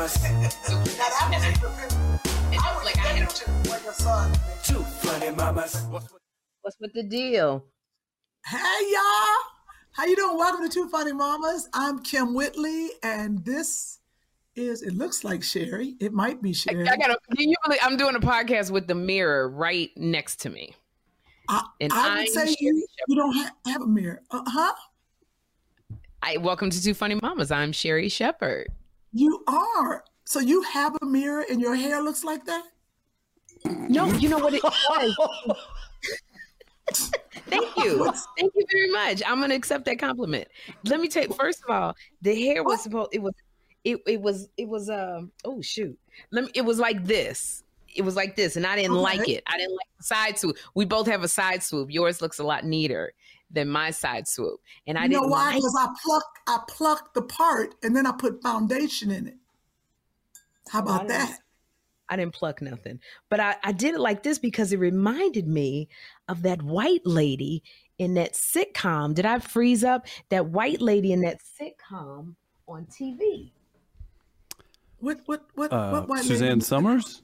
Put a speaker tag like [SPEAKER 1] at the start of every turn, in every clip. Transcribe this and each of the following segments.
[SPEAKER 1] mamas.
[SPEAKER 2] Now that was I would
[SPEAKER 3] like I had
[SPEAKER 2] to like a son.
[SPEAKER 1] Two funny mamas.
[SPEAKER 4] What's with the deal?
[SPEAKER 2] Hey y'all, how you doing? Welcome to Two Funny Mamas. I'm Kim Whitley, and this is. It looks like Sherry. It might be Sherry.
[SPEAKER 3] I gotta. Can you believe I'm doing a podcast with the mirror right next to me?
[SPEAKER 2] I,
[SPEAKER 3] and
[SPEAKER 2] I would
[SPEAKER 3] I'm
[SPEAKER 2] say
[SPEAKER 3] Sherry
[SPEAKER 2] you, you don't ha- have a mirror, uh huh?
[SPEAKER 3] I welcome to Two Funny Mamas. I'm Sherry Shepard.
[SPEAKER 2] You are. So you have a mirror, and your hair looks like that.
[SPEAKER 3] No, you know what it was. Thank you. Thank you very much. I'm gonna accept that compliment. Let me take first of all, the hair was supposed it was it it was it was um oh shoot. Let me it was like this. It was like this, and I didn't like it. I didn't like the side swoop. We both have a side swoop. Yours looks a lot neater than my side swoop. And I
[SPEAKER 2] you
[SPEAKER 3] didn't know
[SPEAKER 2] why?
[SPEAKER 3] like
[SPEAKER 2] Because I pluck, I plucked the part, and then I put foundation in it. How about
[SPEAKER 3] I
[SPEAKER 2] that?
[SPEAKER 3] I didn't pluck nothing. But I, I did it like this because it reminded me of that white lady in that sitcom. Did I freeze up that white lady in that sitcom on TV?
[SPEAKER 2] What, what, what,
[SPEAKER 5] Uh,
[SPEAKER 2] what? white
[SPEAKER 5] Suzanne
[SPEAKER 2] lady?
[SPEAKER 5] Summers,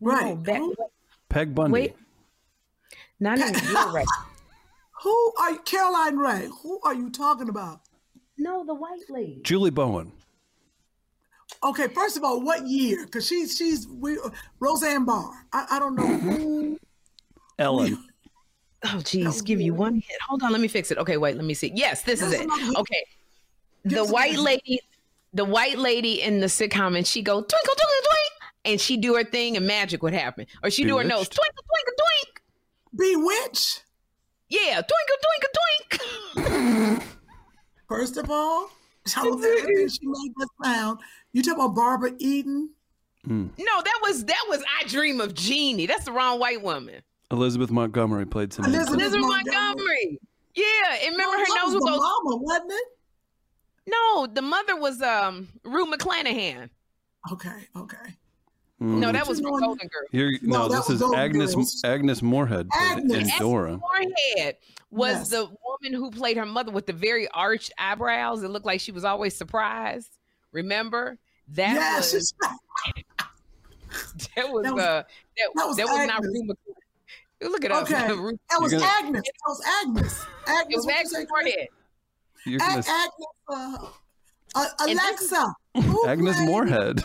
[SPEAKER 2] Right.
[SPEAKER 3] No, that,
[SPEAKER 5] Peg Bundy.
[SPEAKER 3] wait. Not even you're right.
[SPEAKER 2] Who are you, Caroline Ray? Who are you talking about?
[SPEAKER 3] No, the white lady.
[SPEAKER 5] Julie Bowen.
[SPEAKER 2] Okay, first of all, what year? Because she's she's we Roseanne Barr. I, I don't know who. Mm-hmm.
[SPEAKER 5] Ellen.
[SPEAKER 3] Oh, geez, give you one hit. Hold on, let me fix it. Okay, wait, let me see. Yes, this is it. Okay, the white lady, the white lady in the sitcom, and she go twinkle twinkle twink, and she do her thing, and magic would happen, or she do her nose
[SPEAKER 5] Bewitched?
[SPEAKER 3] twinkle twinkle twink.
[SPEAKER 2] Bewitched.
[SPEAKER 3] Yeah, twinkle twinkle twink.
[SPEAKER 2] First of all, I was everything she made that sound. You talk about Barbara Eden.
[SPEAKER 3] No, that was that was I Dream of Jeannie. That's the wrong white woman.
[SPEAKER 5] Elizabeth Montgomery played Samantha.
[SPEAKER 2] Elizabeth-
[SPEAKER 3] Elizabeth
[SPEAKER 2] Montgomery.
[SPEAKER 3] Montgomery. Yeah, and remember
[SPEAKER 2] that
[SPEAKER 3] her nose
[SPEAKER 2] was
[SPEAKER 3] would
[SPEAKER 2] the
[SPEAKER 3] go.
[SPEAKER 2] mama, wasn't it?
[SPEAKER 3] No, the mother was um Rue McClanahan.
[SPEAKER 2] Okay, okay.
[SPEAKER 5] Mm.
[SPEAKER 3] No, that was from
[SPEAKER 2] doing?
[SPEAKER 3] Golden Girl.
[SPEAKER 5] Here,
[SPEAKER 2] No,
[SPEAKER 5] no, this is
[SPEAKER 2] Golden
[SPEAKER 5] Agnes
[SPEAKER 2] Girls.
[SPEAKER 5] Agnes Moorehead played it in
[SPEAKER 2] Agnes.
[SPEAKER 5] Dora.
[SPEAKER 3] Forehead was
[SPEAKER 2] Yes.
[SPEAKER 3] the woman who played her mother with the very arched eyebrows. It looked like she was always surprised. Remember that
[SPEAKER 2] yes,
[SPEAKER 3] was that was,
[SPEAKER 2] that was-
[SPEAKER 3] uh that,
[SPEAKER 2] that was
[SPEAKER 3] that was not
[SPEAKER 2] Agnes.
[SPEAKER 3] Look it up.
[SPEAKER 2] okay.
[SPEAKER 3] Rue-
[SPEAKER 2] That was
[SPEAKER 5] gonna-
[SPEAKER 2] Agnes. That was Agnes. Agnes.
[SPEAKER 3] It was Agnes
[SPEAKER 2] say?
[SPEAKER 3] Forehead.
[SPEAKER 5] You're
[SPEAKER 2] Ag-
[SPEAKER 5] gonna
[SPEAKER 2] Agnes. Uh, uh,
[SPEAKER 3] And this is-
[SPEAKER 2] Alexa.
[SPEAKER 5] Agnes
[SPEAKER 2] played-
[SPEAKER 5] Moorehead.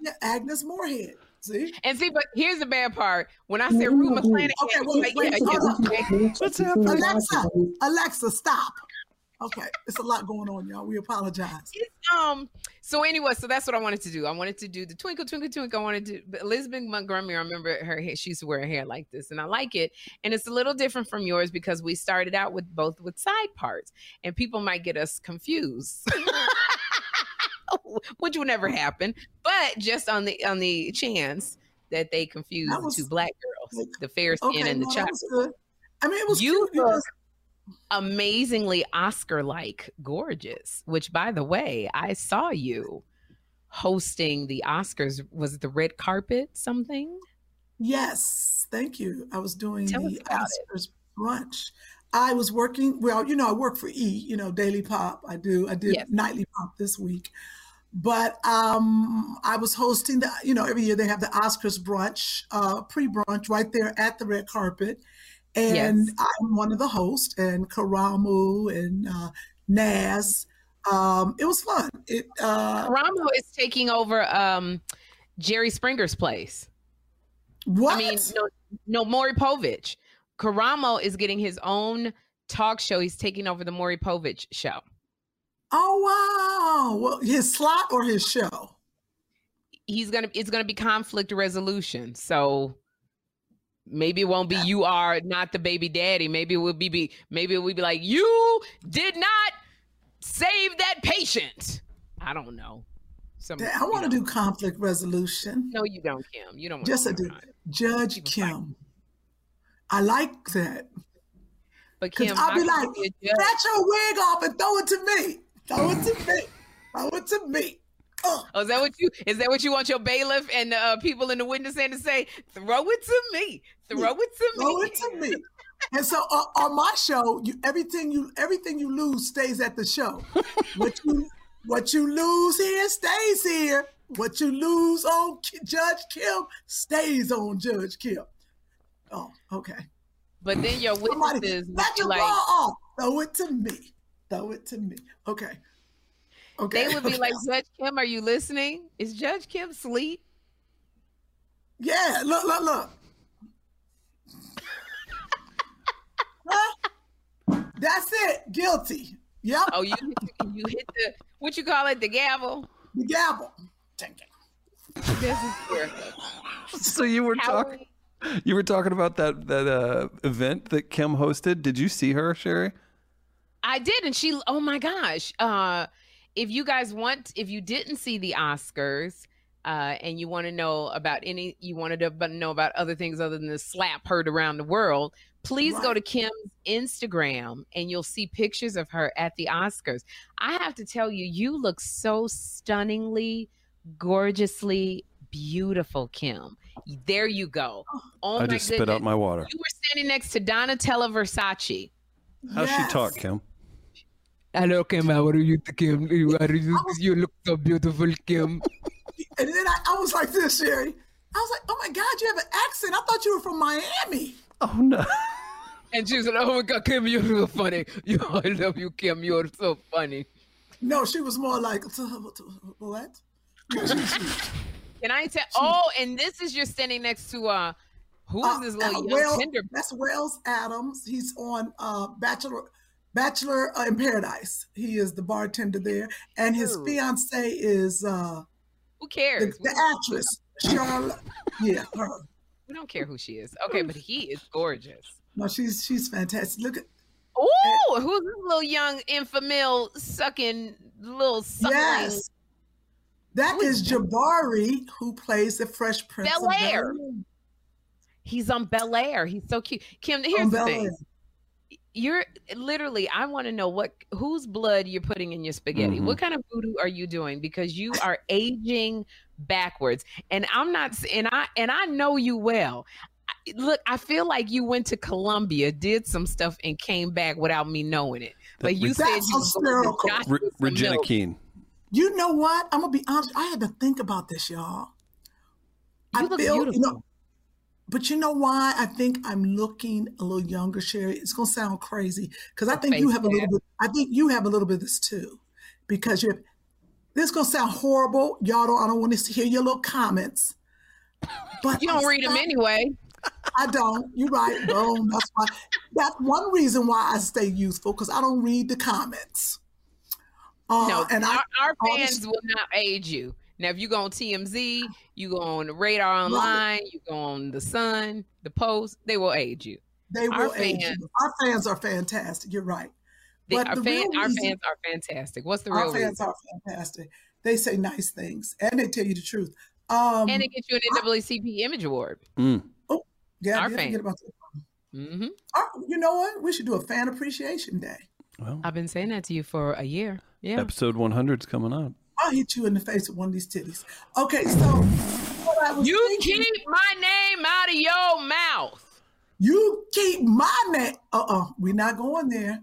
[SPEAKER 2] Yeah, Agnes Moorehead. See?
[SPEAKER 3] And see, but here's the bad part. When I said Rue McClanahan,
[SPEAKER 2] Okay,
[SPEAKER 3] it was
[SPEAKER 2] wait,
[SPEAKER 3] like,
[SPEAKER 2] wait,
[SPEAKER 3] yeah, yeah,
[SPEAKER 5] What's happening?
[SPEAKER 2] Alexa. Alexa, stop. Okay, it's a lot going on, y'all. We apologize.
[SPEAKER 3] um so anyway so that's what i wanted to do i wanted to do the twinkle twinkle twinkle i wanted to but elizabeth montgomery i remember her hair she used to wear her hair like this and i like it and it's a little different from yours because we started out with both with side parts and people might get us confused which would never happen but just on the on the chance that they confuse the two black girls the fair skin
[SPEAKER 2] Okay,
[SPEAKER 3] and the
[SPEAKER 2] no,
[SPEAKER 3] chocolate.
[SPEAKER 2] I mean, it was
[SPEAKER 3] You
[SPEAKER 2] cute.
[SPEAKER 3] Look- amazingly Oscar like gorgeous, which by the way, I saw you hosting the Oscars. Was it the red carpet something?
[SPEAKER 2] Yes, thank you. I was doing
[SPEAKER 3] Tell
[SPEAKER 2] the Oscars brunch. I was working. Well, you know, I work for E. You know, Daily Pop. I do. I did
[SPEAKER 3] Yes.
[SPEAKER 2] nightly pop this week, but um, I was hosting the. You know, every year they have the Oscars brunch, uh, pre-brunch, right there at the red carpet, and
[SPEAKER 3] Yes.
[SPEAKER 2] I'm one of the hosts, and Karamo and uh, Naz. Um, it was fun. It uh,
[SPEAKER 3] Ramo is taking over um Jerry Springer's place.
[SPEAKER 2] what?
[SPEAKER 3] I mean, no, no, Maury Povich. Karamo is getting his own talk show. He's taking over the Maury Povich show.
[SPEAKER 2] oh wow! Well, his slot or his show?
[SPEAKER 3] He's gonna it's gonna be conflict resolution. So maybe it won't be you are not the baby daddy. Maybe it will be, be maybe it will be like you did not save that patient. I don't know. Some,
[SPEAKER 2] I want to do conflict resolution.
[SPEAKER 3] No, you don't, Kim. You don't. want
[SPEAKER 2] Yes,
[SPEAKER 3] to
[SPEAKER 2] I do. Judge Kim. I like that.
[SPEAKER 3] But Kim,
[SPEAKER 2] I'll be like,
[SPEAKER 3] can you be a judge?
[SPEAKER 2] snatch your wig off and throw it to me. Throw it to me. Throw it to me.
[SPEAKER 3] Oh, is that what you is that what you want your bailiff and uh, people in the witness stand to say? Throw it to me. Throw it to me.
[SPEAKER 2] Throw it to me. And so uh, on my show, you, everything you everything you lose stays at the show. what you What you lose here stays here. What you lose on Judge Kim stays on Judge Kim. Oh, okay.
[SPEAKER 3] But then your
[SPEAKER 2] Somebody,
[SPEAKER 3] witnesses would be
[SPEAKER 2] your
[SPEAKER 3] like,
[SPEAKER 2] off. Throw it to me. Throw it to me. Okay. Okay.
[SPEAKER 3] they would be
[SPEAKER 2] okay.
[SPEAKER 3] like, Judge Kim, are you listening? Is Judge Kim asleep?
[SPEAKER 2] yeah, look, look, look. Huh? That's it. Guilty. Yep.
[SPEAKER 3] Oh, you you hit the what you call it, the gavel.
[SPEAKER 2] The gavel. Ding, ding.
[SPEAKER 3] This is hysterical.
[SPEAKER 5] So you were
[SPEAKER 3] How-
[SPEAKER 5] talking. You were talking about that that uh, event that Kim hosted. Did you see her, Sherry?
[SPEAKER 3] I did, and she. Oh my gosh! Uh, if you guys want, if you didn't see the Oscars, uh, and you want to know about any, you wanted to but know about other things other than the slap heard around the world, please go to Kim's Instagram, and you'll see pictures of her at the Oscars. I have to tell you, you look so stunningly, gorgeously beautiful, Kim. There you go. Oh, oh
[SPEAKER 5] I
[SPEAKER 3] my
[SPEAKER 5] just
[SPEAKER 3] goodness!
[SPEAKER 5] spit out my water.
[SPEAKER 3] You were standing next to Donatella Versace.
[SPEAKER 5] How's
[SPEAKER 2] Yes.
[SPEAKER 5] she talk, Kim?
[SPEAKER 3] Hello, Kim. How are you, Kim? You, are you, you look so beautiful, Kim.
[SPEAKER 2] And then I, I was like this, Sherry. I was like, oh my God, you have an accent. I thought you were from Miami.
[SPEAKER 5] Oh no!
[SPEAKER 3] And she was like, "Oh my God, Kim, you're so funny. You, I love you, Kim. You're so funny."
[SPEAKER 2] No, she was more like, what?
[SPEAKER 3] Can I tell? Oh, and this is you're standing next to uh, who is
[SPEAKER 2] Uh,
[SPEAKER 3] this little
[SPEAKER 2] uh,
[SPEAKER 3] young
[SPEAKER 2] Well,
[SPEAKER 3] tender?
[SPEAKER 2] That's Wells Adams. He's on uh, Bachelor Bachelor uh, in Paradise. He is the bartender there, and his
[SPEAKER 3] Ooh.
[SPEAKER 2] fiance is uh,
[SPEAKER 3] Who cares? We
[SPEAKER 2] the actress Charlotte. Yeah, her.
[SPEAKER 3] We don't care who she is. Okay, but he is gorgeous.
[SPEAKER 2] No, she's she's fantastic. Look at
[SPEAKER 3] Oh, who's this little young infamil sucking little suckling?
[SPEAKER 2] yes, that
[SPEAKER 3] Who is
[SPEAKER 2] is Jabari who plays the Fresh Prince
[SPEAKER 3] Bel-Air.
[SPEAKER 2] Bel-Air.
[SPEAKER 3] He's on Bel Air. He's so cute. Kim, here's
[SPEAKER 2] On
[SPEAKER 3] the thing. You're literally. I want to know what whose blood you're putting in your spaghetti.
[SPEAKER 5] Mhm.
[SPEAKER 3] What kind of voodoo are you doing? Because you are aging backwards, and I'm not. s- And I and I know you well. Look, I feel like you went to Columbia, did some stuff, and came back without me knowing it. But you said you was going
[SPEAKER 2] hysterical.
[SPEAKER 5] Re- Regina
[SPEAKER 3] milk.
[SPEAKER 5] Keene.
[SPEAKER 2] You know what? I'm gonna be honest. I had to think about this, y'all.
[SPEAKER 3] You
[SPEAKER 2] I
[SPEAKER 3] look
[SPEAKER 2] feel,
[SPEAKER 3] beautiful.
[SPEAKER 2] you know, but you know why I think I'm looking a little younger, Sherry? It's gonna sound crazy because I think you have a little bit. I think you have a little bit of this too, because you have. This is gonna sound horrible, y'all. Don't. I don't want to hear your little comments. But
[SPEAKER 3] you don't
[SPEAKER 2] I
[SPEAKER 3] read them anyway.
[SPEAKER 2] I don't. You're right. Boom. That's why. That's one reason why I stay youthful because I don't read the comments. Uh,
[SPEAKER 3] No,
[SPEAKER 2] and I
[SPEAKER 3] our, our fans
[SPEAKER 2] this-
[SPEAKER 3] will not aid you. Now, if you go on TMZ, you go on Radar Online, you go on the Sun, the Post, they will aid you.
[SPEAKER 2] They
[SPEAKER 3] Our
[SPEAKER 2] will aid
[SPEAKER 3] fans-
[SPEAKER 2] you. Our fans are fantastic. You're right.
[SPEAKER 3] They,
[SPEAKER 2] But
[SPEAKER 3] our,
[SPEAKER 2] the
[SPEAKER 3] fan,
[SPEAKER 2] real
[SPEAKER 3] our fans are fantastic. What's the real Our
[SPEAKER 2] fans
[SPEAKER 3] reason?
[SPEAKER 2] are fantastic. They say nice things and they tell you the truth. Um,
[SPEAKER 3] And they get you an NAACP Image Award.
[SPEAKER 5] Mm.
[SPEAKER 2] yeah,
[SPEAKER 3] our fans.
[SPEAKER 2] forget about that.
[SPEAKER 3] hmm
[SPEAKER 2] Our- you know what? We should do a fan appreciation day.
[SPEAKER 5] Well,
[SPEAKER 3] I've been saying that to you for a year. Yeah.
[SPEAKER 5] episode 100 is coming up.
[SPEAKER 2] I'll hit you in the face with one of these titties. Okay, so what I was
[SPEAKER 3] You
[SPEAKER 2] thinking-
[SPEAKER 3] keep my name out of your mouth.
[SPEAKER 2] you keep my name. Uh uh-uh, uh, we are not going there.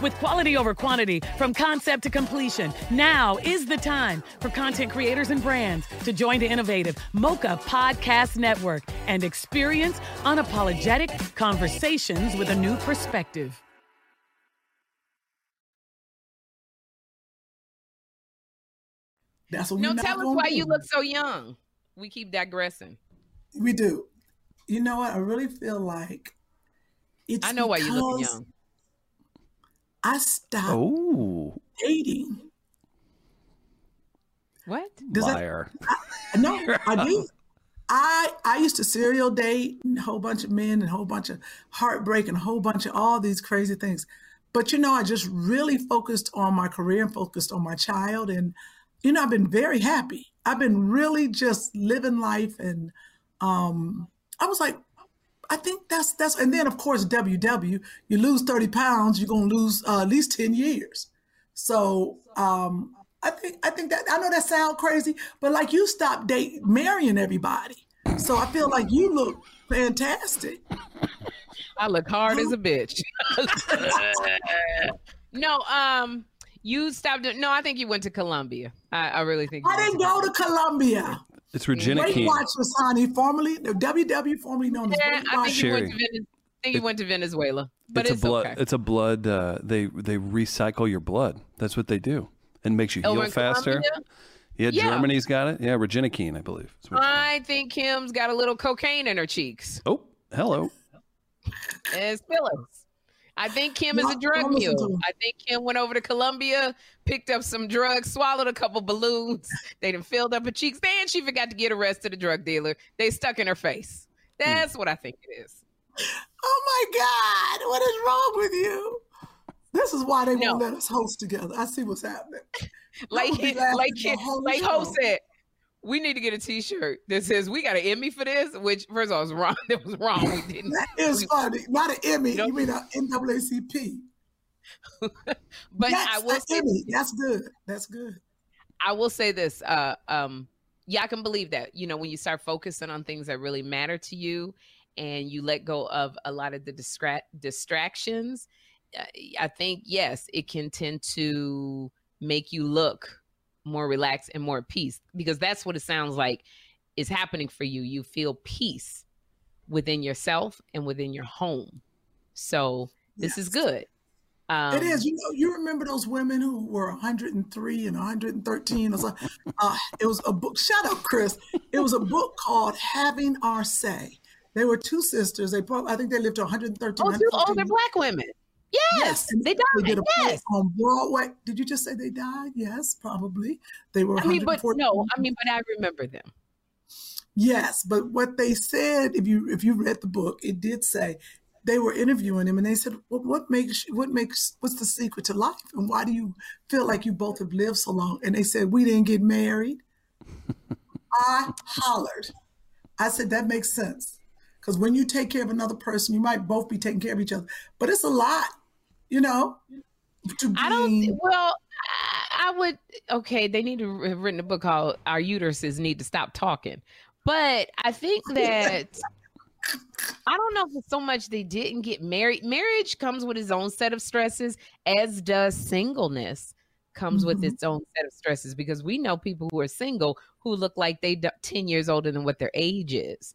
[SPEAKER 6] With quality over quantity from concept to completion, now is the time for content creators and brands to join the innovative Mocha Podcast Network and experience unapologetic conversations with a new perspective.
[SPEAKER 2] That's what
[SPEAKER 3] No, tell us why you look so young. We keep digressing.
[SPEAKER 2] We do. You know what? I really feel like it's.
[SPEAKER 3] I know why you look young.
[SPEAKER 2] I stopped
[SPEAKER 5] Oh,
[SPEAKER 2] dating.
[SPEAKER 3] What?
[SPEAKER 2] Does that-
[SPEAKER 5] liar.
[SPEAKER 2] No, I do. I I used to serial date and a whole bunch of men and a whole bunch of heartbreak and a whole bunch of all these crazy things. But you know, I just really focused on my career and focused on my child. And, you know, I've been very happy. I've been really just living life. And um, I was like, I think that's that's and then of course WW, you lose 30 pounds, you're gonna lose uh, at least 10 years. So um I think I think that I know that sounds crazy, but like you stopped dating marrying everybody. So I feel like you look fantastic.
[SPEAKER 3] I look hard as a bitch. no, um, you stopped. No, I think you went to Columbia. I, I really think you
[SPEAKER 2] I
[SPEAKER 3] went
[SPEAKER 2] didn't go to Columbia.
[SPEAKER 5] It's Regina
[SPEAKER 2] Weight
[SPEAKER 5] King.
[SPEAKER 2] Watchers, honey, formerly the WW, formerly known as
[SPEAKER 3] Yeah,
[SPEAKER 2] Weight
[SPEAKER 3] I think you went to
[SPEAKER 2] Watchers.
[SPEAKER 3] Vene- I think you went to Venezuela, but
[SPEAKER 5] it's,
[SPEAKER 3] it's,
[SPEAKER 5] a blood.
[SPEAKER 3] okay.
[SPEAKER 5] It's a blood. Uh, they they recycle your blood. That's what they do, and makes you
[SPEAKER 3] Over
[SPEAKER 5] heal faster.
[SPEAKER 3] Colombia?
[SPEAKER 5] Yeah,
[SPEAKER 3] Yeah.
[SPEAKER 5] Germany's got it. Yeah, Regenokine, I believe. is what it's called.
[SPEAKER 3] I think Kim's got a little cocaine in her cheeks.
[SPEAKER 5] Oh, hello.
[SPEAKER 3] It's Phyllis. I think Kim is a drug
[SPEAKER 2] don't listen to
[SPEAKER 3] mule. I think Kim went over to Colombia, picked up some drugs, swallowed a couple balloons. They done filled up her cheeks. Then she forgot to get arrested, a drug dealer. They stuck in her face. Hmm. That's what I think it is.
[SPEAKER 2] Oh my God, what is wrong with you? This is why they
[SPEAKER 3] No.
[SPEAKER 2] won't let us host together. I see what's happening.
[SPEAKER 3] Like
[SPEAKER 2] would be laughing
[SPEAKER 3] like like Ho said, we need to get a T-shirt that says we got an Emmy for this. Which first of all was wrong. That was wrong. We didn't.
[SPEAKER 2] That is funny. Not an Emmy.
[SPEAKER 3] Nope.
[SPEAKER 2] You mean an NAACP?
[SPEAKER 3] But
[SPEAKER 2] yes,
[SPEAKER 3] I will say
[SPEAKER 2] Emmy. That's good. That's good.
[SPEAKER 3] I will say this. Uh, um, yeah, I can believe that. You know, when you start focusing on things that really matter to you, and you let go of a lot of the distra- distractions, uh, I think yes, it can tend to make you look more relaxed and more at peace because that's what it sounds like is happening for you. You feel peace within yourself and within your home. So this is good. Um,
[SPEAKER 2] it is. You know, you remember those women who were 103 and 113 or something? Uh, it was a book. Shut up, Chris. It was a book called Having Our Say. They were two sisters. They probably, I think they lived to 113.
[SPEAKER 3] Oh, two
[SPEAKER 2] 114.
[SPEAKER 3] older black women. Yes,
[SPEAKER 2] and
[SPEAKER 3] they
[SPEAKER 2] They did
[SPEAKER 3] died.
[SPEAKER 2] a play
[SPEAKER 3] Yes.
[SPEAKER 2] on Broadway. Did you just say they died? Yes, probably. They were.
[SPEAKER 3] I mean, but no, I mean, but I remember them.
[SPEAKER 2] Yes, but what they said, if you if you read the book, it did say they were interviewing him, and they said, well, "What makes what makes what's the secret to life, and why do you feel like you both have lived so long?" And they said, "We didn't get married." I hollered. I said, "That makes sense." Because when you take care of another person, you might both be taking care of each other. But it's a lot, you know. To
[SPEAKER 3] I don't. Well, I, would. Okay, they need to have written a book called "Our Uteruses Need to Stop Talking," but I think that I don't know if it's so much they didn't get married. Marriage comes with its own set of stresses, as does singleness comes with
[SPEAKER 2] Mhm.
[SPEAKER 3] its own set of stresses. Because we know people who are single who look like they ten years older than what their age is.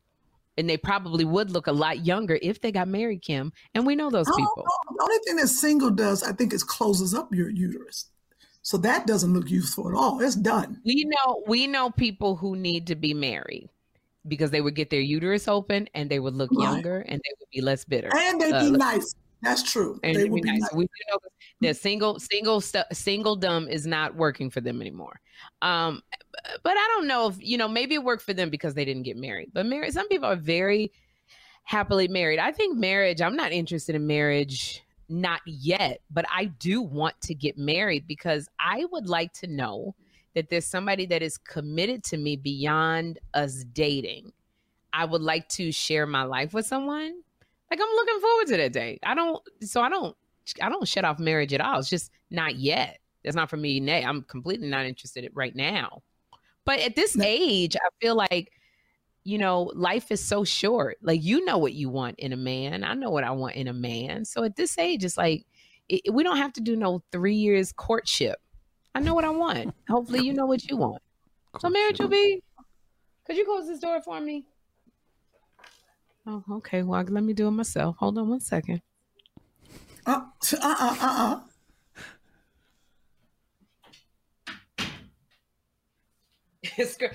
[SPEAKER 3] And they probably would look a lot younger if they got married, Kim. And we know those people.
[SPEAKER 2] know. The only thing that single does, I think, is closes up your uterus. So that doesn't look useful at all. It's done.
[SPEAKER 3] we know we know people who need to be married because they would get their uterus open and they would look
[SPEAKER 2] Right.
[SPEAKER 3] younger and they would be less bitter
[SPEAKER 2] And they'd
[SPEAKER 3] Uh,
[SPEAKER 2] be nice. That's true.
[SPEAKER 3] and
[SPEAKER 2] they
[SPEAKER 3] they'd be nice.
[SPEAKER 2] nice.
[SPEAKER 3] We know that single single stu- single dumb is not working for them anymore. Um, but I don't know if you know maybe it worked for them because they didn't get married. But married, some people are very happily married. I think marriage. I'm not interested in marriage. Not yet, but I do want to get married because I would like to know that there's somebody that is committed to me beyond us dating, I would like to share my life with someone. Like I'm looking forward to that day. I don't so I don't I don't shut off marriage at all. It's just not yet. That's not for me. Nay, I'm completely not interested in right now. But at this age, I feel like, you know, life is so short. Like you know what you want in a man. I know what I want in a man. So at this age, it's like it, we don't have to do no three years courtship. I know what I want. Hopefully, you know what you want. So marriage will be. Could you close this door for me? Oh, okay. Well, let me do it myself. Hold on one second.
[SPEAKER 2] Uh, uh, uh, uh,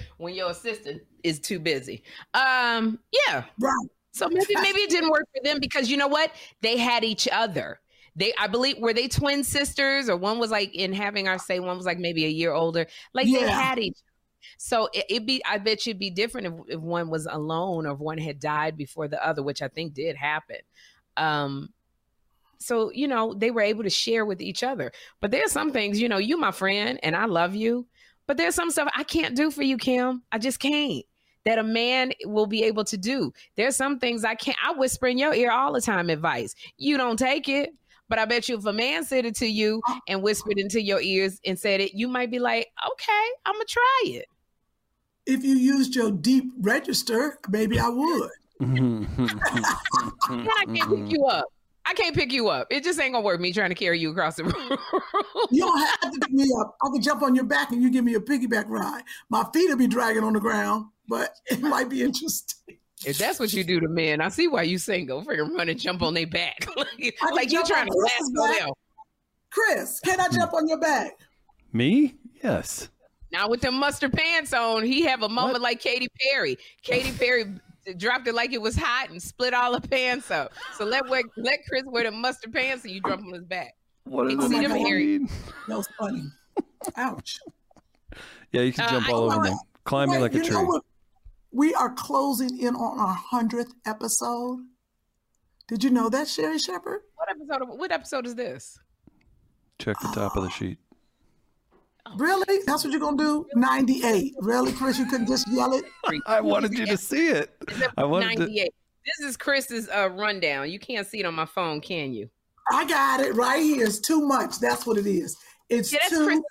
[SPEAKER 3] when your assistant is too busy. Um, yeah.
[SPEAKER 2] Right.
[SPEAKER 3] So maybe maybe it didn't work for them because you know what? They had each other. They I believe were they twin sisters or one was like in having our say one was like maybe a year older. Like
[SPEAKER 2] Yeah.
[SPEAKER 3] they had each so it, it'd be I bet you'd be different if, if one was alone or if one had died before the other, which I think did happen. Um so you know they were able to share with each other. But there's some things you know you my friend and i love you but there's some stuff i can't do for you kim. I just can't that a man will be able to do. There's some things i can't i whisper in your ear all the time advice. You don't take it but i bet you if a man said it to you oh. and whispered into your ears and said it you might be like okay i'm gonna try it
[SPEAKER 2] If you used your deep register, maybe I would.
[SPEAKER 3] i can't pick you up i can't pick you up it just ain't gonna work me trying to carry you across the room
[SPEAKER 2] You don't have to pick me up. I could jump on your back and you give me a piggyback ride. My feet will be dragging on the ground, but it might be interesting.
[SPEAKER 3] If that's what you do to men, I see why you single. Freaking run and jump on their back. like, like you
[SPEAKER 2] jump
[SPEAKER 3] trying to last
[SPEAKER 2] Chris's
[SPEAKER 3] for
[SPEAKER 2] back.
[SPEAKER 3] them.
[SPEAKER 2] Chris, can I jump on your back?
[SPEAKER 5] Me? Yes.
[SPEAKER 3] Now with the mustard pants on, he have a moment like Katy Perry. Katy Perry dropped it like it was hot and split all the pants up. So let wear, let Chris wear the mustard pants and you jump on his back.
[SPEAKER 5] What
[SPEAKER 3] Can
[SPEAKER 5] does
[SPEAKER 3] see
[SPEAKER 5] that
[SPEAKER 3] them hairy.
[SPEAKER 5] mean?
[SPEAKER 2] That was funny. Ouch.
[SPEAKER 5] Yeah, you can
[SPEAKER 3] Uh,
[SPEAKER 5] jump
[SPEAKER 3] I-
[SPEAKER 5] all over
[SPEAKER 2] Wait,
[SPEAKER 5] me. Climb me like a tree.
[SPEAKER 2] what? We are closing in on our hundredth episode. Did you know that, Sherry Shepard?
[SPEAKER 3] What episode? Of, what episode is this?
[SPEAKER 5] Check the top of the sheet.
[SPEAKER 2] Really? That's what you're gonna do? Ninety-eight. Really, Chris? You couldn't just yell it?
[SPEAKER 5] I wanted you to see it. I wanted to.
[SPEAKER 3] 98. This is Chris's uh, rundown. You can't see it on my phone, can you?
[SPEAKER 2] I got it right here. It's too much. That's what it is. It's
[SPEAKER 3] Yeah, that's
[SPEAKER 2] too.
[SPEAKER 3] Chris's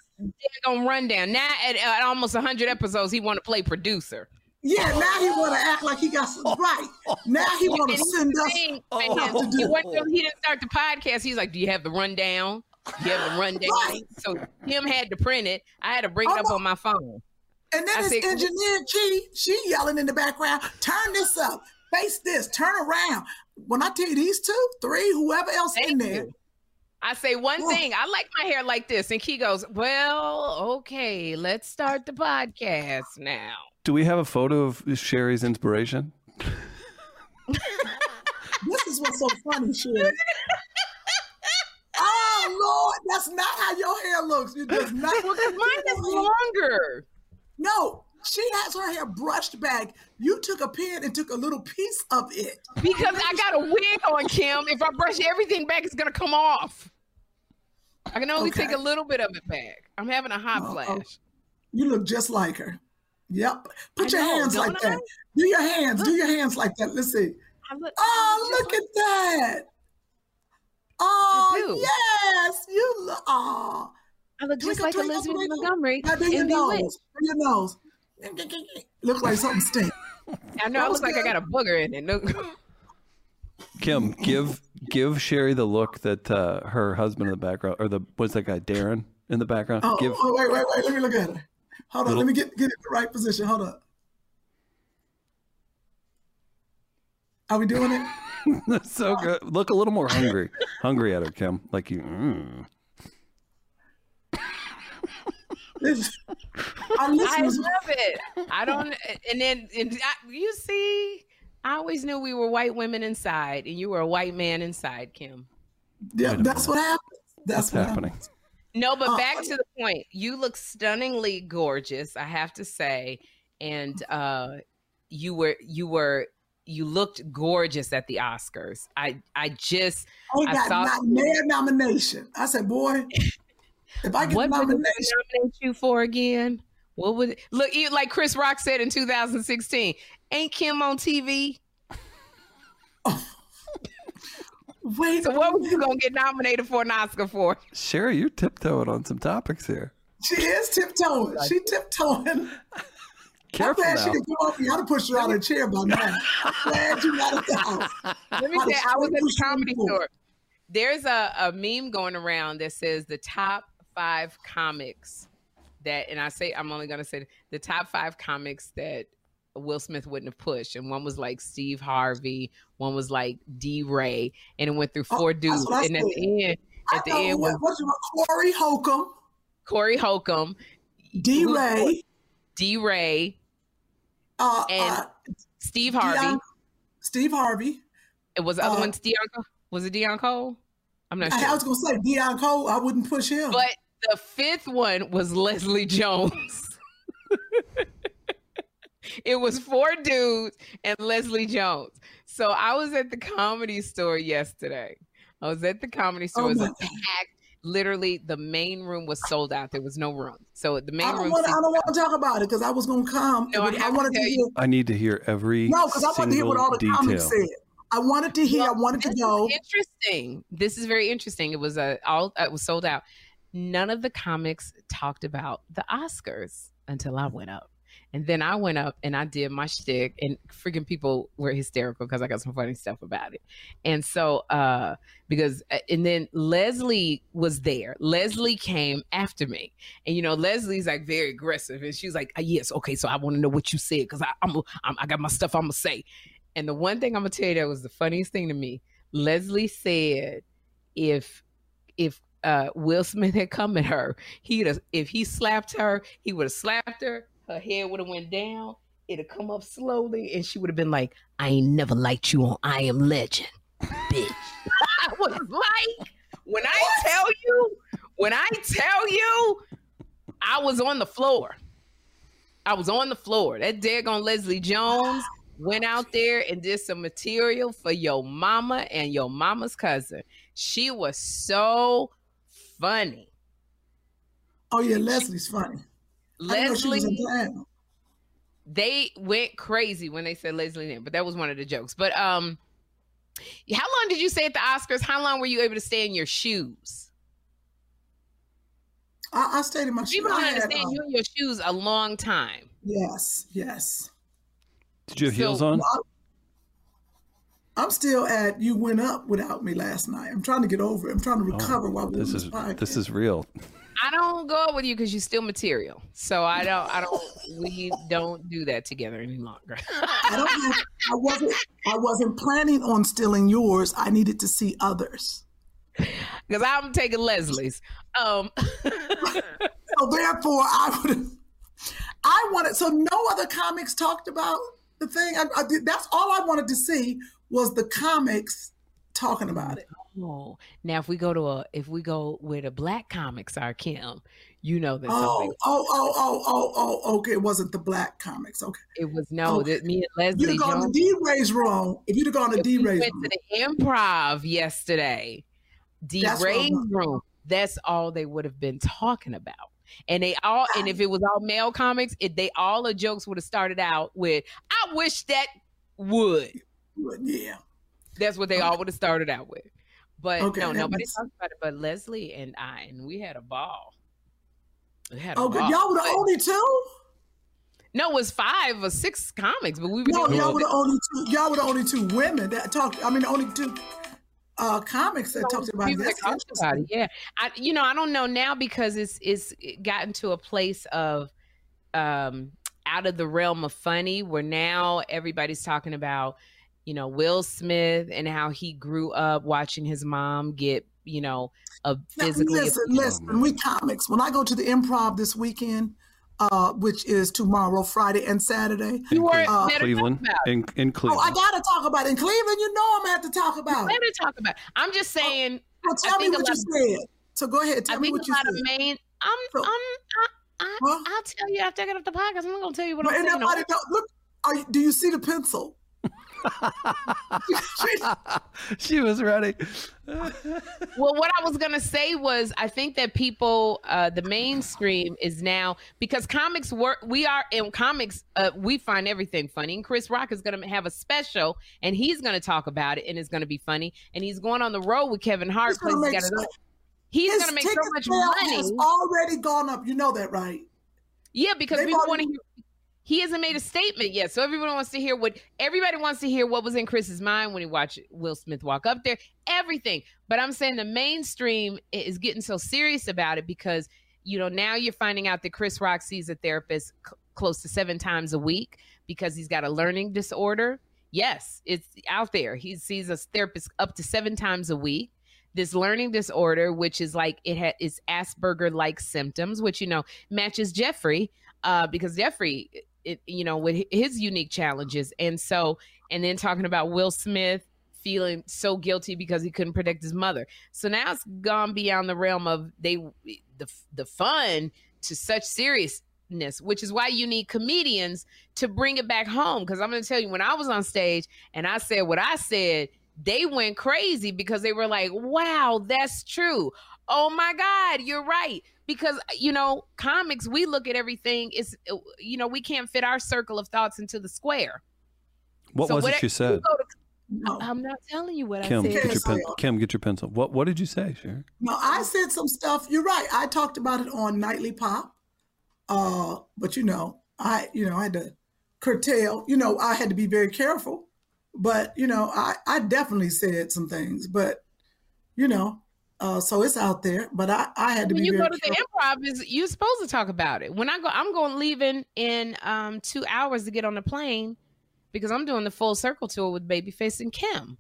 [SPEAKER 3] daggone rundown. Now at, at almost 100 episodes, he want to play producer.
[SPEAKER 2] Yeah, now he want to act like he got some oh. right. Now he want to send us.
[SPEAKER 3] thing,
[SPEAKER 5] Oh.
[SPEAKER 2] to
[SPEAKER 3] he,
[SPEAKER 2] do.
[SPEAKER 3] wasn't- he didn't start the podcast. He's like, "Do you have the rundown? Do you have the rundown?"
[SPEAKER 2] Right.
[SPEAKER 3] So him had to print it. I had to bring it
[SPEAKER 2] Oh,
[SPEAKER 3] up
[SPEAKER 2] no.
[SPEAKER 3] on my phone.
[SPEAKER 2] And then
[SPEAKER 3] I
[SPEAKER 2] his
[SPEAKER 3] said-
[SPEAKER 2] engineer Chi, she yelling in the background, turn this up, face this, turn around. When I tell you these two, three, whoever else in there,
[SPEAKER 3] you. I say one
[SPEAKER 2] Yeah.
[SPEAKER 3] thing. I like my hair like this, and Key goes, "Well, okay, let's start the podcast now."
[SPEAKER 5] Do we have a photo of Sherry's inspiration?
[SPEAKER 2] this is what's so funny, shit. oh Lord, that's not how your hair looks. You just not.
[SPEAKER 3] Well, 'cause mine is longer.
[SPEAKER 2] No, she has her hair brushed back. You took a pin and took a little piece of it.
[SPEAKER 3] Because I got a wig on, Kim. If I brush everything back, it's gonna come off. I can only
[SPEAKER 2] Okay.
[SPEAKER 3] take a little bit of it back. I'm having a hot
[SPEAKER 2] Oh,
[SPEAKER 3] flash.
[SPEAKER 2] oh. You look just like her. Yep. Put
[SPEAKER 3] I
[SPEAKER 2] your
[SPEAKER 3] know,
[SPEAKER 2] hands like
[SPEAKER 3] I?
[SPEAKER 2] that. Do your hands. Do your hands like that. Let's see.
[SPEAKER 3] Look,
[SPEAKER 2] Oh,
[SPEAKER 3] just
[SPEAKER 2] look at that. Oh, yes. You look. Oh.
[SPEAKER 3] I look just like
[SPEAKER 2] Twinkle,
[SPEAKER 3] Elizabeth
[SPEAKER 2] twinkle,
[SPEAKER 3] Montgomery.
[SPEAKER 2] Now do your
[SPEAKER 3] in Bewitched.
[SPEAKER 2] nose. Do your nose. Look like something stink.
[SPEAKER 3] I know. I
[SPEAKER 2] was
[SPEAKER 3] look like I got a booger in it. Look.
[SPEAKER 5] Kim, give give Sherry the look that uh, her husband in the background, or the what's that guy Darren in the background?
[SPEAKER 2] Oh,
[SPEAKER 5] give
[SPEAKER 2] oh, wait, wait, wait. Let me look at her. Hold on. Let me get get in the right position. Hold up. Are we doing it?
[SPEAKER 5] That's so good. Look a little more hungry, hungry at her, Kim. Like you. Mm.
[SPEAKER 2] This-
[SPEAKER 3] I love it. I don't. And then and I, you see, I always knew we were white women inside, and you were a white man inside, Kim.
[SPEAKER 2] yeah, that's what happens. That's
[SPEAKER 5] What's
[SPEAKER 2] what
[SPEAKER 5] happening?
[SPEAKER 2] happens.
[SPEAKER 3] No, but
[SPEAKER 2] Uh,
[SPEAKER 3] back to the point. You look stunningly gorgeous, I have to say, and uh, you were you were you looked gorgeous at the Oscars. I I just
[SPEAKER 2] I
[SPEAKER 3] I
[SPEAKER 2] got
[SPEAKER 3] saw-
[SPEAKER 2] nomination. I said, boy, If I get
[SPEAKER 3] what
[SPEAKER 2] nomination,
[SPEAKER 3] nominate you for again? What would look like Chris Rock said in 2016? Ain't Kim on TV?
[SPEAKER 2] wait.
[SPEAKER 3] So what was you gonna get nominated for an Oscar for?
[SPEAKER 5] Sherry, you're tiptoeing on some topics here.
[SPEAKER 2] She is tiptoeing. She tiptoeing.
[SPEAKER 5] Careful
[SPEAKER 2] I'm glad she
[SPEAKER 5] now.
[SPEAKER 2] didn't come up here. I'd have pushed her out of the chair by now. I'm glad you got it out.
[SPEAKER 3] Let me say, I was at the comedy
[SPEAKER 2] before.
[SPEAKER 3] store. There's a, a meme going around that says the top five comics that, and I say I'm only gonna say the top five comics that Will Smith wouldn't have pushed, and one was like Steve Harvey, one was like DeRay, and it went through
[SPEAKER 2] Oh,
[SPEAKER 3] four
[SPEAKER 2] that's
[SPEAKER 3] dudes, and at the end,
[SPEAKER 2] I
[SPEAKER 3] at the
[SPEAKER 2] know
[SPEAKER 3] end was
[SPEAKER 2] what's Corey Holcomb,
[SPEAKER 3] Corey Holcomb,
[SPEAKER 2] DeRay.
[SPEAKER 3] D. Ray,
[SPEAKER 2] uh,
[SPEAKER 3] and
[SPEAKER 2] uh,
[SPEAKER 3] Steve Harvey.
[SPEAKER 2] Deon- Steve Harvey.
[SPEAKER 3] It was the other
[SPEAKER 2] uh,
[SPEAKER 3] one. Cole? Was it Deon Cole? I'm not
[SPEAKER 2] I,
[SPEAKER 3] sure.
[SPEAKER 2] I was gonna say Deon Cole. I wouldn't push him.
[SPEAKER 3] But the fifth one was Leslie Jones. it was four dudes and Leslie Jones. So I was at the comedy store yesterday. I was at the comedy oh store.
[SPEAKER 2] Oh
[SPEAKER 3] it was packed. Literally, the main room was sold out. There was no room. So the main
[SPEAKER 2] I don't
[SPEAKER 3] room.
[SPEAKER 2] want. I don't want to talk about it because I was gonna come.
[SPEAKER 3] No, I
[SPEAKER 2] but
[SPEAKER 3] have to
[SPEAKER 2] wanted to hear.
[SPEAKER 5] I need to hear every
[SPEAKER 2] No, because I wanted to hear what all the
[SPEAKER 5] single
[SPEAKER 2] comics said. I wanted to hear. I wanted to
[SPEAKER 3] This is
[SPEAKER 2] go.
[SPEAKER 3] Interesting. This is very interesting. It was a all uh, it was sold out. None of the comics talked about the Oscars until I went up. And then I went up and I did my shtick, and freaking people were hysterical because I got some funny stuff about it. And so, uh, because, and then Leslie was there. Leslie came after me, and you know, Leslie's like very aggressive, and she's like, "Ah, "Yes, okay, so I want to know what you said because I'm, I'm, I got my stuff I'm gonna say." And the one thing I'm gonna tell you that was the funniest thing to me, Leslie said, if if uh, Will Smith had come at her, he'd have, if he slapped her, he would have slapped her. Her head would have went down. It'd have come up slowly, and she would have been like, "I ain't never liked you on I Am Legend, bitch." I was like, when I tell you, when I tell you, I was on the floor. I was on the floor. That daggone Leslie Jones went out there and did some material for your mama and your mama's cousin. She was so funny.
[SPEAKER 2] Oh yeah, Leslie's funny.
[SPEAKER 3] Leslie, they went crazy when they said Leslie name, but that was one of the jokes. But um, how long did you stay at the Oscars? How long were you able to stay in your shoes?
[SPEAKER 2] I, I stayed in my shoes.
[SPEAKER 3] People don't
[SPEAKER 2] I had,
[SPEAKER 3] understand
[SPEAKER 2] um,
[SPEAKER 3] you in your shoes a long time.
[SPEAKER 2] Yes, yes.
[SPEAKER 5] Did you have
[SPEAKER 3] So-
[SPEAKER 5] heels on?
[SPEAKER 2] Well, I'm still at you went up without me last night. I'm trying to get over it. I'm trying to recover while we're
[SPEAKER 5] Oh, This is
[SPEAKER 2] this podcast.
[SPEAKER 5] this is real.
[SPEAKER 3] I don't go out with you because you're still material. So I don't. I don't. We don't do that together any longer.
[SPEAKER 2] I don't I wasn't I wasn't planning on stealing yours. I needed to see others.
[SPEAKER 3] Because I'm taking Leslie's. Um,
[SPEAKER 2] So therefore I would I wanted so no other comics talked about the thing. I, I did, that's all I wanted to see was the comics talking about it.
[SPEAKER 3] Oh, now if we go to a, if we go where the black comics are, Kim, you know that
[SPEAKER 2] Oh,
[SPEAKER 3] something.
[SPEAKER 2] oh, oh, oh, oh, oh, okay. It wasn't the black comics. Okay.
[SPEAKER 3] It was no.
[SPEAKER 2] okay.
[SPEAKER 3] That me and Leslie
[SPEAKER 2] you'd have gone to
[SPEAKER 3] Jones.
[SPEAKER 2] D Ray's wrong, if you'd have gone to D
[SPEAKER 3] we
[SPEAKER 2] Ray's
[SPEAKER 3] went
[SPEAKER 2] room,
[SPEAKER 3] to the improv yesterday, D Ray's room. That's all they would have been talking about. And they all, and if it was all male comics, it, they all the jokes would have started out with, "I wish that would."
[SPEAKER 2] yeah.
[SPEAKER 3] That's what they all would have started out with. But
[SPEAKER 2] Okay,
[SPEAKER 3] no, nobody
[SPEAKER 2] makes-
[SPEAKER 3] talked about it. But Leslie and I, and we had a ball. We had a
[SPEAKER 2] Okay,
[SPEAKER 3] ball.
[SPEAKER 2] y'all were the only two.
[SPEAKER 3] No, it was five or six comics, but we were
[SPEAKER 2] No, y'all were the only two. Y'all were the onty two women that talked. I mean, the only two uh, comics that talked about it.
[SPEAKER 3] people that
[SPEAKER 2] That's
[SPEAKER 3] talked about it. Yeah, I you know I don't know now because it's it's gotten to a place of um out of the realm of funny where now everybody's talking about you know Will Smith and how he grew up watching his mom get you know a
[SPEAKER 2] Now,
[SPEAKER 3] physically
[SPEAKER 2] listen,
[SPEAKER 5] Oh,
[SPEAKER 2] listen. We comics. When I go to the improv this weekend, uh, which is tomorrow, Friday and Saturday.
[SPEAKER 3] you were
[SPEAKER 2] Uh,
[SPEAKER 5] Cleveland.
[SPEAKER 3] talk about it.
[SPEAKER 5] In in
[SPEAKER 2] Oh, I gotta talk about it. In Cleveland, you know I'm gonna have to talk about it.
[SPEAKER 3] better talk about. It. I'm just saying.
[SPEAKER 2] Well,
[SPEAKER 3] I
[SPEAKER 2] tell me
[SPEAKER 3] think
[SPEAKER 2] what you
[SPEAKER 3] lot
[SPEAKER 2] said. So go ahead.
[SPEAKER 3] I
[SPEAKER 2] Tell me what
[SPEAKER 3] a
[SPEAKER 2] you
[SPEAKER 3] lot
[SPEAKER 2] said.
[SPEAKER 3] of main. I'm.
[SPEAKER 2] So-
[SPEAKER 3] I'm. I, I,
[SPEAKER 2] Huh?
[SPEAKER 3] I'll tell you after I get off the podcast. I'm not gonna tell you what
[SPEAKER 2] But
[SPEAKER 3] I'm saying.
[SPEAKER 2] nobody don't look. Are do you see the pencil?
[SPEAKER 5] she was ready.
[SPEAKER 3] well, what I was gonna say was, I think that people, uh, the mainstream is now because comics work. We are in comics. Uh, we find everything funny. And Chris Rock is gonna have a special, and he's gonna talk about it, and it's gonna be funny. And he's going on the road with Kevin Hart.
[SPEAKER 2] He's gonna make so-
[SPEAKER 3] he's gonna make so much
[SPEAKER 2] sale
[SPEAKER 3] money.
[SPEAKER 2] Has already gone up. You know that, right?
[SPEAKER 3] Yeah, because
[SPEAKER 2] They've
[SPEAKER 3] people want to hear. He hasn't made a statement yet, so everyone wants to hear what everybody wants to hear. What was in Chris's mind when he watched Will Smith walk up there? Everything. But I'm saying the mainstream is getting so serious about it because you know now you're finding out that Chris Rock sees a therapist c- close to seven times a week because he's got a learning disorder. Yes, it's out there. He sees a therapist up to seven times a week this learning disorder, which is like it has is Asperger like symptoms, which you know matches Jeffrey, uh, because Jeffrey, it, you know, with his unique challenges, and so and then talking about Will Smith feeling so guilty because he couldn't protect his mother. So now it's gone beyond the realm of they the the fun to such seriousness, which is why you need comedians to bring it back home. Because I'm going to tell you, when I was on stage and I said what I said, they went crazy because they were like, "Wow, that's true." Oh my God, you're right. Because you know, comics, we look at everything. Is you know, we can't fit our circle of thoughts into the square.
[SPEAKER 5] What
[SPEAKER 3] So
[SPEAKER 5] was it you said?
[SPEAKER 3] to-
[SPEAKER 2] No,
[SPEAKER 3] I'm not telling you what
[SPEAKER 5] Kim,
[SPEAKER 3] I
[SPEAKER 5] get your pen- Kim, get your pencil. What What did you say, Sherry?
[SPEAKER 2] no, I said some stuff. You're right. I talked about it on Nightly Pop. Uh, but you know, I you know I had to curtail. You know, I had to be very careful. But you know, I I definitely said some things. But you know, uh, so it's out there. But I I had to
[SPEAKER 3] when
[SPEAKER 2] be
[SPEAKER 3] you go to
[SPEAKER 2] careful.
[SPEAKER 3] the improv is you're supposed to talk about it when i go i'm going leaving in um two hours to get on the plane because i'm doing the full circle tour with babyface and kim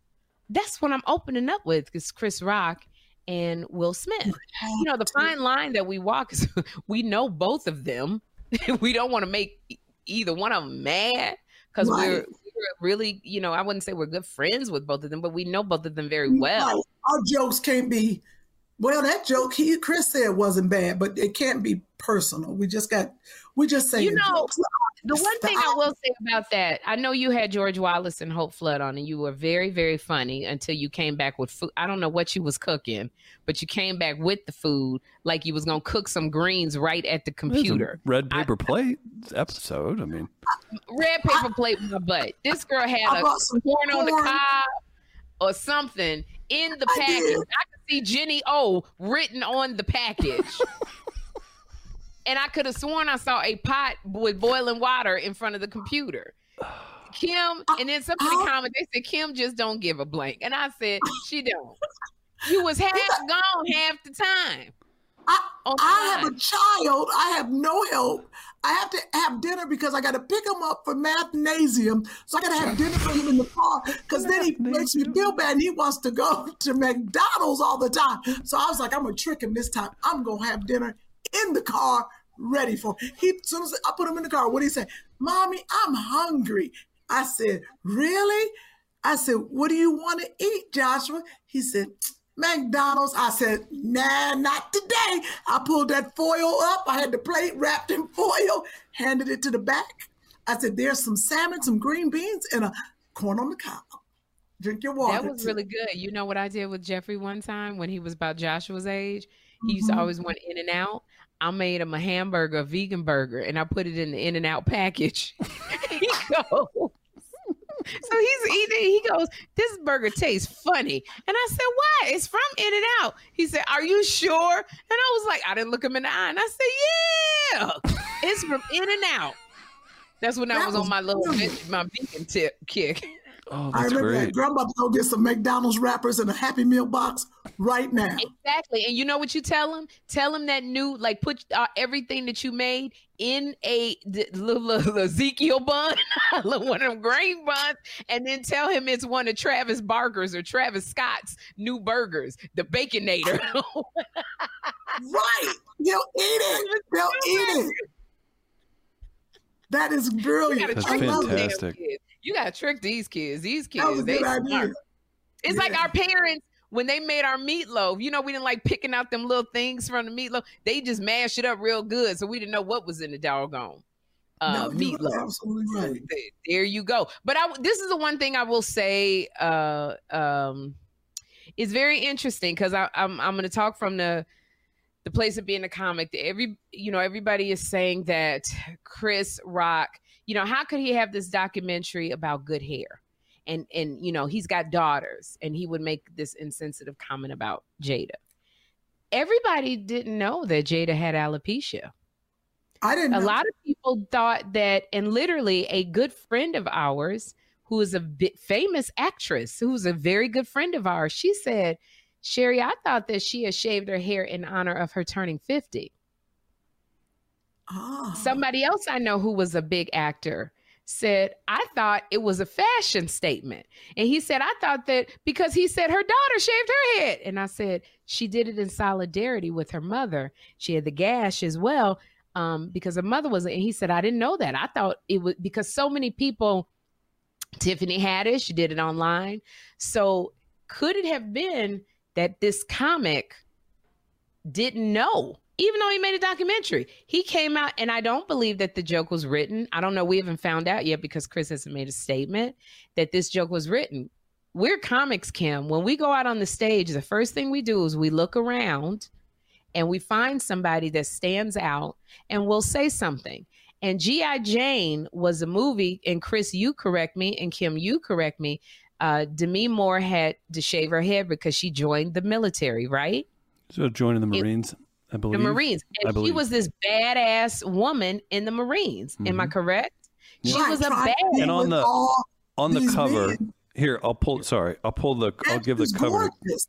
[SPEAKER 3] that's what i'm opening up with because chris rock and will smith you know the fine line that we walk is we know both of them we don't want to make either one of them mad because
[SPEAKER 2] Right.
[SPEAKER 3] we're really you know i wouldn't say we're good friends with both of them but we know both of them very mm, well
[SPEAKER 2] Right. Our jokes can't be. Well, that joke he Chris said wasn't bad, but it can't be personal. We just got. We just say
[SPEAKER 3] You know, The one thing I will say about that, I know you had George Wallace and Hope Flood on, and you were very, very funny until you came back with food. I don't know what you was cooking, but you came back with the food like you was gonna cook some greens right at the
[SPEAKER 5] It a
[SPEAKER 3] computer.
[SPEAKER 5] Red paper plate episode. I mean,
[SPEAKER 3] Red paper plate in my butt. This girl had
[SPEAKER 2] I
[SPEAKER 3] a
[SPEAKER 2] brought some
[SPEAKER 3] corn on the
[SPEAKER 2] corn.
[SPEAKER 3] cob or something in the package.
[SPEAKER 2] did.
[SPEAKER 3] I could see Jennie-O written on the package. and I could have sworn I saw a pot with boiling water in front of the computer. Kim, uh, and then somebody
[SPEAKER 2] I-
[SPEAKER 3] commented, they said, Kim just don't give a blank. And I said, she don't. You was half gone half the time.
[SPEAKER 2] I,
[SPEAKER 3] on
[SPEAKER 2] I have a child. I have no help. I have to have dinner because I got to pick him up for mathnasium. So I got to have dinner for him in the car because then he makes me feel bad and he wants to go to McDonald's all the time. So I was like, I'm going to trick him this time. I'm going to have dinner in the car ready for him. He, as soon as I put him in the car, what did he say? Mommy, I'm hungry. I said, Really? I said, What do you want to eat, Joshua? He said, McDonald's. I said, Nah, not today. I pulled that foil up. I had the plate wrapped in foil, handed it to the back. I said, There's some salmon, some green beans, and a corn on the cob. Drink your water.
[SPEAKER 3] That was
[SPEAKER 2] too."
[SPEAKER 3] really good. You know what I did with Jeffrey one time when he was about Joshua's age? He used
[SPEAKER 2] Mhm.
[SPEAKER 3] to always want In and Out. I made him a hamburger, a vegan burger, and I put it in the In and Out package. he goes, so he's eating. He goes, "This burger tastes funny," and I said, "Why? It's from In and Out." He said, "Are you sure?" And I was like, I didn't look him in the eye, and I said, "Yeah, it's from In and Out." That's when I
[SPEAKER 2] That
[SPEAKER 3] was on my little my vegan tip kick.
[SPEAKER 5] Oh,
[SPEAKER 2] I remember
[SPEAKER 5] great.
[SPEAKER 2] that. Girl, I'm about to go get some McDonald's wrappers and a Happy Meal box right now.
[SPEAKER 3] Exactly. And you know what you tell him? Tell him that new, like, put uh, everything that you made in a little, little Ezekiel bun, one of them grain buns, and then tell him it's one of Travis Barker's or Travis Scott's new burgers, the Baconator.
[SPEAKER 2] Right. They'll eat it. They'll eat it. That is brilliant.
[SPEAKER 5] That's
[SPEAKER 2] I
[SPEAKER 3] trick
[SPEAKER 2] love
[SPEAKER 3] these
[SPEAKER 5] fantastic.
[SPEAKER 3] You gotta trick these kids. These kids, they smart. It's like our parents when they made our meatloaf. You know, we didn't like picking out them little things from the meatloaf. They just mashed it up real good, so we didn't know what was in the doggone. uh,
[SPEAKER 2] No,
[SPEAKER 3] meatloaf.
[SPEAKER 2] absolutely right.
[SPEAKER 3] There you go. But I, this is the one thing I will say. Uh, um, is very interesting because I'm I'm going to talk from the the place of being a comic. Every you know everybody is saying that Chris Rock. You know how could he have this documentary about good hair? And and you know he's got daughters, and he would make this insensitive comment about Jada. Everybody didn't know that Jada had alopecia
[SPEAKER 2] I didn't.
[SPEAKER 3] a
[SPEAKER 2] know.
[SPEAKER 3] lot of people thought that and literally a good friend of ours who is a bit famous actress who's a very good friend of ours she said sherry i thought that she had shaved her hair in honor of her turning 50
[SPEAKER 2] Ah.
[SPEAKER 3] somebody else i know who was a big actor said i thought it was a fashion statement. And he said i thought that because he said her daughter shaved her head. And i said she did it in solidarity with her mother. She had the gash as well um, because her mother was and he said i didn't know that. I thought it was because so many people tiffany haddish she did it online. So could it have been that this comic didn't know even though he made a documentary. He came out and i don't believe that the joke was written. I don't know. We haven't found out yet because chris hasn't made a statement that this joke was written. We're comics kim. When we go out on the stage the first thing we do is we look around and we find somebody that stands out and we'll say something. And gi jane was a movie and chris you correct me and kim you correct me. Uh, Demi Moore had to shave her head because she joined the military, right?
[SPEAKER 5] So joining the
[SPEAKER 3] It-
[SPEAKER 5] Marines, I
[SPEAKER 3] The
[SPEAKER 5] believe.
[SPEAKER 3] Marines.
[SPEAKER 5] I
[SPEAKER 3] And she was this badass woman in the Marines. Am I
[SPEAKER 5] Mhm.
[SPEAKER 3] correct? She
[SPEAKER 2] Right,
[SPEAKER 3] was a
[SPEAKER 2] trying to
[SPEAKER 3] bad.
[SPEAKER 5] And on the- On the cover,
[SPEAKER 2] men.
[SPEAKER 5] here I'll pull. Sorry, I'll pull the. I'll give the cover.
[SPEAKER 2] gorgeous.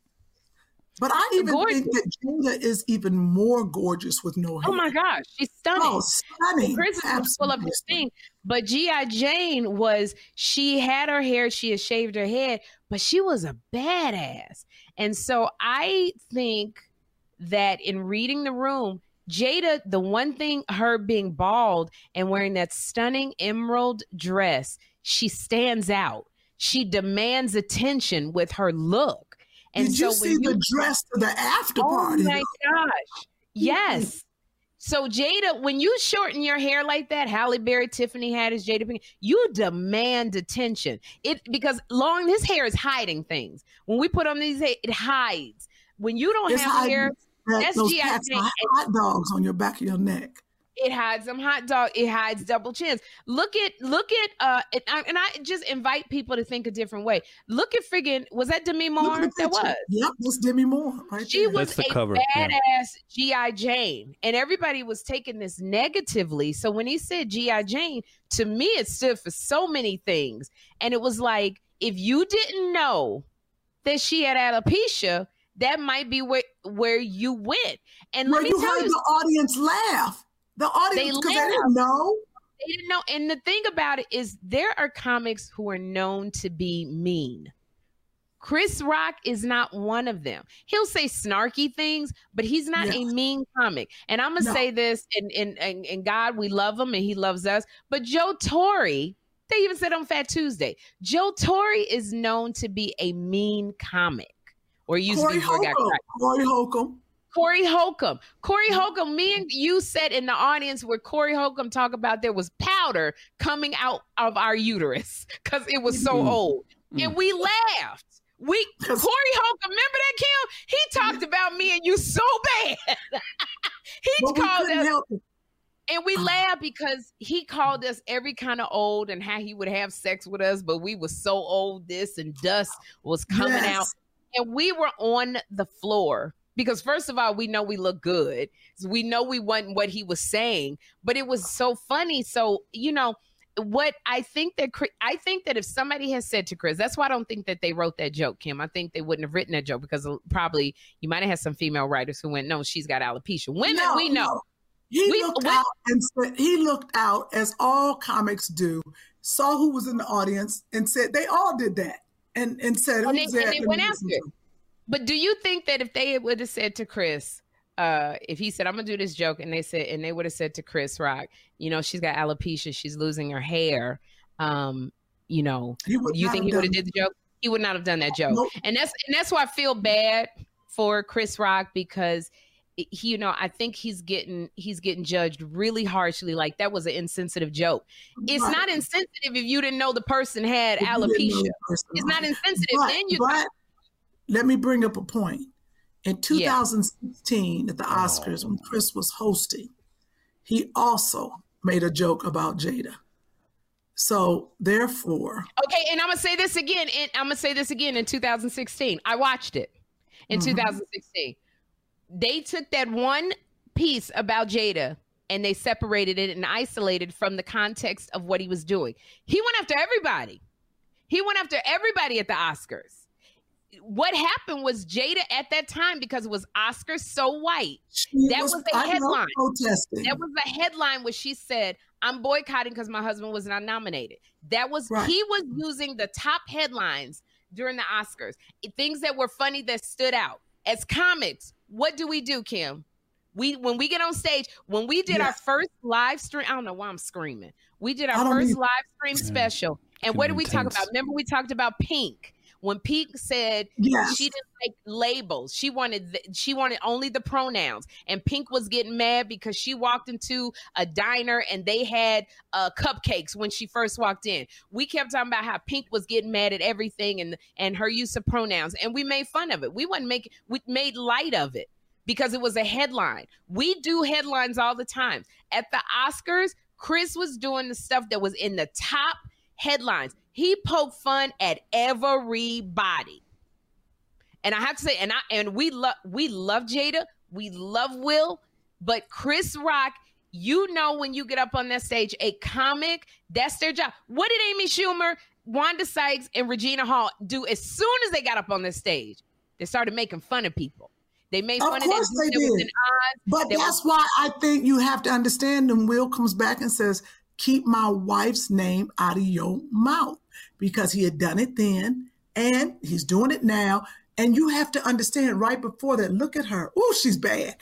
[SPEAKER 2] But I even
[SPEAKER 3] Gorgeous.
[SPEAKER 2] think that Jada is even more gorgeous with no hair.
[SPEAKER 3] Oh my gosh, she's stunning.
[SPEAKER 2] Oh, stunning.
[SPEAKER 3] Chris is full of
[SPEAKER 2] Absolutely
[SPEAKER 3] his thing. But G.I. Jane was, she had her hair, she had shaved her head, but she was a badass. And so I think that in reading the room, Jada, the one thing, her being bald and wearing that stunning emerald dress, she stands out. She demands attention with her look. And
[SPEAKER 2] Did
[SPEAKER 3] so
[SPEAKER 2] you see
[SPEAKER 3] when
[SPEAKER 2] the dress to the after
[SPEAKER 3] oh
[SPEAKER 2] party?
[SPEAKER 3] Oh my gosh. Hmm. Yes. So Jada, when you shorten your hair like that, Halle Berry, Tiffany Haddish, Jada Pinkett, you demand attention. It because long this hair is hiding things. When we put on these, it hides. When you don't
[SPEAKER 2] It's
[SPEAKER 3] have
[SPEAKER 2] hiding
[SPEAKER 3] hair,
[SPEAKER 2] that-
[SPEAKER 3] that's
[SPEAKER 2] those
[SPEAKER 3] G.I.
[SPEAKER 2] cats
[SPEAKER 3] Jane.
[SPEAKER 2] hot dogs on your back of your neck.
[SPEAKER 3] it hides them hot dog. It hides double chins. Look at look at uh, and I, and I just invite people to think a different way. Look at friggin' was that Demi Moore? That
[SPEAKER 2] picture.
[SPEAKER 3] was.
[SPEAKER 2] Yep, that's Demi Moore right
[SPEAKER 3] She
[SPEAKER 2] there.
[SPEAKER 3] was
[SPEAKER 5] the
[SPEAKER 3] a
[SPEAKER 5] cover, yeah.
[SPEAKER 3] badass GI Jane, and everybody was taking this negatively. So when he said GI Jane, to me it stood for so many things, and it was like if you didn't know that she had alopecia, that might be where where you went. And
[SPEAKER 2] Well,
[SPEAKER 3] let me
[SPEAKER 2] you
[SPEAKER 3] tell
[SPEAKER 2] heard
[SPEAKER 3] you,
[SPEAKER 2] the audience laugh. The audience, because they,
[SPEAKER 3] laughed.
[SPEAKER 2] didn't know.
[SPEAKER 3] they didn't know. And the thing about it is, there are comics who are known to be mean. Chris Rock is not one of them. He'll say snarky things, but he's not a mean comic. And I'm gonna
[SPEAKER 2] No.
[SPEAKER 3] say this, and, and and and God, we love him and he loves us. But Joe Torry, they even said on Fat Tuesday, Joe Torry is known to be a mean comic. Or used
[SPEAKER 2] Corey
[SPEAKER 3] to be before he got
[SPEAKER 2] Holcomb.
[SPEAKER 3] cracked.
[SPEAKER 2] Corey Holcomb.
[SPEAKER 3] Corey Holcomb. Corey Holcomb, me and you sat in the audience where Corey Holcomb talked about there was powder coming out of our uterus because it was so
[SPEAKER 5] Mm.
[SPEAKER 3] old. And we laughed. We Corey Holcomb, remember that, Kim? He talked about me and you so bad. he
[SPEAKER 2] But
[SPEAKER 3] called us and we laughed because he called us every kind of old and how he would have sex with us, but we were so old, this and dust was coming
[SPEAKER 2] Yes.
[SPEAKER 3] out and we were on the floor because first of all we know we look good. We know we wasn't what he was saying but it was so funny. So you know what i think that i think that if somebody has said to chris that's why i don't think that they wrote that joke kim. I think they wouldn't have written that joke because uh, probably you might have had some female writers who went no she's got alopecia. Women
[SPEAKER 2] No,
[SPEAKER 3] we know.
[SPEAKER 2] no. He
[SPEAKER 3] We-
[SPEAKER 2] looked
[SPEAKER 3] we-
[SPEAKER 2] out and said, he looked out as all comics do, saw who was in the audience and said they all did that. And and said
[SPEAKER 3] And they- and they went after it. But do you think that if they would have said to Chris, uh, if he said, I'm gonna do this joke, and they said, and they would have said to Chris Rock, you know, she's got alopecia, she's losing her hair, um, you know, you think he would have did the joke? He would not have done that joke.
[SPEAKER 2] Nope.
[SPEAKER 3] And that's and that's why I feel bad for Chris Rock because he, you know, I think he's getting he's getting judged really harshly. Like that was an insensitive joke. It's not insensitive if you didn't know the person had
[SPEAKER 2] If you didn't know
[SPEAKER 3] alopecia.
[SPEAKER 2] person,
[SPEAKER 3] It's not insensitive.
[SPEAKER 2] But,
[SPEAKER 3] then you
[SPEAKER 2] but let me bring up a point. In 2016, at the Oscars, when Chris was hosting, he also made a joke about Jada. So therefore,
[SPEAKER 3] Okay, and I'm gonna say this again. And I'm gonna say this again in 2016. I watched it in
[SPEAKER 2] Mhm.
[SPEAKER 3] 2016. They took that one piece about Jada and they separated it and isolated from the context of what he was doing. He went after everybody. He went after everybody at the Oscars. What happened was Jada at that time, because it was Oscars so white,
[SPEAKER 2] she
[SPEAKER 3] That was the headline.
[SPEAKER 2] protesting.
[SPEAKER 3] that was the headline where she said, I'm boycotting because my husband was not nominated. That was
[SPEAKER 2] Right.
[SPEAKER 3] he was using the top headlines during the Oscars. Things that were funny that stood out. As comics, what do we do, Kim? We when we get on stage, when we did our first live stream, I don't know why I'm screaming. We did our first
[SPEAKER 2] either.
[SPEAKER 3] live stream
[SPEAKER 5] Yeah.
[SPEAKER 3] special. And what did we talk about? Remember we talked about Pink. When Pink said
[SPEAKER 2] yes.
[SPEAKER 3] she didn't like labels. She wanted th- she wanted only the pronouns. And Pink was getting mad because she walked into a diner and they had uh, cupcakes when she first walked in. We kept talking about how Pink was getting mad at everything and and her use of pronouns, and we made fun of it. We wasn't making we made light of it because it was a headline. We do headlines all the time. At the Oscars, Chris was doing the stuff that was in the top headlines. He poked fun at everybody. And I have to say, and I and we love we love Jada, we love Will, but Chris Rock, you know when you get up on that stage, a comic, that's their job. What did Amy Schumer, Wanda Sykes, and Regina Hall do as soon as they got up on the stage? They started making fun of people. They made
[SPEAKER 2] Of
[SPEAKER 3] fun of
[SPEAKER 2] course
[SPEAKER 3] that
[SPEAKER 2] they
[SPEAKER 3] was
[SPEAKER 2] did. But
[SPEAKER 3] There
[SPEAKER 2] that's why I think you have to understand. And Will comes back and says, "Keep my wife's name out of your mouth," because he had done it then, and he's doing it now. And you have to understand right before that. Look at her. Oh, she's bad.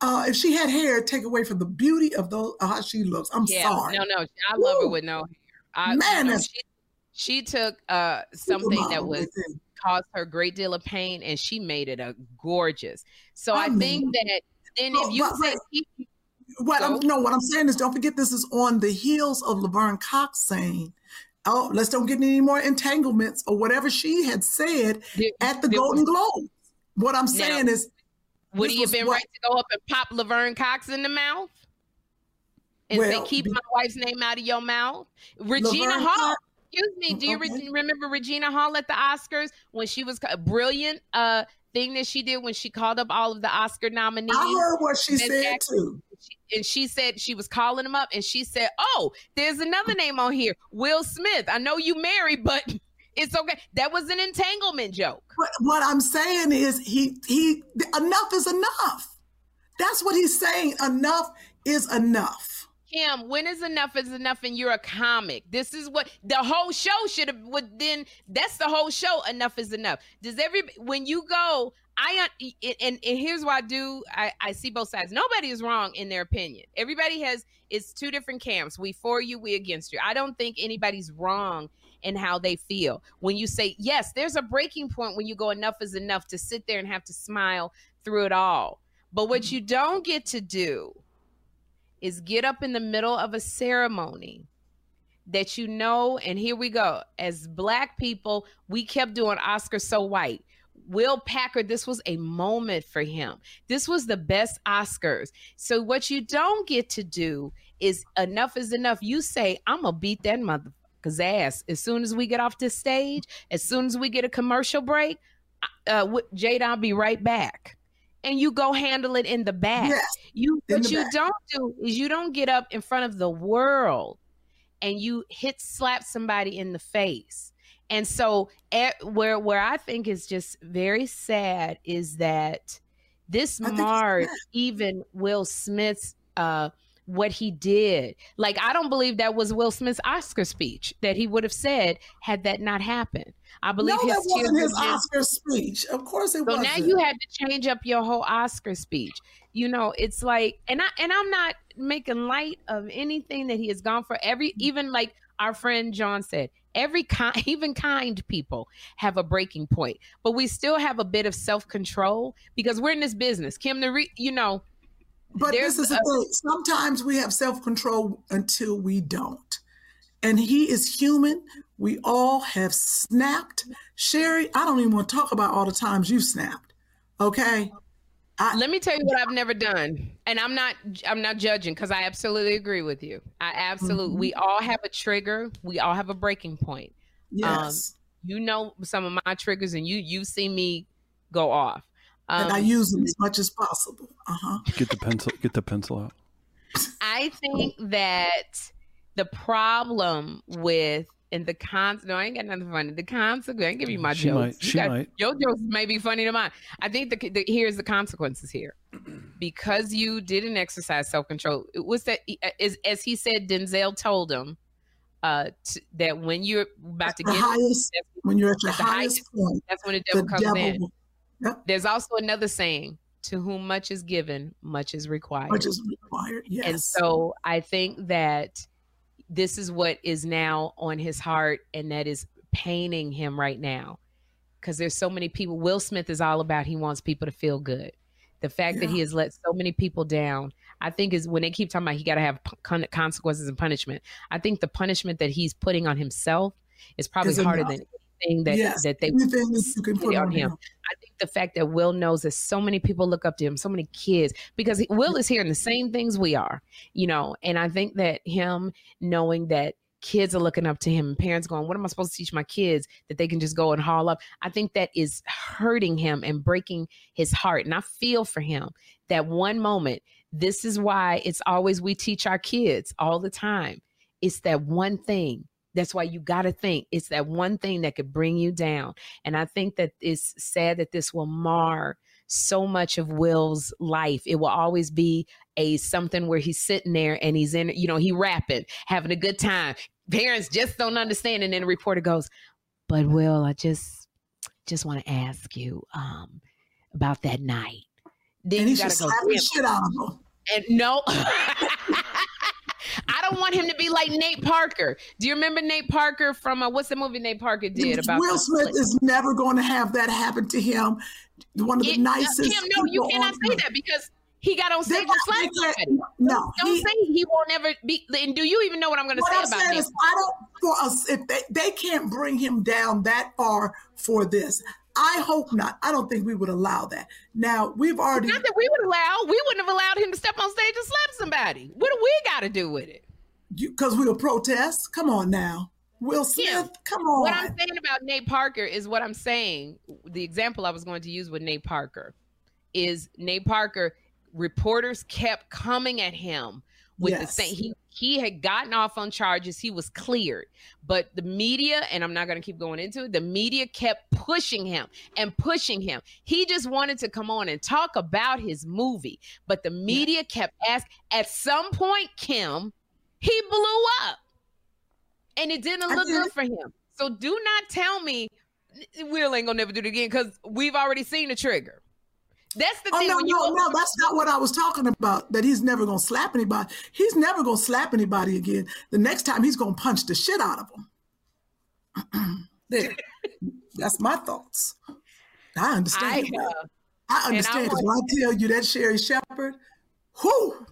[SPEAKER 2] Uh, if she had hair, take away from the beauty of those uh, how she looks. I'm
[SPEAKER 3] Yeah,
[SPEAKER 2] sorry.
[SPEAKER 3] no, no, I love her with no hair. I,
[SPEAKER 2] Man,
[SPEAKER 3] you know, she, she took uh something that was caused her a great deal of pain and she made it a gorgeous. So I,
[SPEAKER 2] I
[SPEAKER 3] think that then
[SPEAKER 2] No,
[SPEAKER 3] if you
[SPEAKER 2] but
[SPEAKER 3] say
[SPEAKER 2] What I'm no, what I'm saying is, don't forget this is on the heels of Laverne Cox saying, "Oh, let's don't get any more entanglements" or whatever she had said
[SPEAKER 3] There-
[SPEAKER 2] at the Golden Globes. What I'm saying is,
[SPEAKER 3] would he have been
[SPEAKER 2] what-
[SPEAKER 3] right to go up and pop Laverne Cox in the mouth? And
[SPEAKER 2] Well,
[SPEAKER 3] say, keep
[SPEAKER 2] be-
[SPEAKER 3] my wife's name out of your mouth. Regina
[SPEAKER 2] Laverne
[SPEAKER 3] Hall.
[SPEAKER 2] Cox-
[SPEAKER 3] Excuse me. Do you re- remember Regina Hall at the Oscars when she was a brilliant uh thing that she did when she called up all of the Oscar nominees?
[SPEAKER 2] I heard what she said too.
[SPEAKER 3] She- and she said she was calling him up and she said oh there's another name on here will smith i know you married but it's okay that was an entanglement joke
[SPEAKER 2] But what I'm saying is, he he enough is enough. That's what he's saying. Enough is enough.
[SPEAKER 3] kim when is enough is enough and you're a comic this is what the whole show should have would then that's the whole show enough is enough does every when you go i and, and here's why i do I, I see both sides. Nobody is wrong in their opinion. Everybody has it's two different camps. We for you we against you. I don't think anybody's wrong in how they feel. When you say yes there's a breaking point when you go enough is enough to sit there and have to smile through it all. But what you don't get to do is get up in the middle of a ceremony that you know, and here we go. As black people, we kept doing Oscar so white. Will Packer, this was a moment for him. This was the best Oscars. So what you don't get to do is enough is enough. You say, I'm gonna beat that motherfucker's ass as soon as we get off this stage, as soon as we get a commercial break. Uh, with Jada, I'll be right back. And you go handle it in the back.
[SPEAKER 2] Yes.
[SPEAKER 3] You what you
[SPEAKER 2] back.
[SPEAKER 3] don't do is you don't get up in front of the world and you hit slap somebody in the face. And so at, where where I think is just very sad is that this marred even Will Smith's uh what he did. Like I don't believe that was Will Smith's Oscar speech that he would have said had that not happened. I believe
[SPEAKER 2] No,
[SPEAKER 3] his
[SPEAKER 2] that wasn't his Oscar speech. Of course it
[SPEAKER 3] so
[SPEAKER 2] wasn't.
[SPEAKER 3] now you had to change up your whole Oscar speech. You know, it's like, and I and I'm not making light of anything that he has gone for. Every even like our friend John said, Every kind, even kind people have a breaking point, but we still have a bit of self control because we're in this business. Kim, the re, you know,
[SPEAKER 2] But this is the
[SPEAKER 3] a-
[SPEAKER 2] thing. Sometimes we have self control until we don't. And he is human. We all have snapped. Sherry, I don't even want to talk about all the times you snapped. Okay.
[SPEAKER 3] Let me tell you what I've never done, and I'm not I'm not judging because I absolutely agree with you. I absolutely we all have a trigger. We all have a breaking point.
[SPEAKER 2] Yes.
[SPEAKER 3] You know some of my triggers, and you you see me go off.
[SPEAKER 2] and I
[SPEAKER 3] Um,
[SPEAKER 2] use them as much as possible. Uh huh.
[SPEAKER 5] Get the pencil. Get the pencil out.
[SPEAKER 3] I think that the problem with and the cons no, I ain't got nothing funny. The consequence, I ain't give you my
[SPEAKER 5] She
[SPEAKER 3] jokes.
[SPEAKER 5] might- she
[SPEAKER 3] got-
[SPEAKER 5] might.
[SPEAKER 3] Your jokes may be funny to mine. I think the, the here's the consequences here. Because you didn't exercise self control, it was that as, as he said, Denzel told him uh, t- that when you're about to
[SPEAKER 2] The
[SPEAKER 3] get
[SPEAKER 2] highest, when you're at your
[SPEAKER 3] the
[SPEAKER 2] highest point,
[SPEAKER 3] that's when the
[SPEAKER 2] the
[SPEAKER 3] devil comes
[SPEAKER 2] devil
[SPEAKER 3] in.
[SPEAKER 2] will- Yep.
[SPEAKER 3] There's also another saying: "To whom much is given, much is required."
[SPEAKER 2] much is required. Yes.
[SPEAKER 3] And so I think that this is what is now on his heart and that is paining him right now. Because there's so many people. Will Smith is all about he wants people to feel good. The fact that he has let so many people down, I think, is when they keep talking about he got to have p- consequences and punishment. I think the punishment that he's putting on himself is probably
[SPEAKER 2] Is
[SPEAKER 3] harder
[SPEAKER 2] enough.
[SPEAKER 3] than anything that
[SPEAKER 2] yes.
[SPEAKER 3] that they
[SPEAKER 2] anything that you can put on him.
[SPEAKER 3] I think the fact that Will knows that so many people look up to him, so many kids, because he- Will is hearing the same things we are, you know. And I think that him knowing that kids are looking up to him and parents going, What am I supposed to teach my kids that they can just go and haul up? I think that is hurting him and breaking his heart. And I feel for him that one moment, this is why it's always we teach our kids all the time. It's that one thing. That's why you got to think it's that one thing that could bring you down. And I think that it's sad that this will mar so much of Will's life. It will always be a something where he's sitting there and he's in, you know, he rapping, having a good time. Parents just don't understand. And then the reporter goes, But Will, I just just want to ask you um about that night. Then
[SPEAKER 2] And he
[SPEAKER 3] you gotta go,
[SPEAKER 2] shit out of him.
[SPEAKER 3] And no, don't want him to be like Nate Parker. Do you remember Nate Parker from uh, what's the movie Nate Parker did about
[SPEAKER 2] Will Smith is never going to have that happen to him. One of the
[SPEAKER 3] It- uh,
[SPEAKER 2] nicest.
[SPEAKER 3] No, you cannot say that because he got on stage and slapped somebody.
[SPEAKER 2] No,
[SPEAKER 3] Don't
[SPEAKER 2] he-
[SPEAKER 3] say he won't ever be. And do you even know what I'm going to say
[SPEAKER 2] I'm
[SPEAKER 3] about
[SPEAKER 2] saying
[SPEAKER 3] Nate?
[SPEAKER 2] is, I don't for us if they they can't bring him down that far for this. I hope not. I don't think we would allow that. Now we've already
[SPEAKER 3] Not that we would allow. We wouldn't have allowed him to step on stage and slap somebody. What do we got to do with it?
[SPEAKER 2] Because we'll protest. Come on now, Will Smith.
[SPEAKER 3] Yeah.
[SPEAKER 2] Come on.
[SPEAKER 3] What I'm saying about Nate Parker is what I'm saying. The example I was going to use with Nate Parker is Nate Parker. Reporters kept coming at him with the same. He he had gotten off on charges. He was cleared, but the media and I'm not going to keep going into it. The media kept pushing him and pushing him. He just wanted to come on and talk about his movie, but the media kept asking. At some point, Kim, he blew up and it didn't look good for him. So do not tell me Will ain't gonna never do it again because we've already seen the trigger. That's the
[SPEAKER 2] Oh
[SPEAKER 3] thing.
[SPEAKER 2] no,
[SPEAKER 3] when you
[SPEAKER 2] no, no! That's not what I was talking about. That he's never gonna slap anybody. He's never gonna slap anybody again. The next time he's gonna punch the shit out of them. there, that's my thoughts. I understand.
[SPEAKER 3] I, uh,
[SPEAKER 2] I understand. when I tell you that Sherri Shepherd, whoo,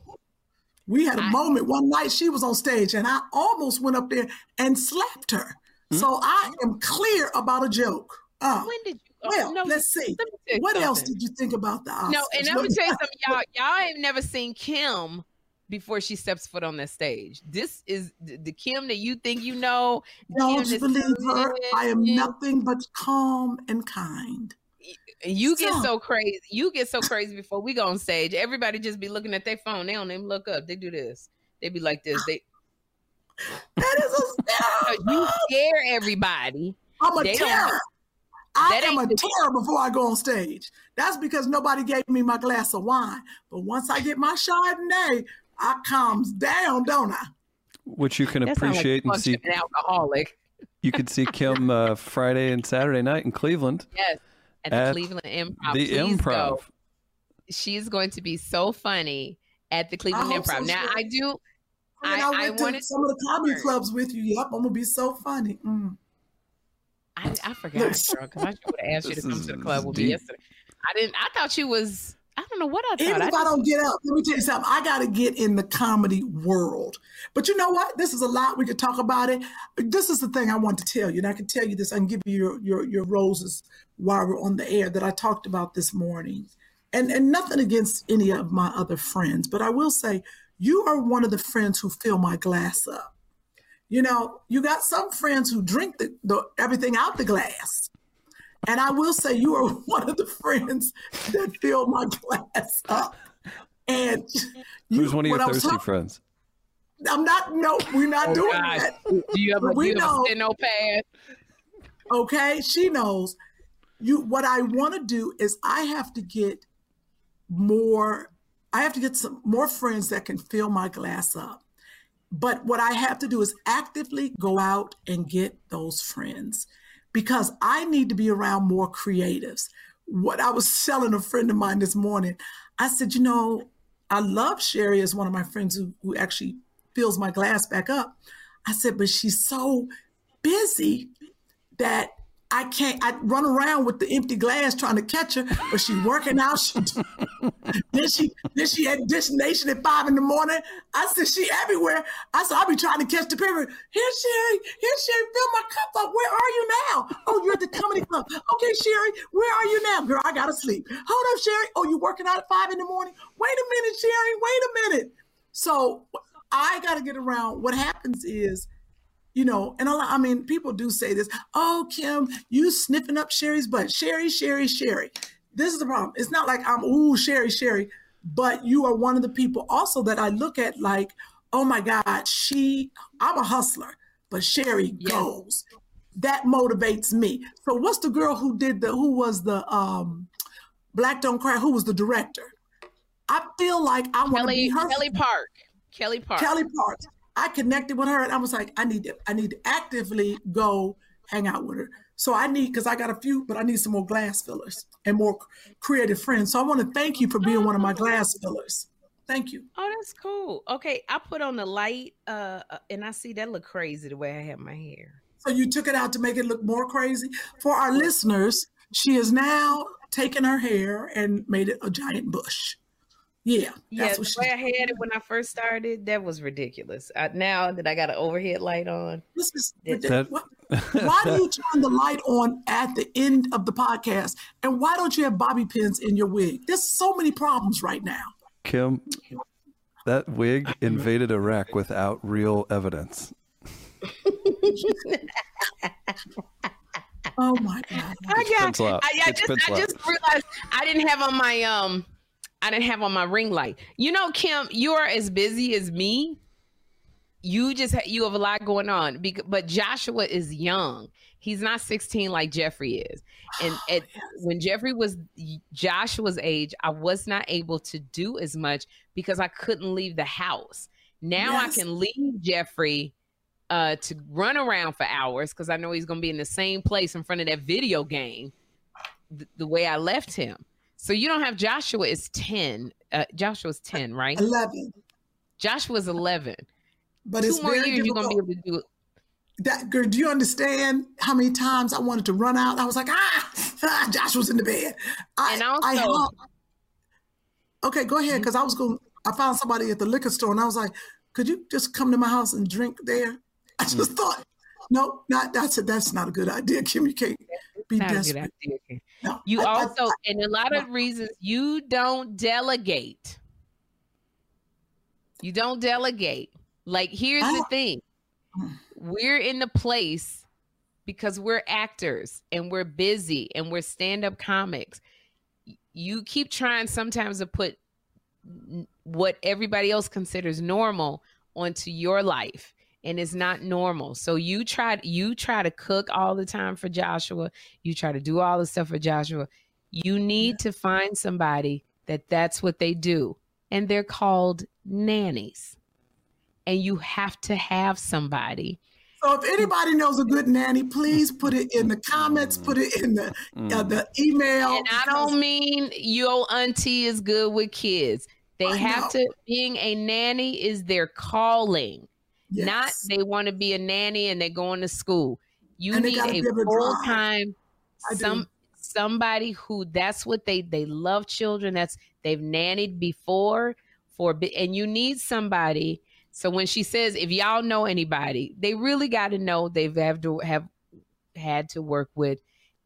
[SPEAKER 2] we had a
[SPEAKER 3] I-
[SPEAKER 2] moment one night she was on stage and I almost went up there and slapped her.
[SPEAKER 3] Hmm?
[SPEAKER 2] So I am clear about a joke. Uh,
[SPEAKER 3] when did you? oh,
[SPEAKER 2] well,
[SPEAKER 3] no,
[SPEAKER 2] let's see.
[SPEAKER 3] let me tell you
[SPEAKER 2] What else did you think about the Oscars?
[SPEAKER 3] No, and let
[SPEAKER 2] What-
[SPEAKER 3] me tell you something, y'all. Y'all ain't never seen Kim before she steps foot on that stage. This is the, the Kim that you think you know.
[SPEAKER 2] Don't
[SPEAKER 3] Kim that's
[SPEAKER 2] believe her. I am
[SPEAKER 3] coming.
[SPEAKER 2] nothing but calm and kind.
[SPEAKER 3] You get
[SPEAKER 2] So-
[SPEAKER 3] so crazy. You get so crazy before we go on stage. Everybody just be looking at their phone. They don't even look up. They do this. They be like this. They
[SPEAKER 2] That is a
[SPEAKER 3] you scare everybody.
[SPEAKER 2] I'm a
[SPEAKER 3] they
[SPEAKER 2] terror. I
[SPEAKER 3] that
[SPEAKER 2] am a
[SPEAKER 3] ain't the-
[SPEAKER 2] terror before I go on stage. That's because nobody gave me my glass of wine. But once I get my Chardonnay, I calms down, don't I?
[SPEAKER 5] Which you can
[SPEAKER 3] That sound like
[SPEAKER 5] appreciate and see.
[SPEAKER 3] An alcoholic.
[SPEAKER 5] You can see Kim uh, Friday and Saturday night in Cleveland.
[SPEAKER 3] Yes. At the
[SPEAKER 5] At
[SPEAKER 3] Cleveland Improv.
[SPEAKER 5] the
[SPEAKER 3] Please
[SPEAKER 5] Improv.
[SPEAKER 3] Go. She's going to be so funny at the Cleveland
[SPEAKER 2] hope so,
[SPEAKER 3] Improv. now
[SPEAKER 2] Sherry.
[SPEAKER 3] I do
[SPEAKER 2] And I,
[SPEAKER 3] I,
[SPEAKER 2] went
[SPEAKER 3] I
[SPEAKER 2] to
[SPEAKER 3] wanted
[SPEAKER 2] some of the comedy
[SPEAKER 3] to-
[SPEAKER 2] clubs with you. Yep, I'm gonna be so funny. Mm.
[SPEAKER 3] I, I forgot, girl, because I would have asked you to
[SPEAKER 5] This
[SPEAKER 3] come to the club
[SPEAKER 5] this
[SPEAKER 3] with
[SPEAKER 5] is
[SPEAKER 3] me yesterday. I didn't. I thought you was. I don't know what I thought.
[SPEAKER 2] Even if I
[SPEAKER 3] just-
[SPEAKER 2] don't get up, let me tell you something. I got to get in the comedy world. But you know what? This is a lot. We could talk about it. This is the thing I want to tell you, and I can tell you this. I can give you your your, your roses while we're on the air that I talked about this morning. And and nothing against any of my other friends, but I will say you are one of the friends who fill my glass up. You know, you got some friends who drink the, the everything out the glass. And I will say you are one of the friends that fill my glass up. And you,
[SPEAKER 5] Who's one of your
[SPEAKER 2] when I was
[SPEAKER 5] thirsty
[SPEAKER 2] talking-
[SPEAKER 5] friends?
[SPEAKER 2] I'm not. No, we're not
[SPEAKER 3] Oh,
[SPEAKER 2] doing
[SPEAKER 3] God.
[SPEAKER 2] that.
[SPEAKER 3] Do you have a,
[SPEAKER 2] We
[SPEAKER 3] do you have
[SPEAKER 2] know.
[SPEAKER 3] steno pad?
[SPEAKER 2] Okay, she knows. You. What I want to do is I have to get more. I have to get some more friends that can fill my glass up. But what I have to do is actively go out and get those friends because I need to be around more creatives. What I was telling a friend of mine this morning, I said, you know, I love Sherry as one of my friends who, who actually fills my glass back up. I said, but she's so busy that I can't. I run around with the empty glass trying to catch her, but she's working out. She, then she then she at Dish Nation at five in the morning. I said she everywhere. I said I'll be trying to catch the paper. Here, Sherry. Here, Sherry. Fill my cup up. Where are you now? Oh, you're at the comedy club. Okay, Sherry. Where are you now, girl? I gotta sleep. Hold up, Sherry. Oh, you working out at five in the morning? Wait a minute, Sherry. Wait a minute. So I got to get around. What happens is you know, and a lot, I mean, people do say this, oh, Kim, you sniffing up Sherry's butt. Sherry, Sherry, Sherry. This is the problem. It's not like I'm, ooh, Sherry, Sherry, but you are one of the people also that I look at like, oh my God, she, I'm a hustler, but Sherry goes. That motivates me. So what's the girl who did the, who was the um Black Don't Cry, who was the director? I feel like I want to be her
[SPEAKER 3] Kelly Park. Kelly Park.
[SPEAKER 2] Kelly Parks. I connected with her and I was like, I need to, I need to actively go hang out with her. So I need, because I got a few, but I need some more glass fillers and more creative friends. So I want to thank you for being one of my glass fillers. Thank you.
[SPEAKER 3] Oh, that's cool. Okay, I put on the light, uh, uh, and I see that look crazy the way I have my hair.
[SPEAKER 2] So you took it out to make it look more crazy. For our listeners, she has now taken her hair and made it a giant bush. Yeah,
[SPEAKER 3] Yeah,
[SPEAKER 2] that's
[SPEAKER 3] the
[SPEAKER 2] what she
[SPEAKER 3] way I had it when I first started, that was ridiculous. I, now that I got an overhead light on,
[SPEAKER 2] This is
[SPEAKER 3] That-
[SPEAKER 2] ridiculous. Why- why do you turn the light on at the end of the podcast? And why don't you have bobby pins in your wig? There's so many problems right now.
[SPEAKER 5] Kim, that wig invaded Iraq without real evidence.
[SPEAKER 2] Oh my God.
[SPEAKER 3] I
[SPEAKER 5] Get your pencil out.
[SPEAKER 3] I, I just, I just realized I didn't have on my um, I didn't have on my ring light. You know, Kim, you are as busy as me. You just ha- you have a lot going on. Because, but Joshua is young. He's not 16 like Jeffrey is. And at, when Jeffrey was Joshua's age, I was not able to do as much because I couldn't leave the house. Now
[SPEAKER 2] Yes.
[SPEAKER 3] I can leave Jeffrey uh, to run around for hours because I know he's going to be in the same place in front of that video game th- the way I left him. So you don't have Joshua is 10. Uh, Joshua's 10, right?
[SPEAKER 2] 11.
[SPEAKER 3] Joshua's 11.
[SPEAKER 2] But
[SPEAKER 3] Two
[SPEAKER 2] it's
[SPEAKER 3] more years, you're going to be able to do it.
[SPEAKER 2] that girl, do you understand how many times I wanted to run out? I was like, ah, ah Josh was in the bed. I,
[SPEAKER 3] And also- Mm-hmm.
[SPEAKER 2] hung- okay, go ahead, because I was going. I found somebody at the liquor store, and I was like, could you just come to my house and drink there? I
[SPEAKER 3] Mm.
[SPEAKER 2] just thought, no, not. I said that's not a good idea, Kim. You can't be
[SPEAKER 3] Not
[SPEAKER 2] desperate. No,
[SPEAKER 3] You
[SPEAKER 2] I- I-
[SPEAKER 3] also, and a lot of reasons, you don't delegate. You don't delegate. Like, here's the
[SPEAKER 2] ah.
[SPEAKER 3] thing we're in the place because we're actors and we're busy and we're stand up comics. You keep trying sometimes to put what everybody else considers normal onto your life and it's not normal. So you try you try to cook all the time for Joshua. You try to do all the stuff for Joshua. You need to find somebody that that's what they do and they're called nannies. And you have to have somebody.
[SPEAKER 2] So if anybody knows a good nanny, please put it in the comments. Put it in the uh, the email.
[SPEAKER 3] And I don't mean your auntie is good with kids. They
[SPEAKER 2] I
[SPEAKER 3] have
[SPEAKER 2] know.
[SPEAKER 3] to being a nanny is their calling. Not they want to be a nanny and they're going to school. You
[SPEAKER 2] And
[SPEAKER 3] need a
[SPEAKER 2] be able to
[SPEAKER 3] full time
[SPEAKER 2] I do.
[SPEAKER 3] some somebody who that's what they they love children. That's they've nannied before for and you need somebody. So when she says if y'all know anybody, they really got to know they've have to have had to work with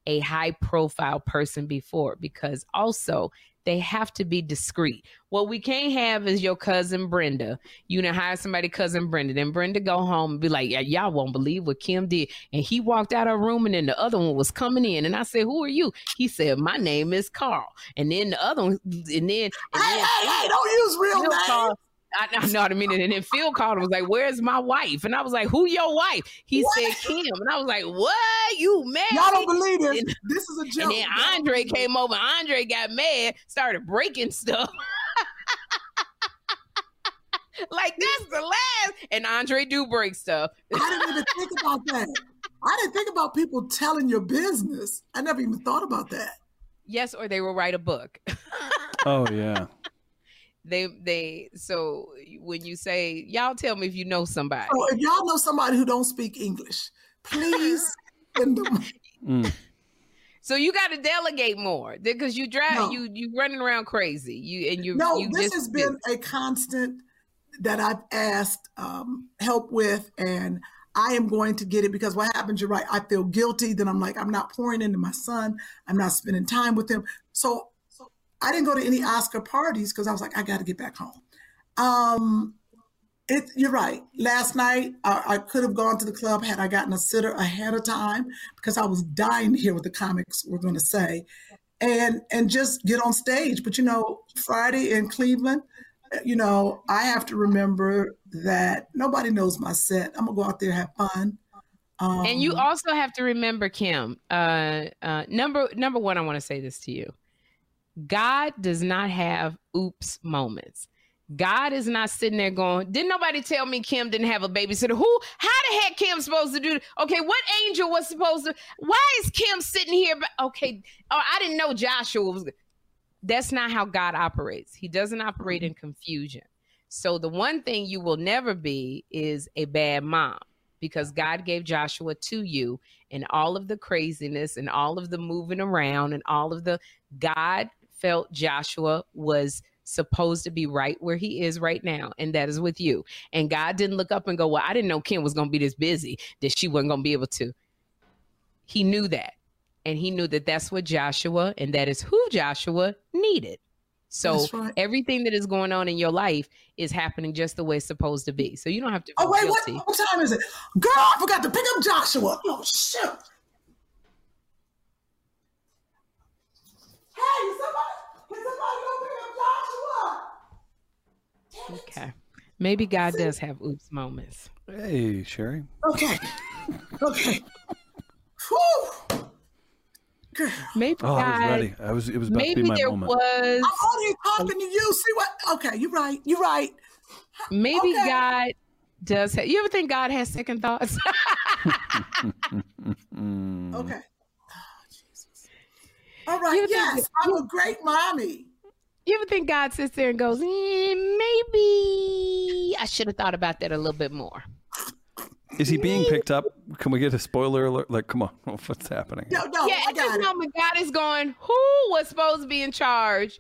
[SPEAKER 3] a high profile person before because also they have to be discreet. What we can't have is your cousin Brenda. You know, hire somebody, cousin Brenda. Then Brenda go home and be like, yeah, y'all won't believe what Kim did. And he walked out of room and then the other one was coming in. And I said, Who are you? He said, My name is Carl. And then the other one, and then, and
[SPEAKER 2] Hey,
[SPEAKER 3] then
[SPEAKER 2] hey, hey, don't use real names.
[SPEAKER 3] Called- I, I know what I mean. And then Phil called and was like, Where's my wife? And I was like, Who your wife? He
[SPEAKER 2] What?
[SPEAKER 3] said Kim. And I was like, What? You married?
[SPEAKER 2] Y'all don't believe this.
[SPEAKER 3] And-
[SPEAKER 2] This is a joke.
[SPEAKER 3] And then Andre came over. Andre got mad, started breaking stuff. like that's the last. And Andre do break stuff.
[SPEAKER 2] I didn't even think about that. I didn't think about people telling your business. I never even thought about that.
[SPEAKER 3] Yes, or they will write a book.
[SPEAKER 5] Oh yeah.
[SPEAKER 3] They they so when you say y'all tell me if you know somebody.
[SPEAKER 2] So if y'all know somebody who don't speak English, please send them.
[SPEAKER 5] Mm.
[SPEAKER 3] So you got to delegate more because you drive
[SPEAKER 2] No.
[SPEAKER 3] you you running around crazy. You and you
[SPEAKER 2] No,
[SPEAKER 3] you
[SPEAKER 2] this
[SPEAKER 3] just
[SPEAKER 2] has been a constant that I've asked um, help with, and I am going to get it because what happens, you're right. I feel guilty. Then I'm like, I'm not pouring into my son. I'm not spending time with him. So, so I didn't go to any Oscar parties because I was like, I got to get back home. Um, it, you're right. Last night, I, I could have gone to the club had I gotten a sitter ahead of time because I was dying to hear what the comics were going to say, and and just get on stage. But you know, Friday in Cleveland, you know, I have to remember that nobody knows my set. I'm gonna go out there have fun. Um,
[SPEAKER 3] and you also have to remember kim uh uh number number one i want to say this to you god does not have oops moments. God is not sitting there going didn't nobody tell me kim didn't have a babysitter? Who how the heck kim supposed to do okay what angel was supposed to why is kim sitting here okay oh i didn't know joshua was that's not how god operates. He doesn't operate in confusion. So the one thing you will never be is a bad mom because God gave Joshua to you and all of the craziness and all of the moving around and all of the God felt Joshua was supposed to be right where he is right now and that is with you and God didn't look up and go well I didn't know Kim was going to be this busy that she wasn't going to be able to he knew that and he knew that that's what Joshua and that is who Joshua needed so
[SPEAKER 2] right.
[SPEAKER 3] everything that is going on in your life is happening just the way it's supposed to be so you don't have to
[SPEAKER 2] Oh wait, what,
[SPEAKER 3] guilty.
[SPEAKER 2] what time is it? Girl, I forgot to pick up Joshua. Oh shoot! Hey, somebody go pick up Joshua?
[SPEAKER 3] Okay. Maybe God does have oops moments.
[SPEAKER 5] Hey, Sherry.
[SPEAKER 2] Okay, okay. Whew. Girl,
[SPEAKER 3] Maybe
[SPEAKER 5] Oh, I was ready. I was. It was about to be my
[SPEAKER 3] there
[SPEAKER 5] moment.
[SPEAKER 3] was,
[SPEAKER 2] I'm on here talking to you. See what? Okay, you're right. You're right.
[SPEAKER 3] maybe
[SPEAKER 2] okay.
[SPEAKER 3] God does have, you ever think God has second thoughts?
[SPEAKER 2] Okay. Oh, Jesus. All right.
[SPEAKER 3] You think-
[SPEAKER 2] Yes, I'm a great mommy.
[SPEAKER 3] You ever think God sits there and goes, eh, maybe I should have thought about that a little bit more?
[SPEAKER 5] Is he being picked up? Can we get a spoiler alert? Like, come on, what's happening?
[SPEAKER 2] No, no,
[SPEAKER 3] yeah,
[SPEAKER 2] I
[SPEAKER 3] at this
[SPEAKER 2] got it.
[SPEAKER 3] moment, God is going, who was supposed to be in charge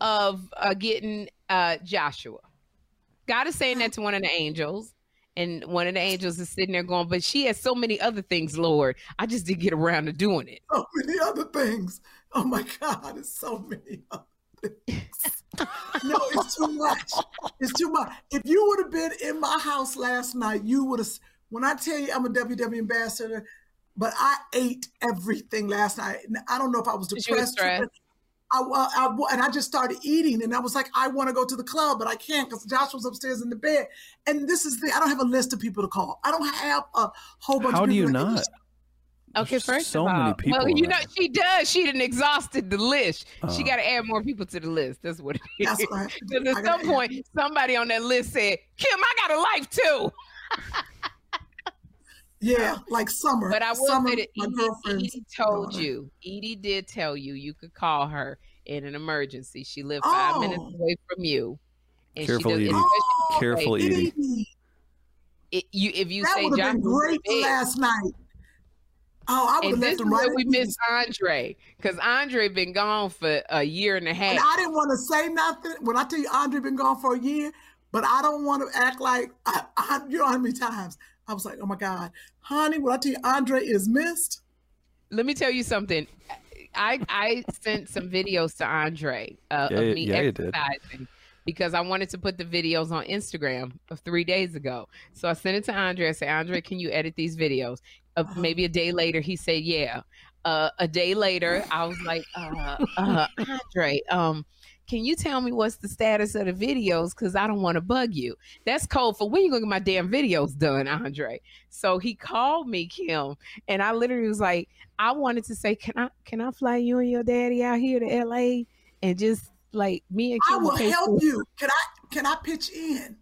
[SPEAKER 3] of uh, getting uh, Joshua? God is saying that to one of the angels. And one of the angels is sitting there going, but she has so many other things, Lord. I just didn't get around to doing it.
[SPEAKER 2] so many other things. Oh my God, it's so many other things. no, it's too much. It's too much. If you would have been in my house last night, you would have. When I tell you I'm a WW ambassador, but I ate everything last night. I don't know if I was
[SPEAKER 3] You was
[SPEAKER 2] depressed.
[SPEAKER 3] stressed.
[SPEAKER 2] I, I, I, and I just started eating, and I was like, I want to go to the club, but I can't because Joshua's upstairs in the bed. And this is the I don't have a list of people to call. I don't have a whole bunch.
[SPEAKER 5] How
[SPEAKER 2] of
[SPEAKER 5] do you
[SPEAKER 2] people
[SPEAKER 5] not?
[SPEAKER 3] Okay,
[SPEAKER 5] There's
[SPEAKER 3] first
[SPEAKER 5] so
[SPEAKER 3] of all,
[SPEAKER 5] many people
[SPEAKER 3] well, you know
[SPEAKER 5] that.
[SPEAKER 3] she does. She done exhausted the list. She uh.
[SPEAKER 5] Oh.
[SPEAKER 3] got to add more people to the list. That's what it is.
[SPEAKER 2] That's what I have to do.
[SPEAKER 3] Because at some point, somebody on that list said, "Kim, I got a life too."
[SPEAKER 2] Yeah, like summer.
[SPEAKER 3] But I will
[SPEAKER 2] summer,
[SPEAKER 3] say that
[SPEAKER 2] my
[SPEAKER 3] Edie,
[SPEAKER 2] girlfriend's
[SPEAKER 3] Edie told
[SPEAKER 2] daughter.
[SPEAKER 3] you. Edie did tell you you could call her in an emergency. She lived five oh. minutes
[SPEAKER 2] Oh.
[SPEAKER 3] away from you. And
[SPEAKER 5] Careful
[SPEAKER 3] she does,
[SPEAKER 5] eating.
[SPEAKER 3] especially-
[SPEAKER 5] oh, Careful.
[SPEAKER 2] Edie,
[SPEAKER 3] It, you, if you
[SPEAKER 2] that
[SPEAKER 3] say
[SPEAKER 2] would have been great last night. Oh, I would have
[SPEAKER 3] and this
[SPEAKER 2] left
[SPEAKER 3] is
[SPEAKER 2] him right.
[SPEAKER 3] we
[SPEAKER 2] at
[SPEAKER 3] miss. Andre because Andre been gone for a year and a half.
[SPEAKER 2] And I didn't want to say nothing when I tell you Andre been gone for a year, but I don't want to act like I, I, you know how many times I was like, oh my God, honey, when I tell you Andre is missed.
[SPEAKER 3] Let me tell you something. I I sent some videos to Andre uh,
[SPEAKER 5] Yeah,
[SPEAKER 3] of me
[SPEAKER 5] yeah,
[SPEAKER 3] exercising because I wanted to put the videos on Instagram of three days ago. So I sent it to Andre. I said, Andre, can you edit these videos? Uh, maybe a day later, he said, yeah. Uh, a day later, I was like, uh, uh, Andre, um, can you tell me what's the status of the videos? Because I don't want to bug you. That's cold for when you gonna get my damn videos done, Andre. So he called me, Kim, and I literally was like, I wanted to say, can I can I fly you and your daddy out here to LA and just like me and Kim
[SPEAKER 2] I
[SPEAKER 3] will
[SPEAKER 2] help you. Can I can I pitch in?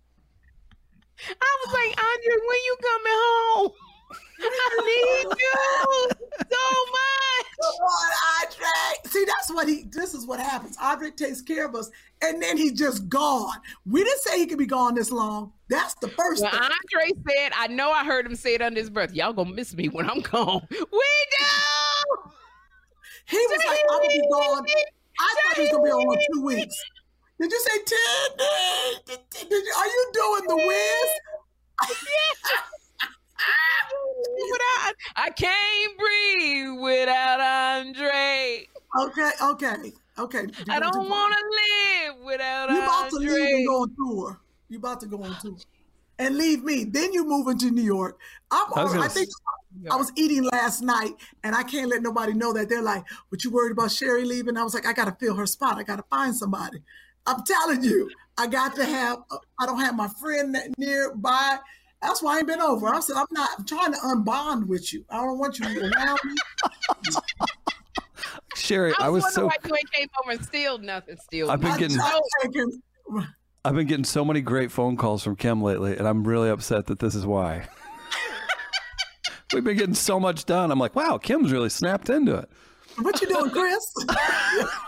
[SPEAKER 3] I was like, Andre, when you coming home? I need you so much.
[SPEAKER 2] Come on, Andre. See, that's what he. This is what happens. Andre takes care of us, and then he just gone. We didn't say he could be gone this long. That's the first
[SPEAKER 3] Well,
[SPEAKER 2] thing.
[SPEAKER 3] Andre said, I know I heard him say it under his breath. Y'all gonna miss me when I'm gone. We do.
[SPEAKER 2] He was like, "I'm gonna be gone." I thought he was gonna be on two weeks. Did you say ten? Did, you, are you doing the whiz?
[SPEAKER 3] Without, I can't breathe without Andre.
[SPEAKER 2] Okay, okay, okay. You
[SPEAKER 3] I don't want to live without Andre.
[SPEAKER 2] You about to leave and go on tour. You about to go on tour and leave me. Then you move into New York. I'm.
[SPEAKER 5] I was gonna
[SPEAKER 2] think I was eating last night, and I can't let nobody know that. They're like, "But you worried about Sherry leaving?" I was like, "I got to fill her spot. I got to find somebody." I'm telling you, I got to have. Uh, I don't have my friend that nearby. That's why I ain't been over. I said, I'm not I'm trying to unbond with you. I don't want you to be around me.
[SPEAKER 5] Sherry,
[SPEAKER 3] I was,
[SPEAKER 5] I
[SPEAKER 3] was,
[SPEAKER 5] was so
[SPEAKER 3] wondering why you ain't came over and steal nothing. Steal.
[SPEAKER 5] I've been
[SPEAKER 2] I-
[SPEAKER 5] getting-
[SPEAKER 2] I'm taking-
[SPEAKER 5] I've been getting so many great phone calls from Kim lately, and I'm really upset that this is why. We've been getting so much done. I'm like, wow, Kim's really snapped into it.
[SPEAKER 2] what you doing, Chris?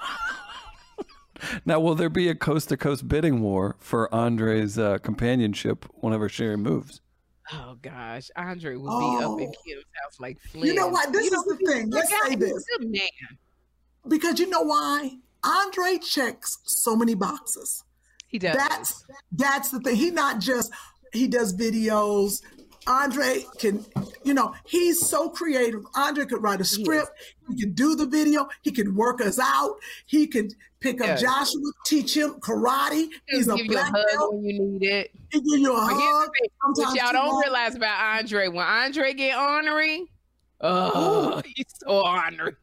[SPEAKER 5] Now, will there be a coast to coast bidding war for Andre's uh, companionship whenever Sherry moves?
[SPEAKER 3] Oh gosh, Andre would be up in
[SPEAKER 2] Oh.
[SPEAKER 3] Kim's house like Flynn.
[SPEAKER 2] You know what? This
[SPEAKER 3] You know,
[SPEAKER 2] is the thing. Let's
[SPEAKER 3] guy.
[SPEAKER 2] say
[SPEAKER 3] He's a
[SPEAKER 2] this.
[SPEAKER 3] man.
[SPEAKER 2] because you know why? Andre checks so many boxes.
[SPEAKER 3] He does.
[SPEAKER 2] That's that's the thing. He not just he does videos. Andre can, you know, he's so creative. Andre could write a script. He can do the video. He can work us out. He can pick up
[SPEAKER 3] Yes.
[SPEAKER 2] Joshua, teach him karate. He's a
[SPEAKER 3] give you a
[SPEAKER 2] black
[SPEAKER 3] hug
[SPEAKER 2] belt.
[SPEAKER 3] when you need it.
[SPEAKER 2] He give you a hug.
[SPEAKER 3] what y'all don't
[SPEAKER 2] long.
[SPEAKER 3] realize about Andre, when Andre get ornery, oh, he's so ornery.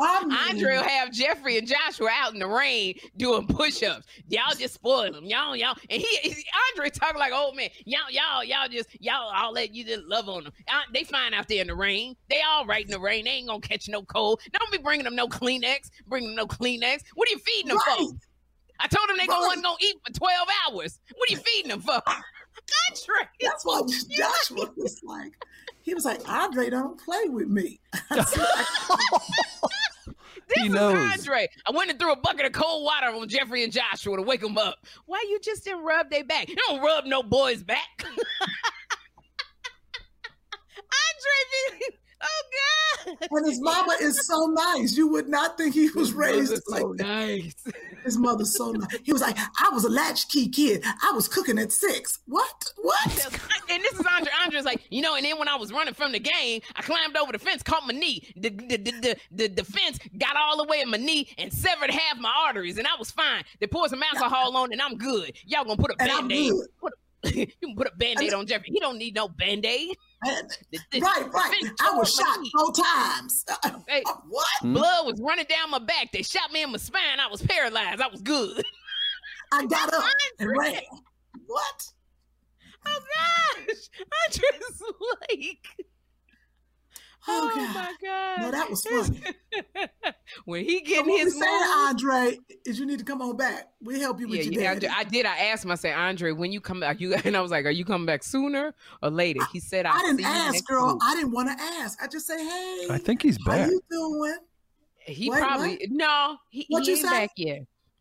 [SPEAKER 2] I mean,
[SPEAKER 3] Andre will have Jeffrey and Joshua out in the rain doing push-ups. Y'all just spoil them, y'all, y'all. And he, he Andre talking like old man. Y'all, y'all, y'all just y'all all let you just love on them. Uh, they fine out there in the rain. They all right in the rain. They ain't gonna catch no cold. Don't be bringing them no Kleenex. Bring them no Kleenex. What are you feeding them
[SPEAKER 2] Right.
[SPEAKER 3] for? I told them they gonna
[SPEAKER 2] Right.
[SPEAKER 3] wasn't gonna eat for twelve hours. What are you feeding them for? Andre.
[SPEAKER 2] That's why Joshua was like, he was like, Andre don't play with me.
[SPEAKER 3] This
[SPEAKER 5] He
[SPEAKER 3] is
[SPEAKER 5] knows.
[SPEAKER 3] Andre. I went and threw a bucket of cold water on Jeffrey and Joshua to wake them up. Why you just didn't rub their back? You don't rub no boy's back. Andre, be, oh God.
[SPEAKER 2] and his mama is so nice. You would not think he was raised like
[SPEAKER 3] so
[SPEAKER 2] that.
[SPEAKER 3] nice.
[SPEAKER 2] His mother's so nice. He was like, I was a latchkey kid. I was cooking at six. What? What?
[SPEAKER 3] and this is Andre. Andre's like, you know, and then when I was running from the game, I climbed over the fence, caught my knee. The the, the, the, the, the fence got all the way in my knee and severed half my arteries, and I was fine. They poured some alcohol on, and I'm good. Y'all gonna put a
[SPEAKER 2] And I'm
[SPEAKER 3] band-aid. Put a, you can put a band-aid on Jeffrey. He don't need no band-aid.
[SPEAKER 2] And-
[SPEAKER 3] The- the-
[SPEAKER 2] right, right. I was shot four times.
[SPEAKER 3] Hey.
[SPEAKER 2] What? Hmm?
[SPEAKER 3] Blood was running down my back. They shot me in my spine. I was paralyzed. I was good.
[SPEAKER 2] I got up and ran. What?
[SPEAKER 3] Oh gosh, I just like, Oh, oh
[SPEAKER 2] God.
[SPEAKER 3] my god.
[SPEAKER 2] No, that was funny.
[SPEAKER 3] when he
[SPEAKER 2] So
[SPEAKER 3] getting
[SPEAKER 2] what we
[SPEAKER 3] his
[SPEAKER 2] saying, Andre, is you need to come on back. We help you with
[SPEAKER 3] Yeah,
[SPEAKER 2] your
[SPEAKER 3] yeah,
[SPEAKER 2] daddy.
[SPEAKER 3] I did. I asked him. I said, Andre, when you come back, you and I was like, are you coming back sooner or later? He said, I'll
[SPEAKER 2] I didn't
[SPEAKER 3] see
[SPEAKER 2] ask, girl.
[SPEAKER 3] week."
[SPEAKER 2] I didn't want to ask. I just say, hey,
[SPEAKER 5] I think he's back.
[SPEAKER 2] how
[SPEAKER 5] back.
[SPEAKER 2] you doing?
[SPEAKER 3] He
[SPEAKER 2] Wait,
[SPEAKER 3] probably no. He,
[SPEAKER 2] What
[SPEAKER 3] he
[SPEAKER 2] you
[SPEAKER 3] ain't
[SPEAKER 2] say?
[SPEAKER 3] back yet.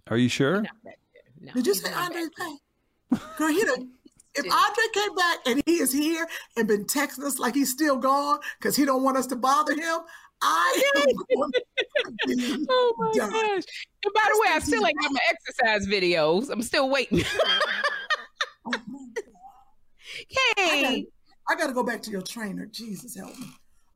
[SPEAKER 5] Are you sure?
[SPEAKER 3] Not back there. No,
[SPEAKER 2] Did you say
[SPEAKER 3] not
[SPEAKER 2] Andre
[SPEAKER 3] back
[SPEAKER 2] Girl, he done, if Andre came back and he is here and been texting us like he's still gone because he don't want us to bother him, I am to
[SPEAKER 3] Oh my
[SPEAKER 2] done.
[SPEAKER 3] gosh! And by the way, I still ain't got my exercise videos. I'm still waiting.
[SPEAKER 2] Oh, my I gotta, go back to your trainer. Jesus help me.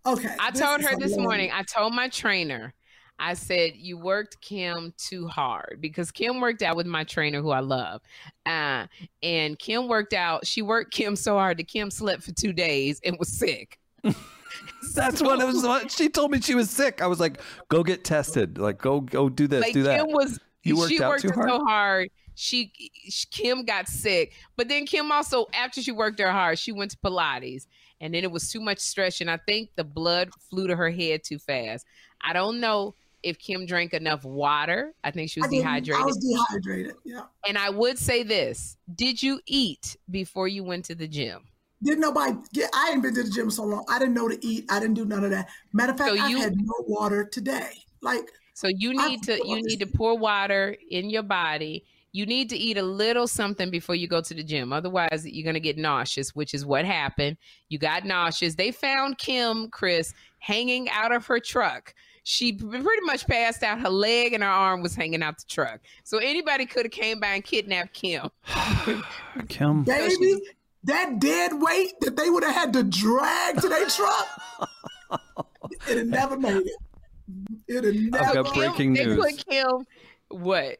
[SPEAKER 2] Okay.
[SPEAKER 3] I told her this morning, I told my trainer, I said, You worked Kim too hard because Kim worked out with my trainer who I love. Uh, and Kim worked out, she worked Kim so hard that Kim slept for two days and was sick.
[SPEAKER 5] That's what it was. What she told me she was sick. I was like, "Go get tested. Like, go go do this,
[SPEAKER 3] like
[SPEAKER 5] do that."
[SPEAKER 3] Kim was
[SPEAKER 5] You worked
[SPEAKER 3] she
[SPEAKER 5] out
[SPEAKER 3] worked
[SPEAKER 5] too hard?
[SPEAKER 3] so hard. She, she Kim got sick, but then Kim also after she worked her hard, she went to Pilates, and then it was too much stress, and I think the blood flew to her head too fast. I don't know if Kim drank enough water. I think she was
[SPEAKER 2] didn't-
[SPEAKER 3] dehydrated.
[SPEAKER 2] I was dehydrated. Yeah.
[SPEAKER 3] and I would say this: Did you eat before you went to the gym?
[SPEAKER 2] Didn't nobody get I ain't been to the gym so long. I didn't know to eat. I didn't do none of that. Matter of fact,
[SPEAKER 3] So
[SPEAKER 2] I
[SPEAKER 3] you-
[SPEAKER 2] had no water today. Like
[SPEAKER 3] So you
[SPEAKER 2] I
[SPEAKER 3] need to you need to pour water in your body. You need to eat a little something before you go to the gym. Otherwise, you're going to get nauseous, which is what happened. You got nauseous. They found Kim, Chris, hanging out of her truck. She pretty much passed out. Her leg and her arm was hanging out the truck. So anybody could have came by and kidnapped Kim.
[SPEAKER 5] Kim,
[SPEAKER 2] baby, that dead weight that they would have had to drag to their truck, it had never made it. It had
[SPEAKER 5] I've
[SPEAKER 2] never
[SPEAKER 5] got
[SPEAKER 3] Kim,
[SPEAKER 5] breaking
[SPEAKER 3] they
[SPEAKER 5] news.
[SPEAKER 3] put Kim. What?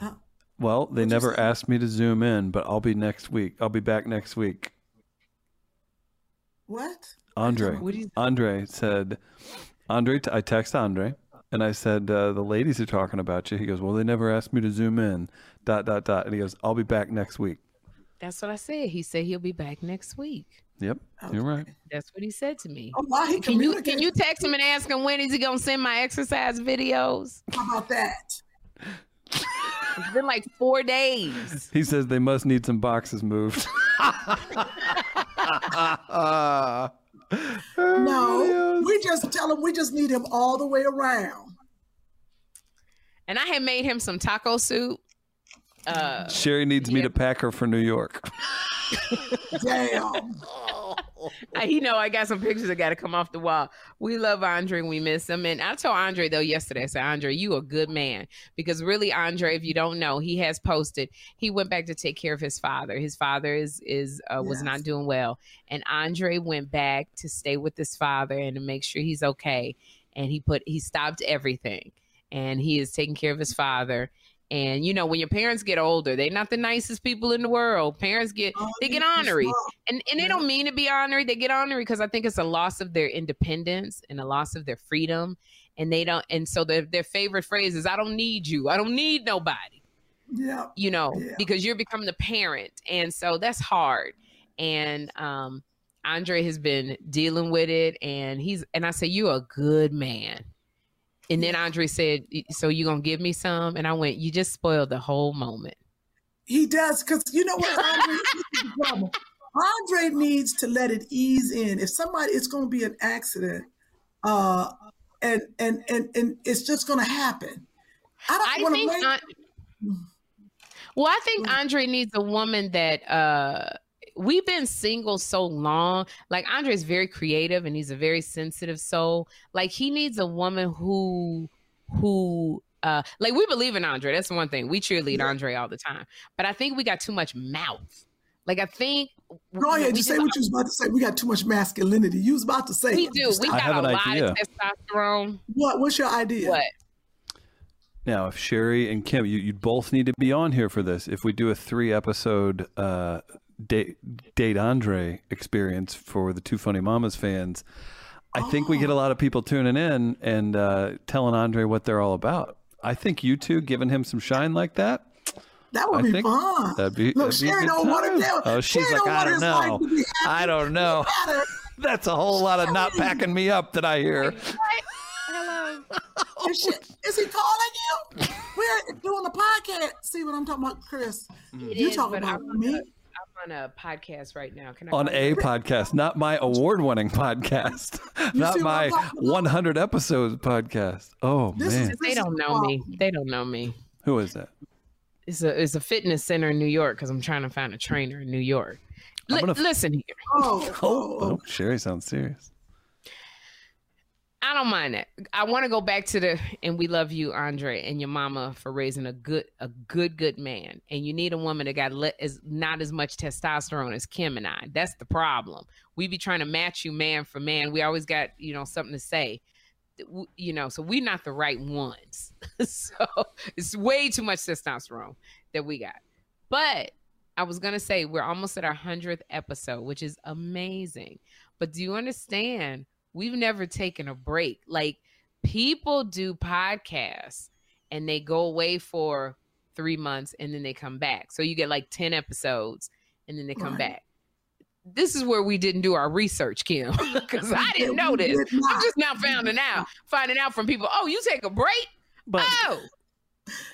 [SPEAKER 5] Uh, well, they
[SPEAKER 2] What'd
[SPEAKER 5] never asked me to zoom in, but I'll be next week. I'll be back next week.
[SPEAKER 2] what?
[SPEAKER 5] Andre,
[SPEAKER 3] What
[SPEAKER 5] Andre said, Andre, I text Andre and I said, uh, the ladies are talking about you. He goes, well, they never asked me to zoom in, dot, dot, dot. And he goes, I'll be back next week.
[SPEAKER 3] That's what I said. He said he'll be back next week.
[SPEAKER 5] Yep, you're right.
[SPEAKER 3] That's what he said to me.
[SPEAKER 2] Oh, why he
[SPEAKER 3] Can you can you text him and ask him when is he gonna send my exercise videos?
[SPEAKER 2] How about that?
[SPEAKER 3] It's been like four days.
[SPEAKER 5] He says they must need some boxes moved.
[SPEAKER 2] No, we just tell him we just need him all the way around.
[SPEAKER 3] And I had made him some taco soup. Uh,
[SPEAKER 5] Sherri needs me to pack her for New York.
[SPEAKER 2] Damn.
[SPEAKER 3] You know, I got some pictures that got to come off the wall. We love Andre we miss him. And I told Andre though yesterday, I said, Andre, you a good man because really, Andre, if you don't know, he has posted. He went back to take care of his father. His father is is uh, was
[SPEAKER 2] Yes.
[SPEAKER 3] not doing well, and Andre went back to stay with his father and to make sure he's okay. And he put he stopped everything, and he is taking care of his father. And you know, when your parents get older, they're not the nicest people in the world. Parents get
[SPEAKER 2] Oh,
[SPEAKER 3] they get
[SPEAKER 2] he's
[SPEAKER 3] ornery and and they don't mean to be honorary. They get honorary because I think it's a loss of their independence and a loss of their freedom. And they don't. And so their their favorite phrase is, "I don't need you. I don't need nobody."
[SPEAKER 2] Yeah.
[SPEAKER 3] You know,
[SPEAKER 2] Yeah.
[SPEAKER 3] because you're becoming the parent, and so that's hard. And um, Andre has been dealing with it, and he's and I say, You're a good man." And then Andre said, "So you gonna give me some?" And I went, "You just spoiled the whole moment."
[SPEAKER 2] He does, because you know what, Andre, this is the problem. Andre needs to let it ease in. If somebody, it's going to be an accident, uh, and and and and it's just going to happen. I don't
[SPEAKER 3] I
[SPEAKER 2] want to
[SPEAKER 3] think.
[SPEAKER 2] blame.
[SPEAKER 3] An- well, I think Andre needs a woman that uh we've been single so long. Like Andre is very creative and he's a very sensitive soul. Like he needs a woman who who uh like we believe in Andre. That's one thing. We cheerlead
[SPEAKER 2] Yeah.
[SPEAKER 3] Andre all the time. But I think we got too much mouth. Like I think
[SPEAKER 2] Go ahead,
[SPEAKER 3] we
[SPEAKER 2] just say what you was about to say. We got too much masculinity. You was about to say.
[SPEAKER 3] we do. We
[SPEAKER 5] I
[SPEAKER 3] got
[SPEAKER 5] have
[SPEAKER 3] a
[SPEAKER 5] an
[SPEAKER 3] lot
[SPEAKER 5] idea.
[SPEAKER 3] of testosterone.
[SPEAKER 2] What? What's your idea?
[SPEAKER 3] What?
[SPEAKER 5] Now, if Sherri and Kim, you, you both need to be on here for this. If we do a three episode uh, date, date Andre experience for the Two Funny Mamas fans, I think we get a lot of people tuning in and uh, telling Andre what they're all about. I think you two giving him some shine like that.
[SPEAKER 2] That would
[SPEAKER 5] I
[SPEAKER 2] be
[SPEAKER 5] think
[SPEAKER 2] fun.
[SPEAKER 5] That'd be,
[SPEAKER 2] Look,
[SPEAKER 5] that'd be
[SPEAKER 2] Sherri
[SPEAKER 5] good
[SPEAKER 2] don't want
[SPEAKER 5] time.
[SPEAKER 2] to tell.
[SPEAKER 5] Oh, she's
[SPEAKER 2] Sherri
[SPEAKER 5] like,
[SPEAKER 2] don't
[SPEAKER 5] I
[SPEAKER 2] want
[SPEAKER 5] don't know.
[SPEAKER 2] to
[SPEAKER 5] I don't know. That's a whole lot of not packing me up that I hear.
[SPEAKER 3] Hello.
[SPEAKER 2] Is, she, is he calling you? We're doing a podcast. See what I'm talking about, Chris? you
[SPEAKER 3] is,
[SPEAKER 2] talking about
[SPEAKER 3] I'm on
[SPEAKER 2] me?
[SPEAKER 3] I'm on a podcast right now. Can I
[SPEAKER 5] On a
[SPEAKER 3] you?
[SPEAKER 5] podcast, not my award winning podcast, not my
[SPEAKER 2] I'm talking about?
[SPEAKER 5] 100 episodes podcast. Oh,
[SPEAKER 2] This
[SPEAKER 5] man.
[SPEAKER 2] is-
[SPEAKER 3] They don't know me. They don't know me.
[SPEAKER 5] Who is that?
[SPEAKER 3] It's a it's a fitness center in New York because I'm trying to find a trainer in New York. Li-
[SPEAKER 5] gonna f-
[SPEAKER 3] listen here.
[SPEAKER 2] Oh, oh,
[SPEAKER 5] Oh, Sherri sounds serious.
[SPEAKER 3] I don't mind that. I want to go back to the and we love you, Andre, and your mama for raising a good, a good, good man. And you need a woman that got le- is not as much testosterone as Kim and I. That's the problem. We be trying to match you man for man. We always got you know something to say, you know. So we're not the right ones. so it's way too much testosterone that we got. But I was gonna say we're almost at our hundredth episode, which is amazing. But do you understand? We've never taken a break. Like people do podcasts and they go away for three months and then they come back. So you get like 10 episodes and then they come
[SPEAKER 2] Right.
[SPEAKER 3] back. This is where we didn't do our research, Kim, because I didn't know this.
[SPEAKER 2] did
[SPEAKER 3] I'm just now finding out, finding out from people. Oh, you take a break?
[SPEAKER 5] But
[SPEAKER 3] Oh,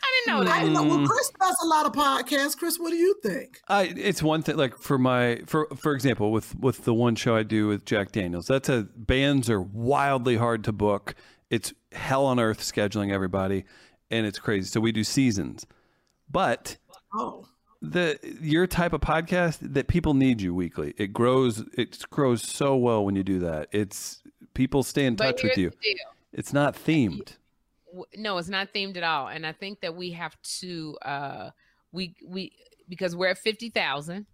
[SPEAKER 3] I didn't know that.
[SPEAKER 2] I didn't know. Well,
[SPEAKER 5] Mm.
[SPEAKER 2] Chris does a lot of podcasts. Chris, what do you think?
[SPEAKER 5] I, it's one thing. Like for my, for for example, with with the one show I do with Jack Daniels, that's a bands are wildly hard to book. It's hell on earth scheduling everybody, and it's crazy. So we do seasons, but
[SPEAKER 2] Oh,
[SPEAKER 5] the your type of podcast that people need you weekly. It grows. It grows so well when you do that. It's people stay in
[SPEAKER 3] But
[SPEAKER 5] touch with you.
[SPEAKER 3] deal.
[SPEAKER 5] It's not themed.
[SPEAKER 3] W- no it's not themed at all and i think that we have to uh we we because we're at 50,000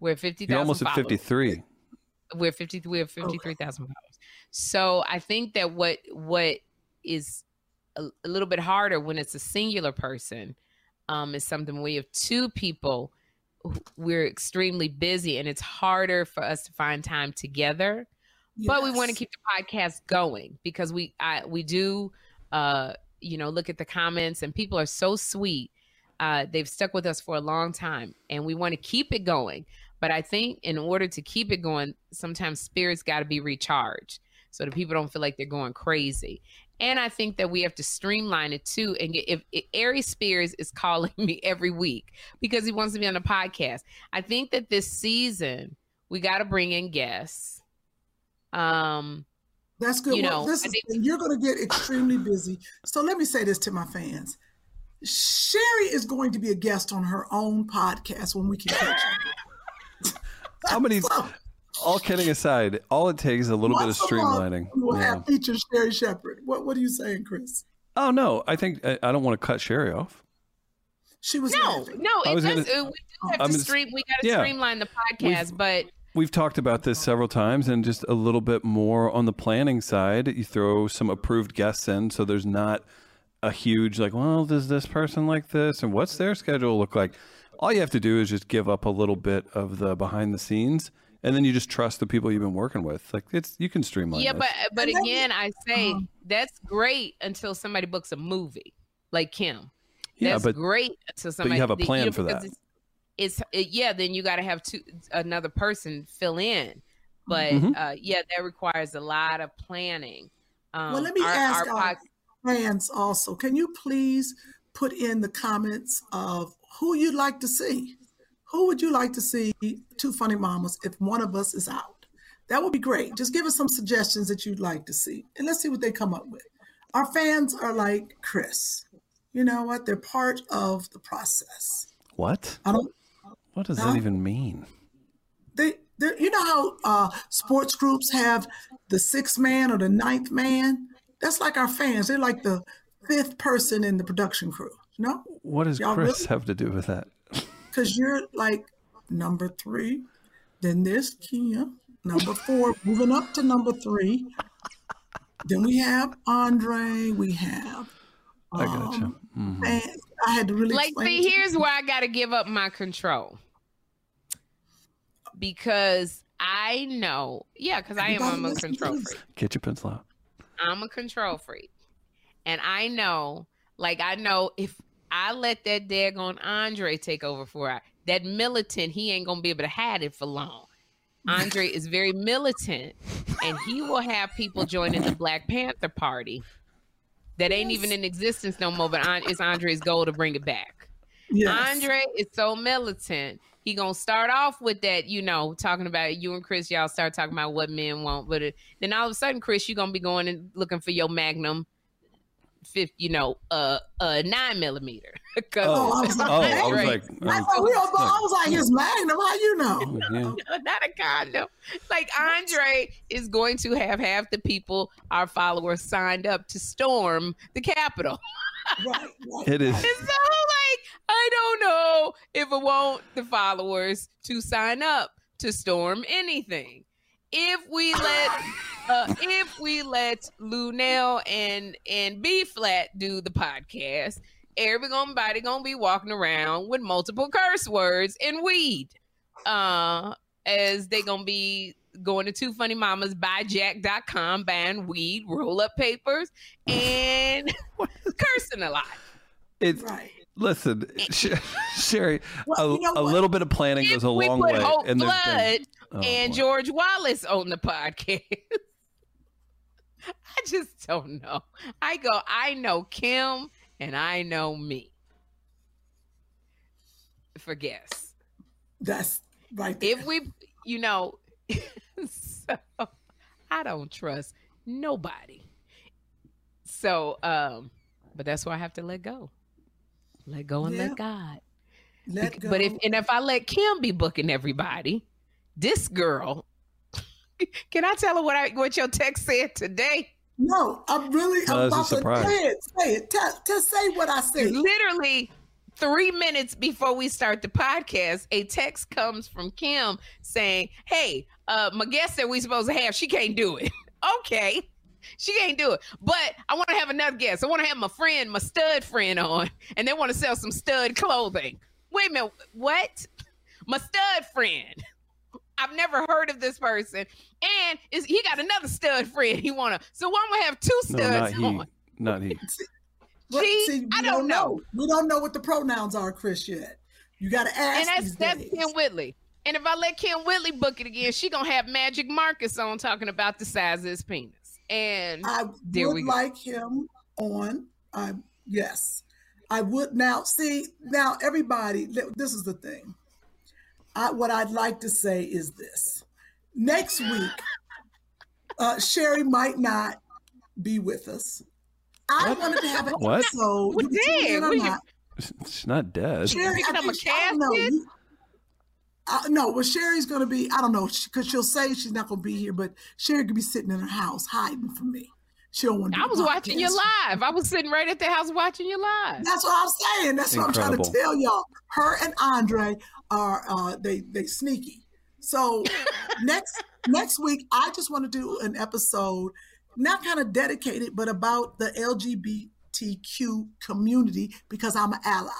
[SPEAKER 3] we're at 50,000
[SPEAKER 5] You're almost at fifty three.
[SPEAKER 3] we're 50 we have 53,000 followers. So i think that what what is a, a little bit harder when it's a singular person um is something where you have two people we're extremely busy and it's harder for us to find time together but we want to keep the podcast going because we I we do uh you know look at the comments and people are so sweet. Uh they've stuck with us for a long time and we want to keep it going. But i think in order to keep it going sometimes spirits got to be recharged so that people don't feel like they're going crazy. And i think that we have to streamline it too and if, if Aries Spears is calling me every week because he wants to be on the podcast i think that this season we got to bring in guests. Um
[SPEAKER 2] That's good.
[SPEAKER 3] You
[SPEAKER 2] well,
[SPEAKER 3] know,
[SPEAKER 2] this is, you're going to get extremely busy. So let me say this to my fans. Sherri is going to be a guest on her own podcast when we can catch her.
[SPEAKER 5] How many?
[SPEAKER 2] So,
[SPEAKER 5] All kidding aside, all it takes is a little bit of
[SPEAKER 2] once a month,
[SPEAKER 5] streamlining.
[SPEAKER 2] We will
[SPEAKER 5] Yeah.
[SPEAKER 2] have featured Sherri Shepherd. What What are you saying, Chris?
[SPEAKER 5] Oh no, I think I, I don't want to cut Sherri off.
[SPEAKER 2] She was
[SPEAKER 3] no
[SPEAKER 2] laughing.
[SPEAKER 3] no it
[SPEAKER 5] was
[SPEAKER 3] does
[SPEAKER 5] gonna-
[SPEAKER 3] uh, we do have
[SPEAKER 5] I'm
[SPEAKER 3] to
[SPEAKER 5] gonna-
[SPEAKER 3] stream we got to
[SPEAKER 5] yeah.
[SPEAKER 3] streamline the podcast but
[SPEAKER 5] We've talked about this several times, and just a little bit more on the planning side. You throw some approved guests in, so there's not a huge like, well, does this person like this, and what's their schedule look like? All you have to do is just give up a little bit of the behind the scenes, and then you just trust the people you've been working with. Like it's you can streamline.
[SPEAKER 3] yeah
[SPEAKER 5] this.
[SPEAKER 3] but but
[SPEAKER 2] then-
[SPEAKER 3] again i say uh-huh. that's great until somebody books a movie like kim
[SPEAKER 5] yeah,
[SPEAKER 3] that's
[SPEAKER 5] but
[SPEAKER 3] great until somebody
[SPEAKER 5] have a
[SPEAKER 3] the-
[SPEAKER 5] plan
[SPEAKER 3] know,
[SPEAKER 5] for that.
[SPEAKER 3] it's, it's it, yeah then you got to have two another person fill in but
[SPEAKER 5] Mhm.
[SPEAKER 3] uh yeah that requires a lot of planning um
[SPEAKER 2] Well, let me
[SPEAKER 3] our-
[SPEAKER 2] ask
[SPEAKER 3] our
[SPEAKER 2] our fans also. Can you please put in the comments of who you'd like to see? Who would you like to see two funny mamas if one of us is out? That would be great. Just give us some suggestions that you'd like to see, and let's see what they come up with. Our fans are like Chris. You know what? They're part of the process.
[SPEAKER 5] what?
[SPEAKER 2] I don't.
[SPEAKER 5] What does
[SPEAKER 2] Huh?
[SPEAKER 5] that even mean?
[SPEAKER 2] They, they, you know how uh, sports groups have the sixth man or the ninth man. That's like our fans. They're like the fifth person in the production crew. No,
[SPEAKER 5] What does
[SPEAKER 2] Y'all
[SPEAKER 5] Chris
[SPEAKER 2] really-
[SPEAKER 5] have to do with that?
[SPEAKER 2] because you're like number three. Then there's Kia, number four, moving up to number three. Then we have Andre. We have.
[SPEAKER 5] I gotcha.
[SPEAKER 2] um,
[SPEAKER 5] Mhm.
[SPEAKER 2] And I had to really
[SPEAKER 3] like
[SPEAKER 2] explain
[SPEAKER 3] see here's where i gotta give up my control. Because i know yeah because i am I'm a control freak.
[SPEAKER 5] Get your pencil out.
[SPEAKER 3] i'm a control freak. And i know like i know if i let that daggone andre take over for I, that militant he ain't gonna be able to hide it for long. Andre is very militant and he will have people joining the black panther party that ain't even in existence no more but it's andre's goal to bring it back
[SPEAKER 2] Yes.
[SPEAKER 3] Andre is so militant. He gonna start off with that, you know, talking about you and Chris. Y'all start talking about what men want, but it, then all of a sudden, Chris, you gonna be going and looking for your Magnum 50, you know, uh, uh, nine millimeter.
[SPEAKER 5] Oh,
[SPEAKER 2] I was like,
[SPEAKER 5] oh, I was
[SPEAKER 2] Andre.
[SPEAKER 5] like,
[SPEAKER 2] I,
[SPEAKER 5] um,
[SPEAKER 2] thought we were, I was like, his magnum. How you know?
[SPEAKER 5] yeah.
[SPEAKER 3] not a condom. Like Andre is going to have half the people, our followers, signed up to storm the Capitol.
[SPEAKER 2] Right, right.
[SPEAKER 5] It is.
[SPEAKER 3] And so, like, I don't know if it won't the followers to sign up to storm anything. If we let, uh, if we let Luenell and and B Flat do the podcast, everybody gonna be walking around with multiple curse words and weed, uh, as they gonna be going to two funny mamas buyjack.com buying weed roll up papers and cursing a lot
[SPEAKER 5] It's
[SPEAKER 2] Right.
[SPEAKER 5] listen, Sherri.
[SPEAKER 2] Well,
[SPEAKER 5] a,
[SPEAKER 2] you know
[SPEAKER 5] a little bit of planning goes a
[SPEAKER 3] we
[SPEAKER 5] long
[SPEAKER 3] put
[SPEAKER 5] way.
[SPEAKER 3] Hope
[SPEAKER 5] and there's
[SPEAKER 3] Flood
[SPEAKER 5] been- oh,
[SPEAKER 3] and
[SPEAKER 5] boy.
[SPEAKER 3] George Wallace on the podcast. I just don't know. I go, I know Kim and I know me. For guess.
[SPEAKER 2] That's right. There.
[SPEAKER 3] If we, you know, so I don't trust nobody. So, um, but that's why I have to let go. Let go and
[SPEAKER 2] Yeah.
[SPEAKER 3] let God.
[SPEAKER 2] Let go.
[SPEAKER 3] But if and if I let Kim be booking everybody, this girl, can I tell her what I what your text said today?
[SPEAKER 2] no, I'm really
[SPEAKER 5] No,
[SPEAKER 2] I'm
[SPEAKER 5] that's a
[SPEAKER 2] about to say it. Say it. Tell, tell, say what I said.
[SPEAKER 3] Literally three minutes before we start the podcast, a text comes from Kim saying, "Hey, uh, my guest that we supposed to have, she can't do it. okay." She can't do it. But I want to have another guest. I want to have my friend, my stud friend on, and they want to sell some stud clothing. Wait a minute. What? My stud friend. I've never heard of this person. And is he got another stud friend he wanna so why am I have two
[SPEAKER 5] no, not
[SPEAKER 3] studs
[SPEAKER 5] he, not he.
[SPEAKER 2] Well,
[SPEAKER 3] See,
[SPEAKER 2] see,
[SPEAKER 3] I don't know.
[SPEAKER 2] We don't know what the pronouns are, Chris, yet. You got to ask
[SPEAKER 3] And that's that's
[SPEAKER 2] days.
[SPEAKER 3] Kym Whitley. And if I let Kym Whitley book it again, she gonna have Magic Marcus on talking about the size of his penis. And
[SPEAKER 2] I
[SPEAKER 3] There we
[SPEAKER 2] would
[SPEAKER 3] go.
[SPEAKER 2] like him on. I yes, I would now. See now, everybody. This is the thing. I, what I'd like to say is this: next week, uh, Sherri might not be with us. I wanted to have an
[SPEAKER 5] What?
[SPEAKER 2] episode.
[SPEAKER 3] What
[SPEAKER 2] you
[SPEAKER 3] did?
[SPEAKER 2] in or
[SPEAKER 3] What you-
[SPEAKER 2] not.
[SPEAKER 5] She's not dead.
[SPEAKER 2] Sherri,
[SPEAKER 3] You think
[SPEAKER 2] I
[SPEAKER 3] I'm
[SPEAKER 2] think, I don't know. You- Uh, no, well, Sherri's going to be, I don't know, because she'll say she's not going to be here, but Sherri could be sitting in her house hiding from me. She don't want to
[SPEAKER 3] I was watching you live. I was sitting right at the house watching you live.
[SPEAKER 2] That's what I'm saying. That's what I'm trying to tell y'all. Her and Andre are uh they they sneaky. So next next week, I just want to do an episode, not kind of dedicated, but about the LGBTQ community because I'm an ally.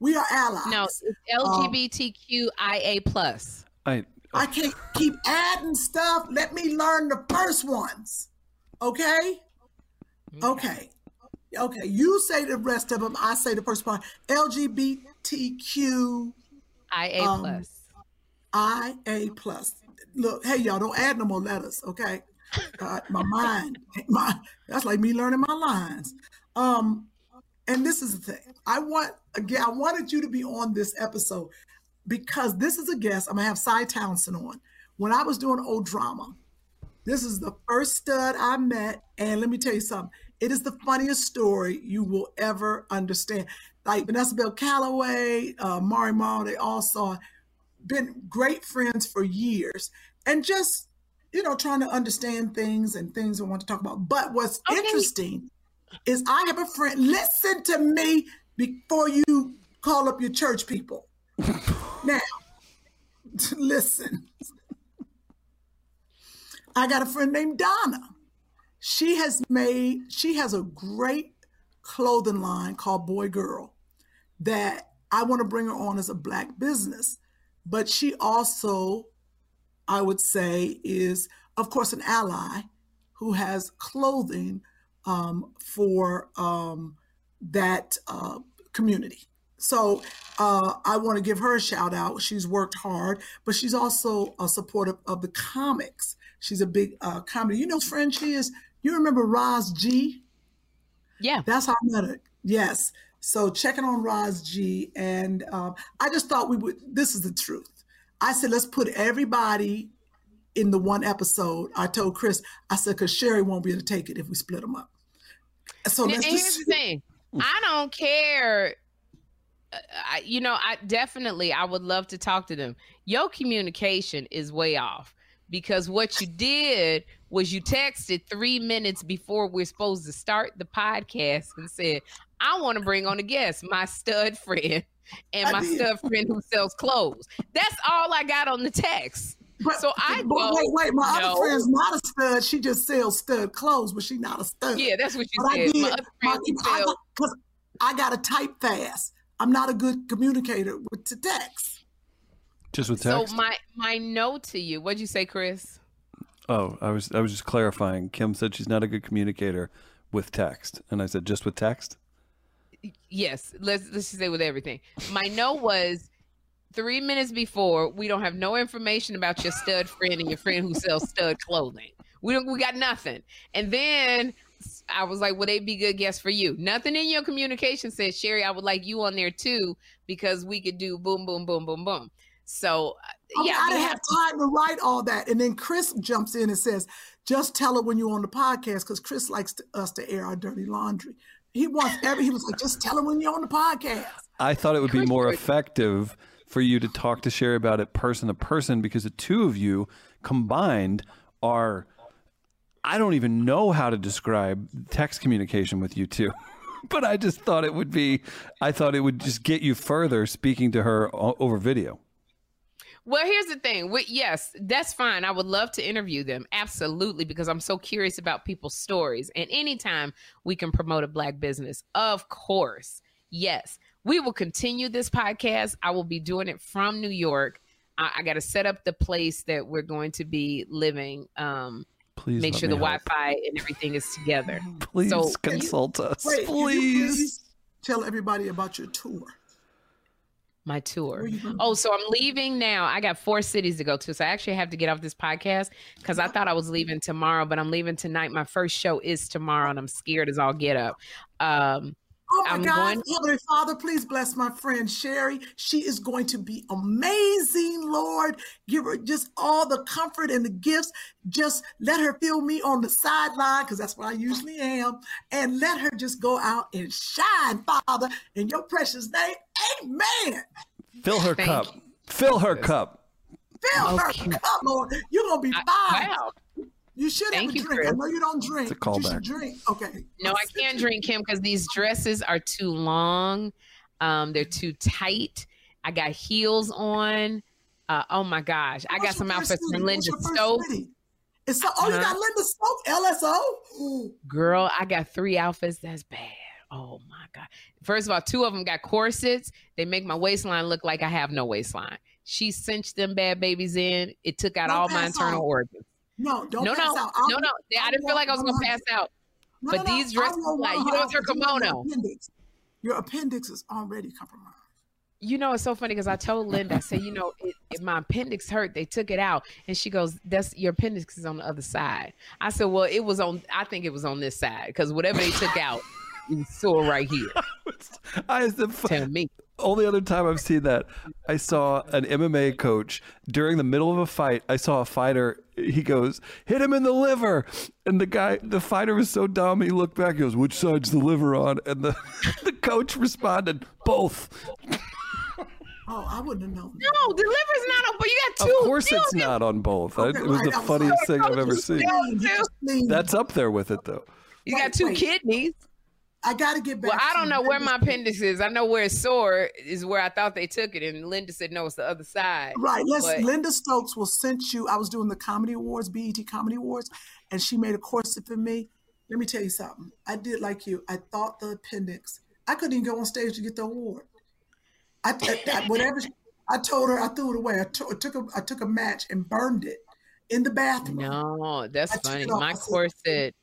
[SPEAKER 2] We are allies.
[SPEAKER 3] No, it's LGBTQIA plus.
[SPEAKER 5] I
[SPEAKER 2] I can't keep adding stuff. Let me learn the first ones. Okay? Okay. Okay. You say the rest of them. I say the first part. LGBTQ
[SPEAKER 3] IA
[SPEAKER 2] Um,
[SPEAKER 3] plus.
[SPEAKER 2] IA plus. Look, hey y'all, don't add no more letters, okay? God, my mind, my that's like me learning my lines. Um, and this is the thing. I want again, I wanted you to be on this episode because this is a guest. I'm gonna have Cy Townsend on. When I was doing old drama, this is the first stud I met, and let me tell you something. It is the funniest story you will ever understand. Like Vanessa Bell Calloway, uh, Mari Mall, they all saw been great friends for years and just you know trying to understand things and things I want to talk about. But what's
[SPEAKER 3] Okay.
[SPEAKER 2] interesting is I have a friend. Listen to me before you call up your church people. now, listen. I got a friend named Donna. She has made. She has a great clothing line called Boy Girl that I want to bring her on as a black business. But she also, I would say, is of course an ally who has clothing um, for um, that uh, community. So uh, I want to give her a shout out. She's worked hard, but she's also a supporter of the comics. She's a big uh, comedy. You know, friend she is. You remember Roz G?
[SPEAKER 3] Yeah.
[SPEAKER 2] That's how I met her. Yes. So checking on Roz G, and um, I just thought we would. This is the truth. I said let's put everybody in the one episode. I told Chris, I said because Sherri won't be able to take it if we split them up. So
[SPEAKER 3] and
[SPEAKER 2] let's
[SPEAKER 3] here's
[SPEAKER 2] just
[SPEAKER 3] the thing i don't care uh, I, you know i definitely i would love to talk to them your communication is way off because what you did was you texted three minutes before we're supposed to start the podcast and said i want to bring on a guest my stud friend and my stud friend who sells clothes that's all i got on the text
[SPEAKER 2] But,
[SPEAKER 3] So I
[SPEAKER 2] but
[SPEAKER 3] go,
[SPEAKER 2] wait, wait. My
[SPEAKER 3] no.
[SPEAKER 2] other friend's not a stud. She just sells stud clothes, but she's not a stud.
[SPEAKER 3] yeah that's what you
[SPEAKER 2] but I did.
[SPEAKER 3] my other
[SPEAKER 2] My,
[SPEAKER 3] friend
[SPEAKER 2] I, got, I got to type fast. I'm not a good communicator with the text.
[SPEAKER 5] Just with text.
[SPEAKER 3] so my my note to you what'd you say chris?
[SPEAKER 5] Oh, I was I was just clarifying. Kim said she's not a good communicator with text, and I said just with text.
[SPEAKER 3] yes let's let's just say with everything. My note was three minutes before we don't have no information about your stud friend and your friend who sells stud clothing. We don't we got nothing. And then i was like would they be good guests for you? Nothing in your communication said sherri i would like you on there too because we could do boom boom boom boom boom so uh,
[SPEAKER 2] I, mean,
[SPEAKER 3] yeah
[SPEAKER 2] I
[SPEAKER 3] we
[SPEAKER 2] didn't
[SPEAKER 3] have
[SPEAKER 2] have time to write all that. And then Chris jumps in and says, just tell her when you're on the podcast because Chris likes to, us to air our dirty laundry. He wants every, he was like, just tell her when you're on the podcast.
[SPEAKER 5] I thought it would be more effective for you to talk to Sherri about it person to person because the two of you combined are I don't even know how to describe text communication with you two. but I just thought it would be I thought it would just get you further speaking to her o- over video.
[SPEAKER 3] Well, here's the thing. We, yes, that's fine. I would love to interview them. Absolutely, because I'm so curious about people's stories. And anytime we can promote a Black business, of course, yes, we will continue this podcast. I will be doing it from New York. I, I got to set up the place that we're going to be living. Um,
[SPEAKER 5] Please
[SPEAKER 3] make sure the
[SPEAKER 5] help.
[SPEAKER 3] Wi Fi and everything is together.
[SPEAKER 5] Please
[SPEAKER 3] So-
[SPEAKER 5] consult us.
[SPEAKER 2] Wait, can you
[SPEAKER 5] please.
[SPEAKER 2] tell everybody about your tour.
[SPEAKER 3] My tour.
[SPEAKER 2] Gonna
[SPEAKER 3] Oh, so I'm leaving now. I got four cities to go to. So I actually have to get off this podcast because I thought I was leaving tomorrow, but I'm leaving tonight. My first show is tomorrow, and I'm scared as all get up. Um,
[SPEAKER 2] Oh my
[SPEAKER 3] I'm
[SPEAKER 2] God,
[SPEAKER 3] going-
[SPEAKER 2] Heavenly Father, please bless my friend Sherri. She is going to be amazing, Lord. Give her just all the comfort and the gifts. Just let her feel me on the sideline, because that's what I usually am. And let her just go out and shine, Father, in your precious name. Amen.
[SPEAKER 5] Fill her
[SPEAKER 3] Thank
[SPEAKER 5] cup.
[SPEAKER 3] you.
[SPEAKER 5] Fill her cup.
[SPEAKER 2] Fill
[SPEAKER 3] Okay.
[SPEAKER 2] her cup, Lord. You're going to be
[SPEAKER 3] I-
[SPEAKER 2] fine.
[SPEAKER 3] wow.
[SPEAKER 2] You should have
[SPEAKER 3] Thank
[SPEAKER 2] a
[SPEAKER 3] you,
[SPEAKER 2] drink. I know you don't drink.
[SPEAKER 5] It's a
[SPEAKER 2] but you
[SPEAKER 5] callback.
[SPEAKER 2] should drink. Okay.
[SPEAKER 3] No, I can't drink him because these dresses are too long. Um, they're too tight. I got heels on. Uh, oh my gosh, I got some outfits from Linda
[SPEAKER 2] What's your first
[SPEAKER 3] Stokes.
[SPEAKER 2] city? It's so, oh, you
[SPEAKER 3] Uh-huh.
[SPEAKER 2] got Linda Stokes, LSO? Ooh.
[SPEAKER 3] Girl, I got three outfits. That's bad. Oh my God. First of all, two of them got corsets. They make my waistline look like I have no waistline. She cinched them bad babies in. It took out
[SPEAKER 2] Don't
[SPEAKER 3] all my internal
[SPEAKER 2] out.
[SPEAKER 3] organs.
[SPEAKER 2] No, don't
[SPEAKER 3] no,
[SPEAKER 2] pass
[SPEAKER 3] no,
[SPEAKER 2] out.
[SPEAKER 3] No, no. I
[SPEAKER 2] I'll
[SPEAKER 3] didn't feel like I was going to pass out.
[SPEAKER 2] No,
[SPEAKER 3] but
[SPEAKER 2] no,
[SPEAKER 3] these dresses, like, you know, it's her
[SPEAKER 2] because you have
[SPEAKER 3] kimono.
[SPEAKER 2] Your appendix. your appendix is already compromised.
[SPEAKER 3] You know, it's so funny because I told Linda, I said, you know, it, it, my appendix hurt. They took it out. And she goes, that's your appendix is on the other side. I said, well, it was on, I think it was on this side because whatever they took out, it's sore right here.
[SPEAKER 5] I the f-
[SPEAKER 3] Tell me.
[SPEAKER 5] only other time I've seen that, I saw an MMA coach during the middle of a fight. I saw a fighter. He goes, "Hit him in the liver," and the guy, the fighter, was so dumb. He looked back. He goes, "Which side's the liver on?" And the the coach responded, "Both."
[SPEAKER 2] Oh, I wouldn't have known.
[SPEAKER 3] No, the liver's not open. You got two.
[SPEAKER 5] Of course, it's
[SPEAKER 3] pills.
[SPEAKER 5] not on both. I-
[SPEAKER 2] Okay,
[SPEAKER 5] it was
[SPEAKER 2] right,
[SPEAKER 5] the
[SPEAKER 2] that was
[SPEAKER 5] funniest thing I've ever seen.
[SPEAKER 2] Spleen, get your spleen.
[SPEAKER 5] That's up there with it, though.
[SPEAKER 3] You
[SPEAKER 2] Wait,
[SPEAKER 3] got two
[SPEAKER 2] wait.
[SPEAKER 3] kidneys.
[SPEAKER 2] I got to get back.
[SPEAKER 3] Well, I don't know where my appendix is. I know where it's sore is where I thought they took it, and Linda said no, it's the other side.
[SPEAKER 2] Right. Let's.
[SPEAKER 3] But-
[SPEAKER 2] Linda Stokes will send you. I was doing the Comedy Awards, BET Comedy Awards, and she made a corset for me. Let me tell you something. I did like you. I thought the appendix. I couldn't even go on stage to get the award. I, I- I- whatever. I told her I threw it away. I took, I took a I took a match and burned it in the bathroom.
[SPEAKER 3] No, that's
[SPEAKER 2] I
[SPEAKER 3] funny. My corset,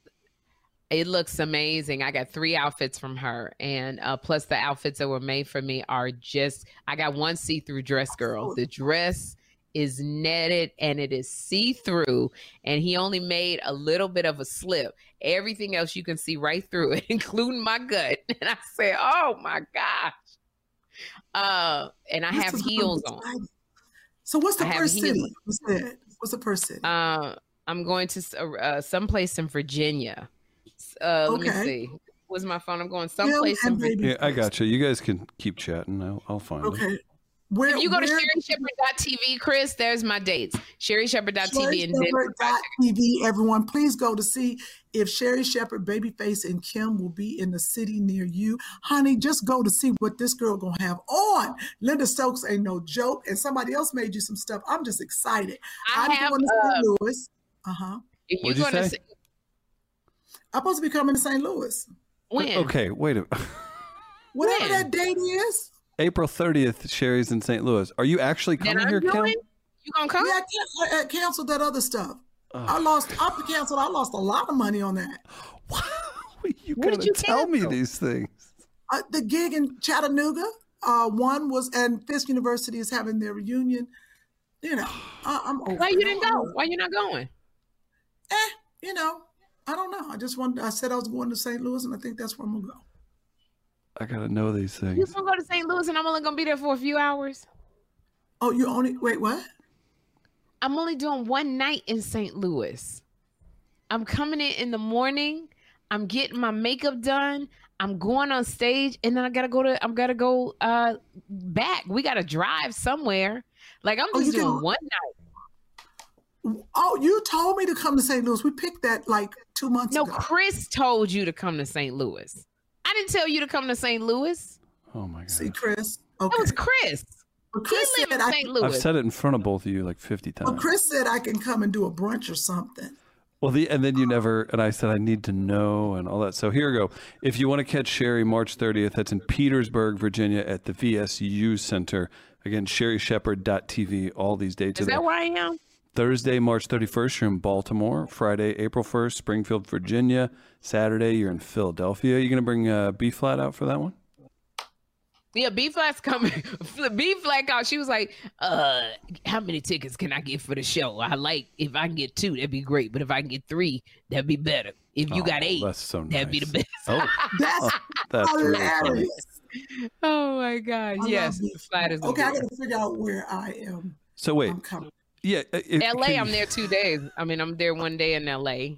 [SPEAKER 3] it looks amazing. I got three outfits from her, and uh, plus the outfits that were made for me are just. I got one see-through dress, girl. The dress is netted and it is see-through, and he only made a little bit of a slip. Everything else you can see right through it, including my gut. And I said, "Oh my gosh!" Uh, and I
[SPEAKER 2] This
[SPEAKER 3] have
[SPEAKER 2] is gonna be
[SPEAKER 3] heels on.
[SPEAKER 2] So what's the
[SPEAKER 3] I have
[SPEAKER 2] first city? You what's the first city?
[SPEAKER 3] Uh, I'm going to uh, uh, someplace in Virginia. S- Uh, Let me see. was my phone. I'm going someplace.
[SPEAKER 2] and
[SPEAKER 3] in
[SPEAKER 5] Yeah, I got you. You guys can keep chatting. I'll, I'll find it.
[SPEAKER 2] Okay. Where,
[SPEAKER 3] If you go to
[SPEAKER 2] where-
[SPEAKER 3] SherriShepherd.tv, Chris, there's my dates. SherriShepherd.tv and then
[SPEAKER 2] TV, everyone, please go to see if Sherri Shepherd, Babyface, and Kim will be in the city near you. Honey, just go to see what this girl gonna have on. Linda Stokes ain't no joke, and somebody else made you some stuff. I'm just excited.
[SPEAKER 3] I
[SPEAKER 2] am
[SPEAKER 3] have,
[SPEAKER 2] going to
[SPEAKER 3] uh,
[SPEAKER 2] St. Louis. Uh huh.
[SPEAKER 3] If you're going to
[SPEAKER 5] say?
[SPEAKER 2] I'm supposed to be coming to St. Louis.
[SPEAKER 3] when?
[SPEAKER 5] Okay, wait a minute.
[SPEAKER 2] Whatever
[SPEAKER 3] When?
[SPEAKER 2] that date is.
[SPEAKER 5] April 30th, Sherri's in St. Louis. Are you actually coming here, Kim?
[SPEAKER 3] You gonna come?
[SPEAKER 2] Yeah, I, can- I, I canceled that other stuff. I lost. I canceled. I lost a lot of money on that.
[SPEAKER 5] Wow, you
[SPEAKER 3] What did
[SPEAKER 5] gotta
[SPEAKER 3] you
[SPEAKER 5] tell me these things.
[SPEAKER 2] uh, the gig in Chattanooga. Uh, one was, and Fisk University is having their reunion. You know, I, I'm over.
[SPEAKER 3] Why you didn't go? Why you not going?
[SPEAKER 2] Eh, you know, I don't know. I just wanted. I said I was going to St. Louis, and I think that's where I'm gonna go.
[SPEAKER 5] I gotta know these things.
[SPEAKER 3] You
[SPEAKER 5] things.
[SPEAKER 3] gonna go to St. Louis and I'm only gonna be there for a few hours.
[SPEAKER 2] Oh, you only wait. What?
[SPEAKER 3] I'm only doing one night in St. Louis. I'm coming in in the morning. I'm getting my makeup done. I'm going on stage, and then I gotta go to. I'm gotta go uh back. We gotta drive somewhere. Like I'm
[SPEAKER 2] Oh,
[SPEAKER 3] just
[SPEAKER 2] you can-
[SPEAKER 3] doing one night.
[SPEAKER 2] Oh, you told me to come to St. Louis. We picked that like two months ago.
[SPEAKER 3] No,
[SPEAKER 2] ago.
[SPEAKER 3] Chris told you to come to St. Louis. I didn't tell you to come to St. Louis.
[SPEAKER 5] Oh my god.
[SPEAKER 2] See,
[SPEAKER 5] god.
[SPEAKER 2] Chris.
[SPEAKER 3] That
[SPEAKER 2] Okay.
[SPEAKER 3] was Chris.
[SPEAKER 2] But
[SPEAKER 3] He
[SPEAKER 2] Chris
[SPEAKER 3] live
[SPEAKER 2] said
[SPEAKER 3] in
[SPEAKER 2] I.
[SPEAKER 3] St.
[SPEAKER 2] Can,
[SPEAKER 3] Louis.
[SPEAKER 5] I've said it in front of both of you like 50
[SPEAKER 2] well,
[SPEAKER 5] times.
[SPEAKER 2] Chris said I can come and do a brunch or something.
[SPEAKER 5] Well, the and then you never and I said I need to know and all that. So here we go. If you want to catch Sherri March 30th, that's in Petersburg, Virginia, at the VSU Center. Again, SherriShepherd.tv. All these dates
[SPEAKER 3] Is
[SPEAKER 5] are there.
[SPEAKER 3] that where I am?
[SPEAKER 5] Thursday, March 31st, you're in Baltimore. Friday, April 1st, Springfield, Virginia. Saturday, you're in Philadelphia. You're gonna bring uh, B flat out for that one?
[SPEAKER 3] Yeah, B Flat's coming. B Flat out. She was like, uh, how many tickets can I get for the show? I like if I can get two, that'd be great. But if I can get three, that'd be better. If you got eight,
[SPEAKER 5] that's so
[SPEAKER 3] that'd be the best.
[SPEAKER 5] Oh,
[SPEAKER 2] That's
[SPEAKER 5] that's really
[SPEAKER 2] hilarious.
[SPEAKER 3] Oh my God.
[SPEAKER 2] I
[SPEAKER 3] yes. B Flat is
[SPEAKER 2] Okay, I got to figure out where I am.
[SPEAKER 5] So wait,
[SPEAKER 2] I'm coming.
[SPEAKER 5] Yeah, uh, it-
[SPEAKER 3] LA, I'm there two days. I mean, I'm there one day in LA.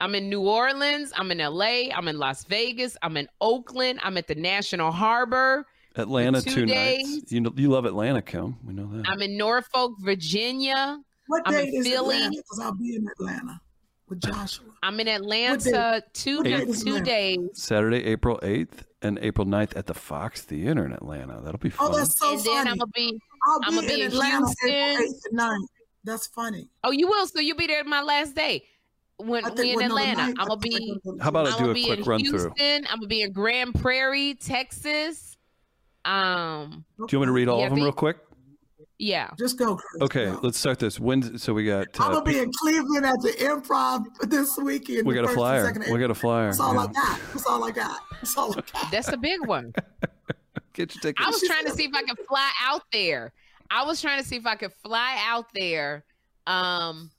[SPEAKER 3] I'm in New Orleans. I'm in LA. I'm in Las Vegas. I'm in Oakland. I'm at the National Harbor.
[SPEAKER 5] Atlanta
[SPEAKER 3] two
[SPEAKER 5] two,
[SPEAKER 3] days.
[SPEAKER 5] nights. You know, you love Atlanta, Kim. We know that.
[SPEAKER 3] I'm in Norfolk, Virginia.
[SPEAKER 2] What
[SPEAKER 3] I'm in
[SPEAKER 2] is
[SPEAKER 3] Philly.
[SPEAKER 2] Atlanta? Because I'll be in Atlanta with Joshua.
[SPEAKER 3] I'm in? Atlanta two,
[SPEAKER 2] What date is
[SPEAKER 3] two
[SPEAKER 2] Atlanta?
[SPEAKER 3] days.
[SPEAKER 5] Saturday, April 8th and April 9th at the Fox Theater in Atlanta. That'll be fun.
[SPEAKER 2] Oh, that's so
[SPEAKER 3] and then. I'm gonna be.
[SPEAKER 2] I'll
[SPEAKER 3] I'ma
[SPEAKER 2] be,
[SPEAKER 3] be
[SPEAKER 2] in
[SPEAKER 3] in
[SPEAKER 2] Atlanta April
[SPEAKER 3] Houston.
[SPEAKER 2] 8th and 9th. That's funny.
[SPEAKER 3] Oh, you will. So you'll be there my last day when
[SPEAKER 2] I
[SPEAKER 3] we in
[SPEAKER 2] well, no, the
[SPEAKER 3] Atlanta.
[SPEAKER 2] ninth, I
[SPEAKER 3] I'm gonna be.
[SPEAKER 5] How about I do a quick
[SPEAKER 3] in
[SPEAKER 5] run through?
[SPEAKER 3] I'm gonna be in Grand Prairie, Texas. Um,
[SPEAKER 5] Do you want me to read all
[SPEAKER 3] Yeah,
[SPEAKER 5] of them
[SPEAKER 3] the-
[SPEAKER 5] real quick?
[SPEAKER 3] yeah.
[SPEAKER 2] Just go, Chris.
[SPEAKER 5] Okay,
[SPEAKER 2] go.
[SPEAKER 5] let's start this. When? So we got.
[SPEAKER 2] I'm
[SPEAKER 5] Uh,
[SPEAKER 2] gonna be in Cleveland at the Improv this weekend.
[SPEAKER 5] we got a flyer. We got a flyer.
[SPEAKER 2] That's all
[SPEAKER 5] yeah.
[SPEAKER 2] I got. That's all I got. That's all I got.
[SPEAKER 3] That's a big one.
[SPEAKER 5] Get your tickets.
[SPEAKER 3] I was trying to see if I could fly out there. I was trying to see if I could fly out there um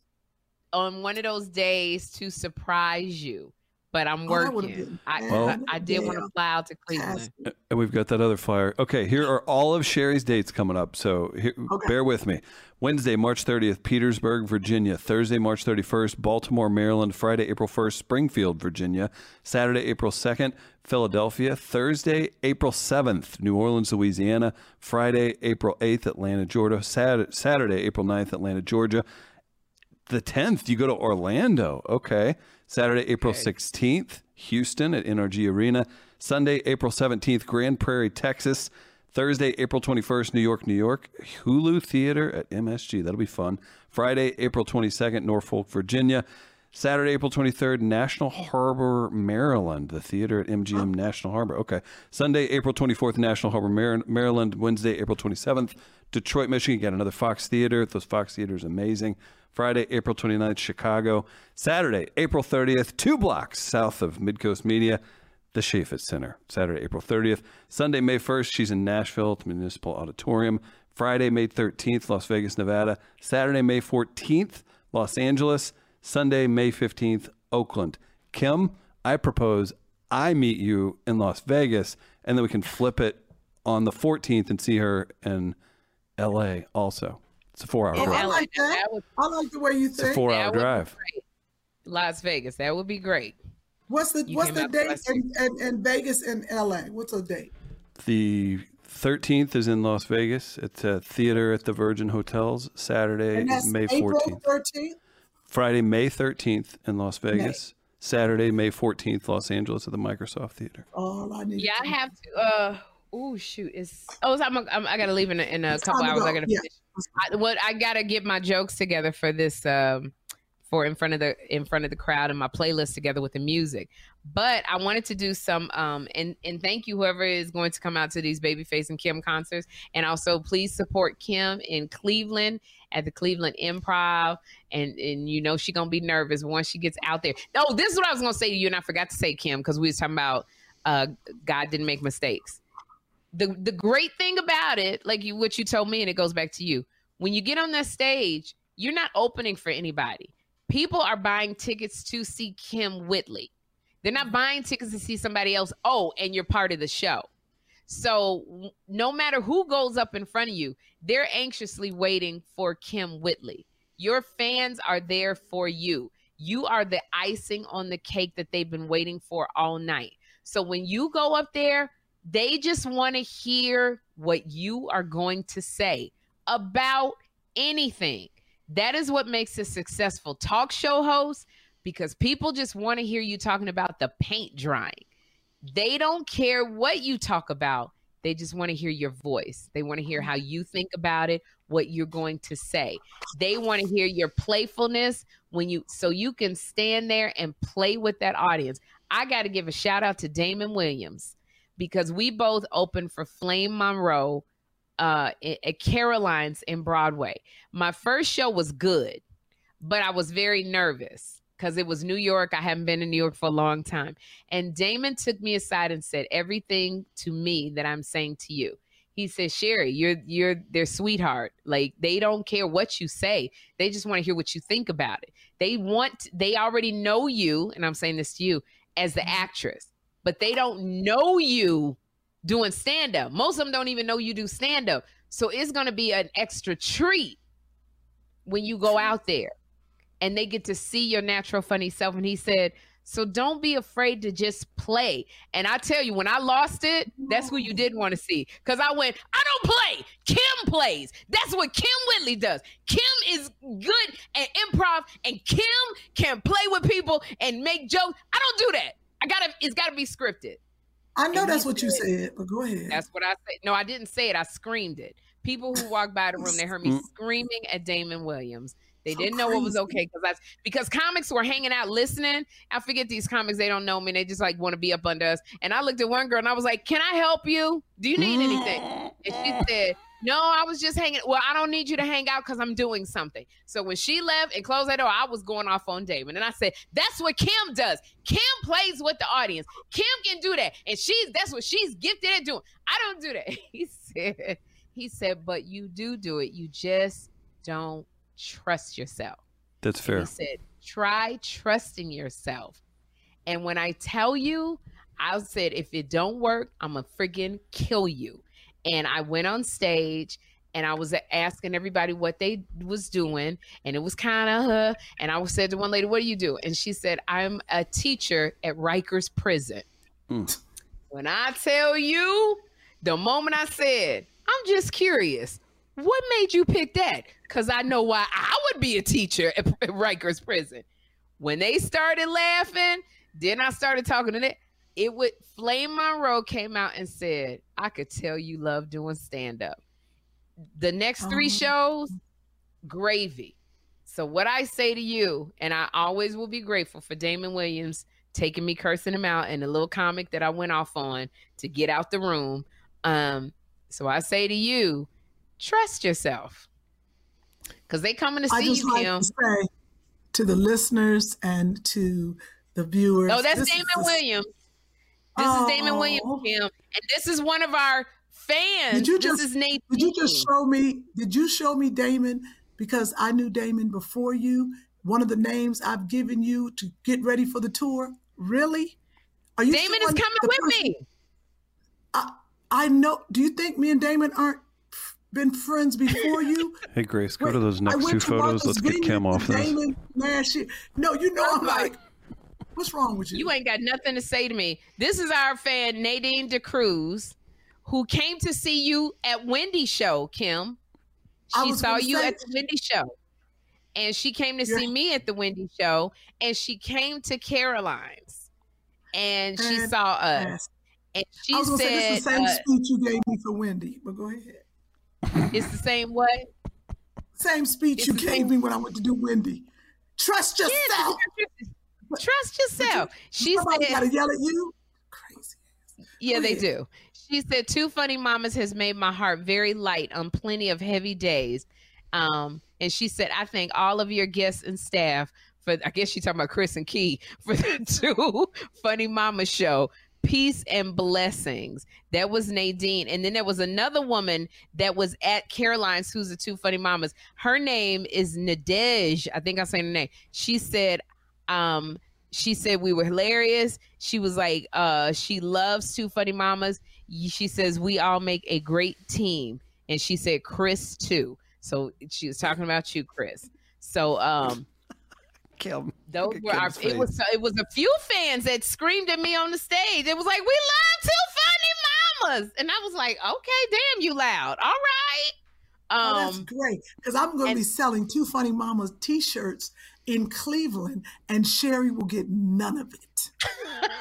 [SPEAKER 3] on one of those days to surprise you. But I'm
[SPEAKER 2] Oh, that would've
[SPEAKER 3] working.
[SPEAKER 2] been
[SPEAKER 3] I,
[SPEAKER 5] Well-
[SPEAKER 3] I, I did want to fly out to Cleveland.
[SPEAKER 5] And we've got that other flyer. Okay, here are all of Sherri's dates coming up. So here,
[SPEAKER 2] Okay.
[SPEAKER 5] bear with me. Wednesday, March 30th, Petersburg, Virginia. Thursday, March 31st, Baltimore, Maryland. Friday, April 1st, Springfield, Virginia. Saturday, April 2nd, Philadelphia. Thursday, April 7th, New Orleans, Louisiana. Friday, April 8th, Atlanta, Georgia. Sat- Saturday, April 9th, Atlanta, Georgia. The 10th, you go to Orlando. Okay. Saturday, April 16th, Houston at NRG Arena. Sunday, April 17th, Grand Prairie, Texas. Thursday, April 21st, New York, New York. Hulu Theater at MSG. That'll be fun. Friday, April 22nd, Norfolk, Virginia. Saturday, April 23rd, National Harbor, Maryland. The theater at MGM National Harbor. Okay. Sunday, April 24th, National Harbor, Maryland. Wednesday, April 27th, Detroit, Michigan. Got another Fox Theater. Those Fox Theaters amazing. Friday, April 29th, Chicago. Saturday, April 30th, two blocks south of Midcoast Media, the Chaifetz Center. Saturday, April 30th. Sunday, May 1st, she's in Nashville at the Municipal Auditorium. Friday, May 13th, Las Vegas, Nevada. Saturday, May 14th, Los Angeles. Sunday, May 15th, Oakland. Kim, I propose I meet you in Las Vegas and then we can flip it on the 14th and see her in LA also. It's a four hour
[SPEAKER 2] Oh, I
[SPEAKER 5] drive.
[SPEAKER 2] like that.
[SPEAKER 3] That would-
[SPEAKER 2] I like the way you
[SPEAKER 5] It's a
[SPEAKER 2] think.
[SPEAKER 5] four hour drive.
[SPEAKER 3] Las Vegas. That would be great.
[SPEAKER 2] What's the
[SPEAKER 3] You
[SPEAKER 2] what's the date in, in, in Vegas and LA? What's the date?
[SPEAKER 5] The 13th is in Las Vegas. It's a theater at the Virgin Hotels. Saturday
[SPEAKER 2] And
[SPEAKER 5] is
[SPEAKER 2] that's
[SPEAKER 5] May
[SPEAKER 2] April
[SPEAKER 5] 14th.
[SPEAKER 2] 13th.
[SPEAKER 5] Friday, May 13th in Las Vegas. Saturday, May 14th, Los Angeles at the Microsoft Theater.
[SPEAKER 2] All I need.
[SPEAKER 3] Yeah, I have to. Uh, oh shoot, it's oh, so I'm, I'm I gotta leave in a, in a couple
[SPEAKER 2] time to
[SPEAKER 3] hours. I gotta
[SPEAKER 2] Yeah.
[SPEAKER 3] finish. I, what I gotta get my jokes together for this um for in front of the in front of the crowd and my playlist together with the music. But I wanted to do some um and and thank you whoever is going to come out to these Babyface and Kim concerts and also please support Kim in Cleveland at the Cleveland Improv and and you know she gonna be nervous once she gets out there. No, this is what I was gonna say to you and I forgot to say Kim because we was talking about uh God didn't make mistakes the the great thing about it, like you what you told me, and it goes back to you. When you get on that stage, you're not opening for anybody. People are buying tickets to see Kym Whitley. They're not buying tickets to see somebody else. Oh, and you're part of the show. So no matter who goes up in front of you, they're anxiously waiting for Kym Whitley. Your fans are there for you. You are the icing on the cake that they've been waiting for all night. So when you go up there, they just want to hear what you are going to say about anything. That is what makes a successful talk show host because people just want to hear you talking about the paint drying. They don't care what you talk about. They just want to hear your voice. They want to hear how you think about it, what you're going to say. They want to hear your playfulness when you so you can stand there and play with that audience. I got to give a shout out to Damon Williams because we both opened for Flame Monroe uh, at Caroline's in Broadway. My first show was good, but I was very nervous because it was New York. I haven't been in New York for a long time. And Damon took me aside and said everything to me that I'm saying to you. He said, Sherri, you're you're their sweetheart. Like they don't care what you say. They just want to hear what you think about it. They want they already know you, and I'm saying this to you, as the actress, but they don't know you doing stand up. Most of them don't even know you do stand up. So it's going to be an extra treat when you go out there and they get to see your natural funny self. And he said, so don't be afraid to just play. And I tell you, when I lost it, that's who you did want to see. Because I went, I don't play. Kim plays. That's what Kym Whitley does. Kim is good at improv, and Kim can play with people and make jokes. I don't do that. I gotta. It's gotta be scripted.
[SPEAKER 2] I know
[SPEAKER 3] And
[SPEAKER 2] that's
[SPEAKER 3] he
[SPEAKER 2] what you
[SPEAKER 3] said-
[SPEAKER 2] said, but go ahead.
[SPEAKER 3] That's what I said. No, I didn't say it. I screamed it. People who walked by the room, they heard me screaming at Damon Williams. They
[SPEAKER 2] So
[SPEAKER 3] didn't know what was okay because that's because comics were hanging out listening. I forget these comics; they don't know me. They just like want to be up under us. And I looked at one girl and I was like, "Can I help you? Do you need anything?" And she said, "No, I was just hanging. Well, I don't need you to hang out because I'm doing something." So when she left and closed that door, I was going off on Damon, and I said, "That's what Kim does. Kim plays with the audience. Kim can do that, and she's that's what she's gifted at doing. I don't do that." He said, "He said, but you do do it. You just don't trust yourself."
[SPEAKER 5] That's fair.
[SPEAKER 3] He said, try trusting yourself. And when I tell you, I said, if it don't work, I'm going to friggin' kill you. And I went on stage and I was asking everybody what they was doing. And it was kind of her. And I said to one lady, what do you do? And she said, I'm a teacher at Rikers Prison.
[SPEAKER 5] Mm.
[SPEAKER 3] When I tell you, the moment I said, I'm just curious, what made you pick that? Because I know why I would be a teacher at, at Rikers Prison. When they started laughing, then I started talking to them. It would Flame Monroe came out and said, I could tell you love doing stand up. The next three
[SPEAKER 2] Oh.
[SPEAKER 3] shows, gravy. So what I say to you, and I always will be grateful for Damon Williams taking me cursing him out and the little comic that I went off on to get out the room. Um, so I say to you, trust yourself. Cause they coming to see I
[SPEAKER 2] just
[SPEAKER 3] you,
[SPEAKER 2] like
[SPEAKER 3] Kim.
[SPEAKER 2] to say to the listeners and to the viewers.
[SPEAKER 3] Oh, that's Damon
[SPEAKER 2] is
[SPEAKER 3] Williams. This is Damon oh. Williams,
[SPEAKER 2] Oh.
[SPEAKER 3] Kim. And this is one of our fans.
[SPEAKER 2] Did you
[SPEAKER 3] this
[SPEAKER 2] just-
[SPEAKER 3] is Nate.
[SPEAKER 2] Did you just show me? Did you show me Damon? Because I knew Damon before you. One of the names I've given you to get ready for the tour. Really? Are you?
[SPEAKER 3] Damon is coming with
[SPEAKER 2] person-
[SPEAKER 3] me.
[SPEAKER 2] I, I know. Do you think me and Damon aren't been friends before you?
[SPEAKER 5] Hey, Grace, go
[SPEAKER 2] Wait,
[SPEAKER 5] to those next two photos. Let's get
[SPEAKER 2] Vineyard
[SPEAKER 5] Kim off this.
[SPEAKER 2] Damon last year. No, you know oh I'm like, What's wrong with you?
[SPEAKER 3] You ain't got nothing to say to me. This is our fan Nadine DeCruz, who came to see you at Wendy show. Kim, she saw you
[SPEAKER 2] say-
[SPEAKER 3] at the Wendy show, and she came to
[SPEAKER 2] You're-
[SPEAKER 3] see me at the Wendy show, and she came to Caroline's, and she saw us,
[SPEAKER 2] Yes.
[SPEAKER 3] and she
[SPEAKER 2] I was say
[SPEAKER 3] said,
[SPEAKER 2] this is the same
[SPEAKER 3] uh,
[SPEAKER 2] speech you gave me for Wendy, but go ahead.
[SPEAKER 3] "It's the same way."
[SPEAKER 2] Same speech
[SPEAKER 3] It's
[SPEAKER 2] you gave
[SPEAKER 3] same-
[SPEAKER 2] me when I went to do Wendy. Trust
[SPEAKER 3] Yeah,
[SPEAKER 2] yourself.
[SPEAKER 3] Trust yourself. She
[SPEAKER 2] Somebody
[SPEAKER 3] said,
[SPEAKER 2] gotta yell at you. Crazy.
[SPEAKER 3] Yeah, they do. She said, Two Funny Mamas has made my heart very light on plenty of heavy days. Um, and she said, I thank all of your guests and staff for, I guess she's talking about Chris and Key, for the two Funny Mama show. Peace and blessings. That was Nadine. And then there was another woman that was at Caroline's, who's the two funny mamas. Her name is Nadej. I think I'm saying her name. She said, um, she said we were hilarious. She was like, uh, she loves two funny mamas. She says we all make a great team, and she said Chris too. So she was talking about you, Chris. So um,
[SPEAKER 5] Kym.
[SPEAKER 3] those were our. It was it was a few fans that screamed at me on the stage. It was like we love two funny mamas, and I was like, okay, damn, you loud. All right.
[SPEAKER 2] Oh, that's
[SPEAKER 3] Um,
[SPEAKER 2] great. Because I'm going to be selling two funny mamas t-shirts in Cleveland, and Sherri will get none of it.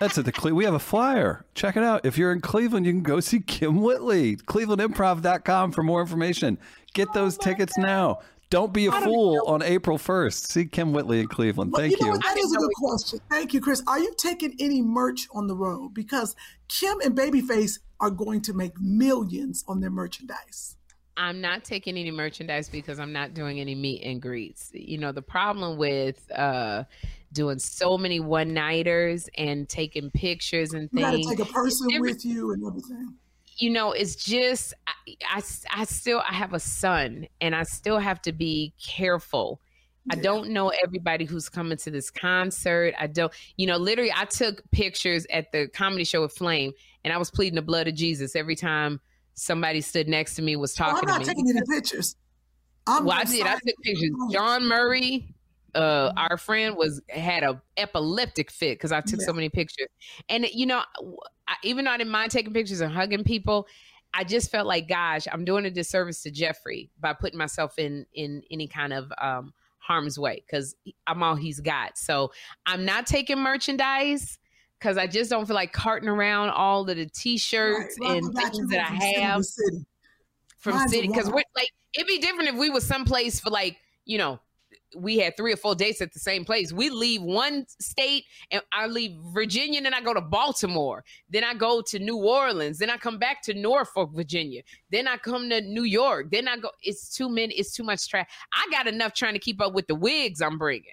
[SPEAKER 5] That's at the Cle- we have a flyer. Check it out. If you're in Cleveland, you can go see Kym Whitley. ClevelandImprov.com for more information. Get those tickets now. Don't be a fool on April 1st. See Kym Whitley in Cleveland.
[SPEAKER 2] Well,
[SPEAKER 5] Thank
[SPEAKER 2] you know
[SPEAKER 5] you.
[SPEAKER 2] what? That is a good question. Thank you, Chris. Are you taking any merch on the road? Because Kym and Babyface are going to make millions on their merchandise.
[SPEAKER 3] I'm not taking any merchandise because I'm not doing any meet and greets. You know, the problem with uh doing so many one nighters and taking pictures and
[SPEAKER 2] You got to
[SPEAKER 3] things,
[SPEAKER 2] take a person with you and everything.
[SPEAKER 3] you know, it's just I, I, I still I have a son and I still have to be careful. I don't know everybody who's coming to this concert. I don't, you know, literally I took pictures at the comedy show with Flame and I was pleading the blood of Jesus every time somebody stood next to me was
[SPEAKER 2] Well, I'm
[SPEAKER 3] talking
[SPEAKER 2] not
[SPEAKER 3] to me.
[SPEAKER 2] taking any pictures. I'm
[SPEAKER 3] Well, I did. I took pictures. John Murray, uh, our friend, was had a epileptic fit because I took so many pictures. And you know, I, even though I didn't mind taking pictures and hugging people, I just felt like, gosh, I'm doing a disservice to Jeffrey by putting myself in in any kind of um, harm's way because I'm all he's got. So I'm not taking merchandise. Because I just don't feel like carting around all of the T-shirts
[SPEAKER 2] Right.
[SPEAKER 3] And
[SPEAKER 2] I got you
[SPEAKER 3] things that I
[SPEAKER 2] from city. to
[SPEAKER 3] have
[SPEAKER 2] city.
[SPEAKER 3] from
[SPEAKER 2] Mine's
[SPEAKER 3] city because we're like it'd be different if we were someplace for like you know we had three or four dates at the same place. We leave one state and i leave virginia and then i go to baltimore. Then i go to new orleans. Then i come back to norfolk virginia. Then i come to new york. Then i go it's too many it's too much trash i got enough trying to keep up with the wigs i'm bringing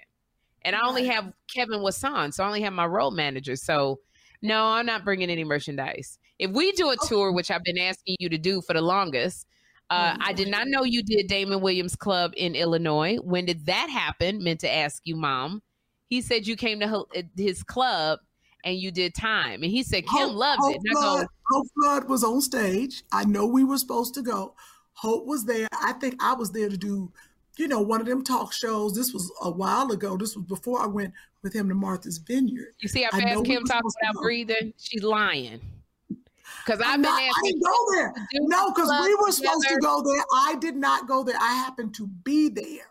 [SPEAKER 3] and i only have kevin wasan so i only have my road manager so no i'm not bringing any merchandise if we do a tour which i've been asking you to do for the longest uh,
[SPEAKER 2] Oh,
[SPEAKER 3] I did not know you did Damon Williams Club in Illinois. When did that happen? Meant to ask you, Mom. He said you came to his club and you did time, and he said Kym
[SPEAKER 2] Hope-
[SPEAKER 3] loved
[SPEAKER 2] Hope
[SPEAKER 3] it. And
[SPEAKER 2] Flood, Hope Flood was on stage. I know we were supposed to go. Hope was there. I think I was there to do, you know, one of them talk shows. This was a while ago. This was before I went with him to Martha's Vineyard.
[SPEAKER 3] you see how fast
[SPEAKER 2] Kym
[SPEAKER 3] talks without breathing? She's lying. Because I've
[SPEAKER 2] I'm
[SPEAKER 3] been
[SPEAKER 2] not, I didn't go there. No, because we were supposed to go there. I did not go there. I happened to be there.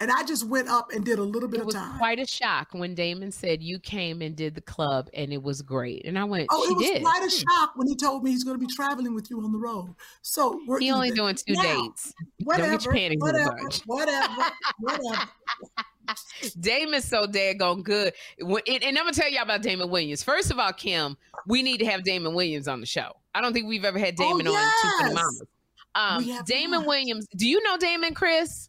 [SPEAKER 2] And I just went up and did a little bit
[SPEAKER 3] It
[SPEAKER 2] of time.
[SPEAKER 3] It was quite a shock when Damon said you came and did the club and it was great. And I went,
[SPEAKER 2] Oh, it was
[SPEAKER 3] did.
[SPEAKER 2] quite a shock when he told me he's going to be traveling with you on the road. So we're
[SPEAKER 3] He only doing two
[SPEAKER 2] Now,
[SPEAKER 3] dates.
[SPEAKER 2] Whatever,
[SPEAKER 3] get your panties in a
[SPEAKER 2] whatever, whatever, whatever.
[SPEAKER 3] Damon's so daggone good. And, and I'm gonna tell y'all about Damon Williams. First of all, Kym, we need to have Damon Williams on the show. I don't think we've ever had Damon on Two for the
[SPEAKER 2] Oh.
[SPEAKER 3] Mamas. Um, Damon. Williams. Do you know Damon, Chris?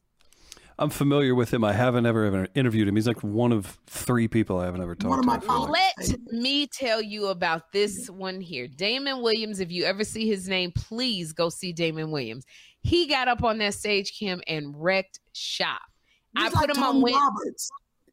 [SPEAKER 5] I'm familiar with him. I haven't ever, ever interviewed him. He's like one of three people I haven't ever talked
[SPEAKER 2] One of
[SPEAKER 5] to.
[SPEAKER 2] my
[SPEAKER 5] before.
[SPEAKER 2] colleagues.
[SPEAKER 3] Let me tell you about this one here. Damon Williams. If you ever see his name, please go see Damon Williams. He got up on that stage, Kym, and wrecked shop. I
[SPEAKER 2] He's
[SPEAKER 3] put
[SPEAKER 2] like
[SPEAKER 3] him on
[SPEAKER 2] Tony
[SPEAKER 3] Win-
[SPEAKER 2] Roberts.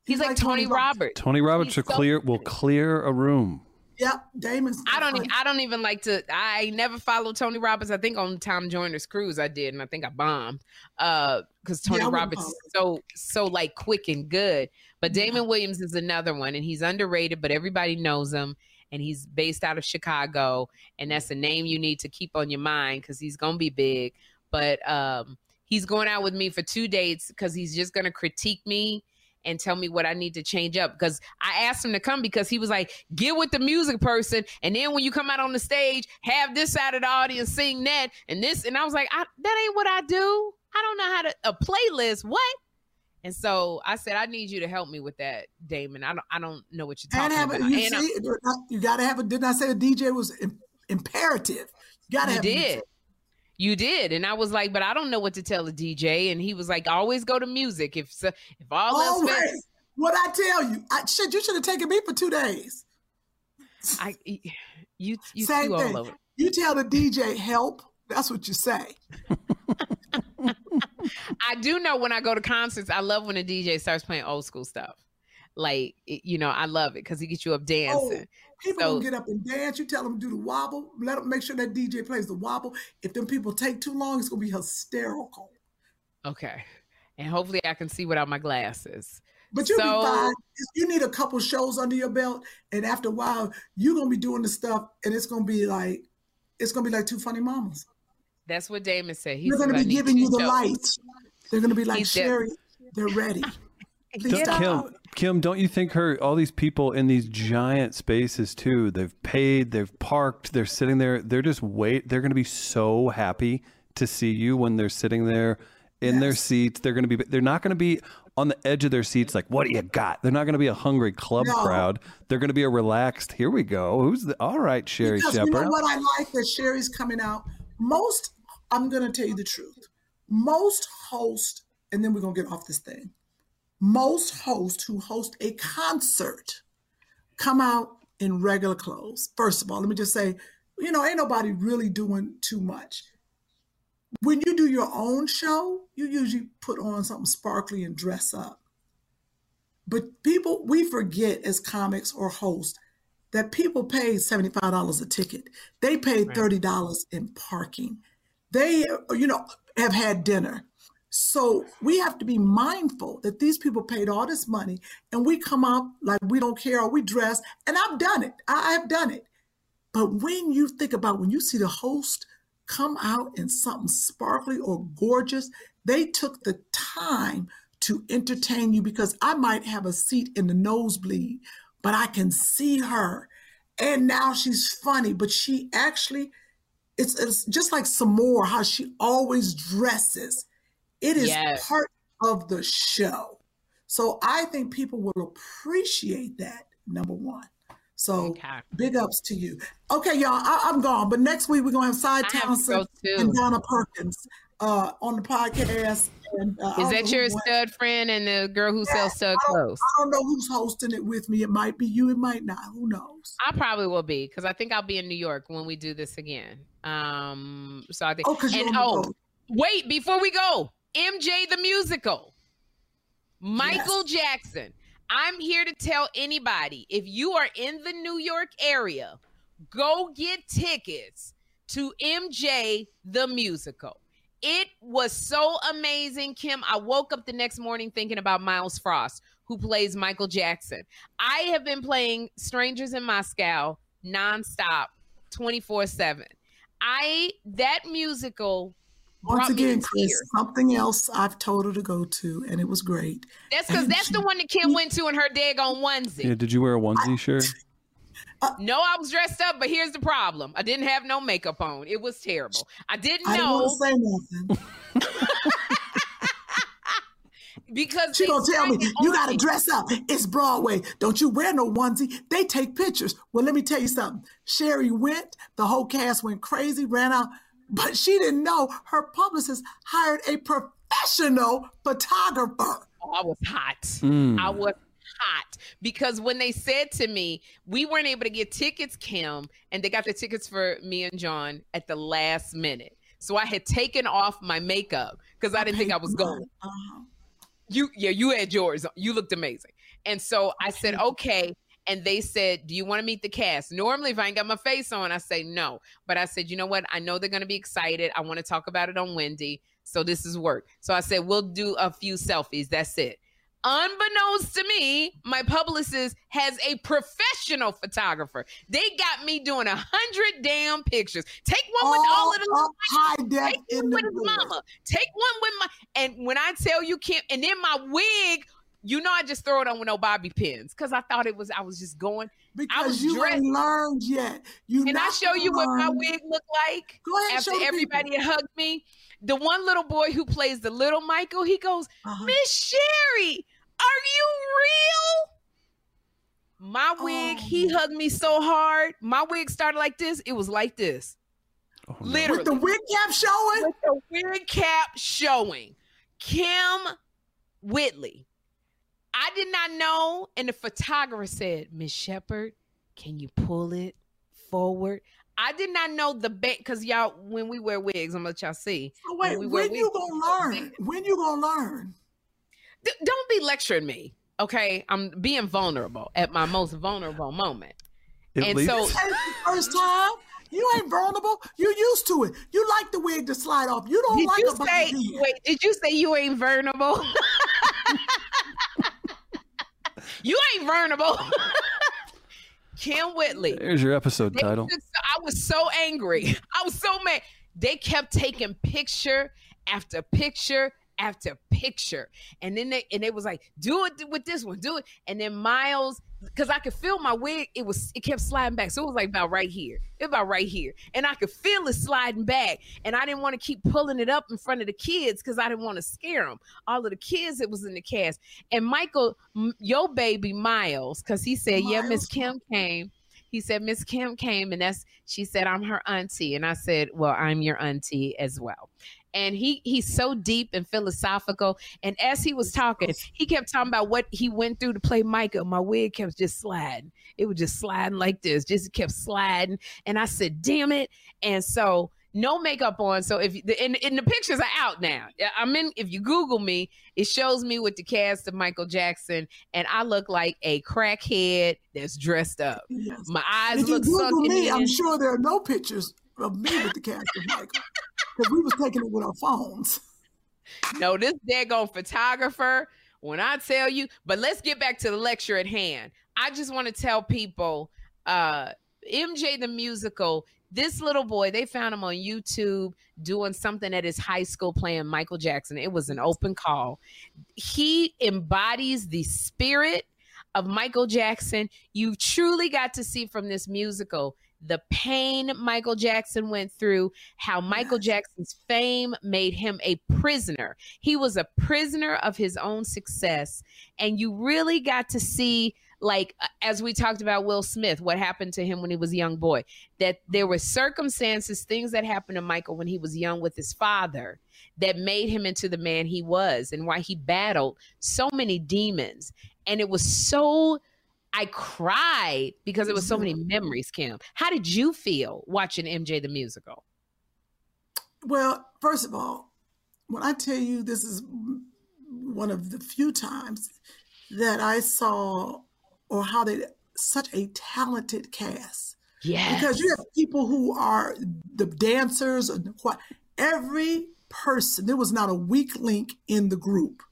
[SPEAKER 3] He's, like, Tony Roberts.
[SPEAKER 5] Tony Roberts will
[SPEAKER 3] so
[SPEAKER 5] clear will clear a room.
[SPEAKER 2] Yep, Damon's.
[SPEAKER 3] I don't. Even, I don't even like to. I never followed Tony Roberts. I think on Tom Joyner's cruise I did, and I think I bombed. Uh, because Tony
[SPEAKER 2] Yeah,
[SPEAKER 3] Roberts is so so like quick and good. But Damon Williams is another one, and he's underrated, but everybody knows him. And he's based out of Chicago, and that's a name you need to keep on your mind because he's gonna be big. But um, he's going out with me for two dates because he's just gonna critique me and tell me what I need to change up. Because I asked him to come because he was like, get with the music person. And then when you come out on the stage, have this side of the audience sing that and this. And I was like, I, that ain't what I do. I don't know how to, a playlist, what? And so I said, I need you to help me with that, Damon. I don't, I don't know what you're talking about.
[SPEAKER 2] it. You see, you got to have it. Didn't I say a DJ was im- imperative? You got to
[SPEAKER 3] you
[SPEAKER 2] have
[SPEAKER 3] did. You did, and I was like, but I don't know what to tell a DJ. And he was like, always go to music. If if all else fails,
[SPEAKER 2] Always. What I tell you, I shit. You should have taken me for two days.
[SPEAKER 3] I you you
[SPEAKER 2] Same
[SPEAKER 3] too
[SPEAKER 2] thing.
[SPEAKER 3] all over.
[SPEAKER 2] You tell the DJ help. That's what you say.
[SPEAKER 3] I do know when I go to concerts, I love when a DJ starts playing old school stuff. Like it- you know, I love it because he gets you up
[SPEAKER 2] Oh,
[SPEAKER 3] dancing.
[SPEAKER 2] people
[SPEAKER 3] So-
[SPEAKER 2] gonna get up and dance. You tell them to do the wobble. Let them make sure that DJ plays the wobble. If them people take too long, it's gonna be hysterical.
[SPEAKER 3] Okay, and hopefully I can see without my glasses.
[SPEAKER 2] But you'll
[SPEAKER 3] So-
[SPEAKER 2] be fine. You need a couple shows under your belt, and after a while, you're gonna be doing the stuff, and it's gonna be like, it's gonna be like two funny mamas.
[SPEAKER 3] That's what Damon said. he's
[SPEAKER 2] They're gonna be giving you the
[SPEAKER 3] shows."
[SPEAKER 2] light. They're gonna be like
[SPEAKER 3] He's de-
[SPEAKER 2] Sherri. They're ready. Please
[SPEAKER 3] Get
[SPEAKER 2] stop.
[SPEAKER 3] out.
[SPEAKER 5] Kym, don't you think her all these people in these giant spaces too? They've paid, they've parked, they're sitting there. They're just wait. They're going to be so happy to see you when they're sitting there in their seats. They're going to be. They're not going to be on the edge of their seats like, "What do you got?" They're not going to be a hungry club
[SPEAKER 2] No.
[SPEAKER 5] crowd. They're going to be a relaxed. Here we go. Who's the? All right, Sherri
[SPEAKER 2] Because you know what I like that Sherri's coming out. Most, I'm gonna tell you the truth. Most hosts, and then we're gonna get off this thing. Most hosts who host a concert come out in regular clothes. First of all, let me just say, you know, ain't nobody really doing too much. When you do your own show, you usually put on something sparkly and dress up. But people, we forget as comics or hosts that people paid $75 a ticket. They paid $30 in parking. They, you know, have had dinner. So we have to be mindful that these people paid all this money and we come out like we don't care or we dress. And I've done it. I have done it. But when you think about when you see the host come out in something sparkly or gorgeous, they took the time to entertain you because I might have a seat in the nosebleed, but I can see her. And now she's funny, but she actually, it's, it's just like Sommore, how she always dresses. It is
[SPEAKER 3] Yes.
[SPEAKER 2] part of the show. So I think people will appreciate that, number one. So
[SPEAKER 3] Okay.
[SPEAKER 2] big ups to you. Okay, y'all, I, I'm gone. But next week we're gonna have Side
[SPEAKER 3] have to
[SPEAKER 2] Townsend and Donna Perkins uh, on the podcast. And, uh,
[SPEAKER 3] Is that your stud friend and the girl who sells stud
[SPEAKER 2] I don't,
[SPEAKER 3] clothes?
[SPEAKER 2] I don't know who's hosting it with me. It might be you. It might not. Who knows?
[SPEAKER 3] I probably will be because I think I'll be in New York when we do this again. Um, so I think.
[SPEAKER 2] Oh,
[SPEAKER 3] and oh, wait, before we go, MJ the musical, Michael Jackson. I'm here to tell anybody if you are in the New York area, go get tickets to MJ the musical. It was so amazing, Kym. I woke up the next morning thinking about Miles Frost, who plays Michael Jackson. I have been playing Strangers in Moscow nonstop, 24 7. I, that musical
[SPEAKER 2] Once again,
[SPEAKER 3] to
[SPEAKER 2] Chris,
[SPEAKER 3] tears.
[SPEAKER 2] something else I've told her to go to, and it was great.
[SPEAKER 3] That's because
[SPEAKER 2] And
[SPEAKER 3] that's the one that Kym went to in her daggone onesie.
[SPEAKER 5] Yeah, did you wear a onesie, Sherri?
[SPEAKER 3] Uh, no, I was dressed up, but here's the problem. I didn't have no makeup on. It was terrible. I didn't
[SPEAKER 2] I didn't
[SPEAKER 3] know
[SPEAKER 2] want to say nothing.
[SPEAKER 3] because
[SPEAKER 2] She
[SPEAKER 3] they
[SPEAKER 2] gonna tell me you gotta
[SPEAKER 3] me.
[SPEAKER 2] dress up. It's Broadway. Don't you wear no onesie. They take pictures. Well, let me tell you something. Sherri went. The whole cast went crazy, ran out, but she didn't know her publicist hired a professional photographer.
[SPEAKER 3] Oh, I was hot.
[SPEAKER 5] Mm.
[SPEAKER 3] I was hot because when they said to me, we weren't able to get tickets, Kym, and they got the tickets for me and John at the last minute. So I had taken off my makeup because I didn't think I was going.
[SPEAKER 2] Uh-huh.
[SPEAKER 3] You, yeah, you had yours. You looked amazing. And so I said, okay. And they said, Do you want to meet the cast? Normally, if I ain't got my face on, I say no. But I said, You know what? I know they're going to be excited. I want to talk about it on Wendy. So this is work. So I said, We'll do a few selfies. That's it. Unbeknownst to me, my publicist has a professional photographer. They got me doing a hundred damn pictures. Take one with all, of the
[SPEAKER 2] high def
[SPEAKER 3] Take one with his mama. Take one with my and when I tell you Kym, and then my wig you know, I just throw it on with no bobby pins because I thought it was. I was just going
[SPEAKER 2] because you dressed. ain't learned yet. You
[SPEAKER 3] can I show you what my wig looked like?
[SPEAKER 2] Go ahead.
[SPEAKER 3] After everybody had hugged me, the one little boy who plays the little Michael, he goes, uh-huh. Miss Sherri, are you real? My wig, oh. he hugged me so hard. My wig started like this. It was like this. Oh. Literally.
[SPEAKER 2] With the wig cap showing?
[SPEAKER 3] With the wig cap showing. Kym Whitley I did not know. And the photographer said, Miss Shepherd, can you pull it forward? I did not know the back because y'all, when we wear wigs, I'm gonna let y'all see.
[SPEAKER 2] So wait, when, when you gonna learn? When you gonna learn?
[SPEAKER 3] D- don't be lecturing me, okay? I'm being vulnerable at my most vulnerable moment.
[SPEAKER 5] At
[SPEAKER 3] and
[SPEAKER 5] least.
[SPEAKER 3] so,
[SPEAKER 2] first time. You ain't vulnerable. You used to it. You like the wig to slide off. You don't
[SPEAKER 3] did
[SPEAKER 2] like
[SPEAKER 3] you say, Wait, did you say you ain't vulnerable? You ain't vulnerable. Kym Whitley.
[SPEAKER 5] There's your episode they title.
[SPEAKER 3] I was so angry. I was so mad. They kept taking picture after picture after picture. And then they and they was like, do it with this one, do it. And then Miles, because I could feel my wig, it was it kept sliding back. So it was like about right here. It about right here. And I could feel it sliding back. And I didn't want to keep pulling it up in front of the kids because I didn't want to scare them. All of the kids that was in the cast. And Michael, your baby Miles, because he said, Miles. Yeah, Miss Kym came he said miss kim came and that's she said i'm her auntie and i said well i'm your auntie as well and he he's so deep and philosophical. And as he was talking, he kept talking about what he went through to play Micah. My wig kept just sliding. It was just sliding like this, just kept sliding. And I said, "Damn it!" And so no makeup on. So if the and, and, the pictures are out now. I'm in. If you Google me, it shows me with the cast of Michael Jackson, and I look like a crackhead that's dressed up. Yes. My eyes
[SPEAKER 2] if
[SPEAKER 3] look
[SPEAKER 2] you Google me,
[SPEAKER 3] in.
[SPEAKER 2] I'm sure there are no pictures of me with the cast of Michael because we was taking it with our phones.
[SPEAKER 3] No, this daggone photographer. When I tell you, but let's get back to the lecture at hand. I just want to tell people, uh, MJ the musical. This little boy, they found him on YouTube doing something at his high school playing Michael Jackson. It was an open call. He embodies the spirit of Michael Jackson. You truly got to see from this musical the pain Michael Jackson went through, how Michael Jackson's fame made him a prisoner. He was a prisoner of his own success. And you really got to see, like, as we talked about Will Smith, what happened to him when he was a young boy, that there were circumstances, things that happened to Michael when he was young with his father that made him into the man he was and why he battled so many demons. And it was so I cried because it was so many mm-hmm. memories, Kym. How did you feel watching MJ the musical?
[SPEAKER 2] Well, first of all, when I tell you this is one of the few times that I saw or how they such a talented cast.
[SPEAKER 3] Yeah.
[SPEAKER 2] Because you have people who are the dancers and what every person, there was not a weak link in the group.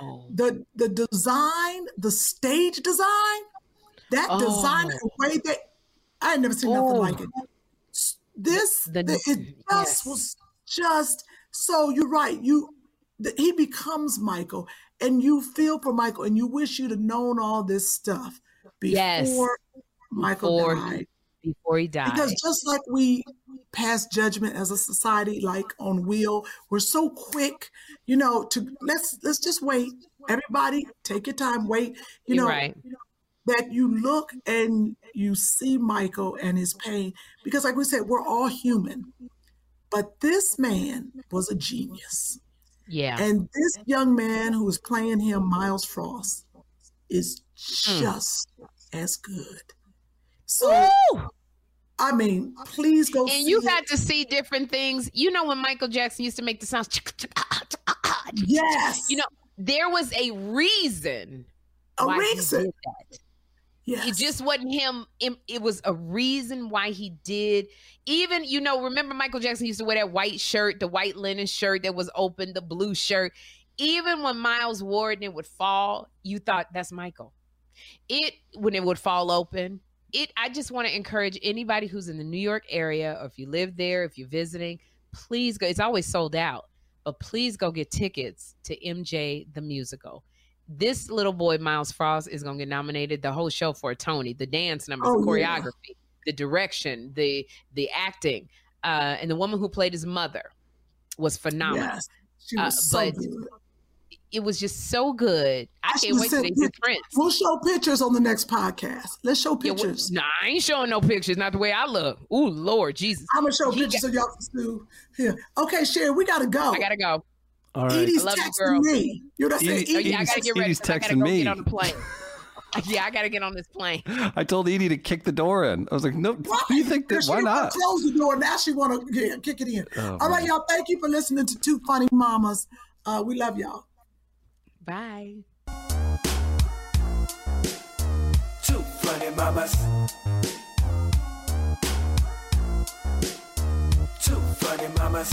[SPEAKER 2] No. The the design, the stage design, that oh. design and way that I had never seen oh. nothing like oh. it. This the, the, it just yes. was just so you're right. You the, he becomes Michael and you feel for Michael and you wish you'd have known all this stuff before yes. Michael before died.
[SPEAKER 3] He, before he died.
[SPEAKER 2] Because just like we pass judgment as a society, like on wheel, we're so quick, you know, to let's let's just wait. Everybody take your time, wait. You know,
[SPEAKER 3] right.
[SPEAKER 2] you know that you look and you see Michael and his pain because, like we said, we're all human. But this man was a genius.
[SPEAKER 3] Yeah.
[SPEAKER 2] And this young man who is playing him, Miles Frost, is hmm. just mm. as good. So! I mean, please go.
[SPEAKER 3] And you got to see different things. You know, when Michael Jackson used to make the sounds.
[SPEAKER 2] Yes.
[SPEAKER 3] You know, there was a reason.
[SPEAKER 2] A reason Yes.
[SPEAKER 3] It just wasn't him. It, was a reason why he did. Even, you know, remember Michael Jackson used to wear that white shirt, the white linen shirt that was open, the blue shirt. Even when Miles wore it and it would fall, you thought that's Michael. It when it would fall open. It I just want to encourage anybody who's in the New York area or if you live there, if you're visiting, please go. It's always sold out, but please go get tickets to MJ the musical this little boy Miles Frost is going to get nominated the whole show for a Tony. The dance numbers,
[SPEAKER 2] Oh,
[SPEAKER 3] the
[SPEAKER 2] yeah.
[SPEAKER 3] choreography, the direction, the the acting, uh, and the woman who played his mother was phenomenal.
[SPEAKER 2] Yes. She
[SPEAKER 3] Uh,
[SPEAKER 2] so
[SPEAKER 3] but
[SPEAKER 2] good.
[SPEAKER 3] It was just so good. I
[SPEAKER 2] should
[SPEAKER 3] can't wait to
[SPEAKER 2] see
[SPEAKER 3] Prince.
[SPEAKER 2] We'll show pictures on the next podcast. Let's show
[SPEAKER 3] Yeah, well,
[SPEAKER 2] pictures.
[SPEAKER 3] nah, I ain't showing no pictures. Not the way I look. Ooh, Lord Jesus.
[SPEAKER 2] I'm gonna show
[SPEAKER 3] He
[SPEAKER 2] pictures
[SPEAKER 3] got-
[SPEAKER 2] so y'all see. Here. Okay, Sherri, we gotta go.
[SPEAKER 3] I gotta go.
[SPEAKER 5] All right.
[SPEAKER 2] Edie's
[SPEAKER 3] I love you,
[SPEAKER 2] texting
[SPEAKER 3] girl.
[SPEAKER 2] me. You know what I'm saying?
[SPEAKER 5] Edie-
[SPEAKER 3] Oh, yeah, I
[SPEAKER 5] Edie's-
[SPEAKER 3] gotta get ready.
[SPEAKER 5] Edie's
[SPEAKER 3] 'cause I gotta
[SPEAKER 5] texting
[SPEAKER 3] go
[SPEAKER 5] me.
[SPEAKER 3] get on the plane. yeah, I gotta get on this plane.
[SPEAKER 5] I told Edie to kick the door in. I was like, no,
[SPEAKER 2] Right.
[SPEAKER 5] do you think that?
[SPEAKER 2] Because
[SPEAKER 5] Why
[SPEAKER 2] she wanna
[SPEAKER 5] not?
[SPEAKER 2] Close the door. Now she want to yeah, kick it in.
[SPEAKER 5] Oh,
[SPEAKER 2] All right,
[SPEAKER 5] man.
[SPEAKER 2] y'all. Thank you for listening to Two Funny Mamas. Uh, we love y'all.
[SPEAKER 3] Bye.
[SPEAKER 1] Two funny mamas. Two funny mamas.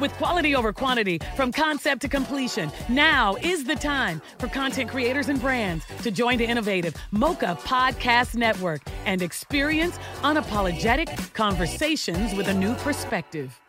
[SPEAKER 6] With quality over quantity, from concept to completion, now is the time for content creators and brands to join the innovative Mocha Podcast Network and experience unapologetic conversations with a new perspective.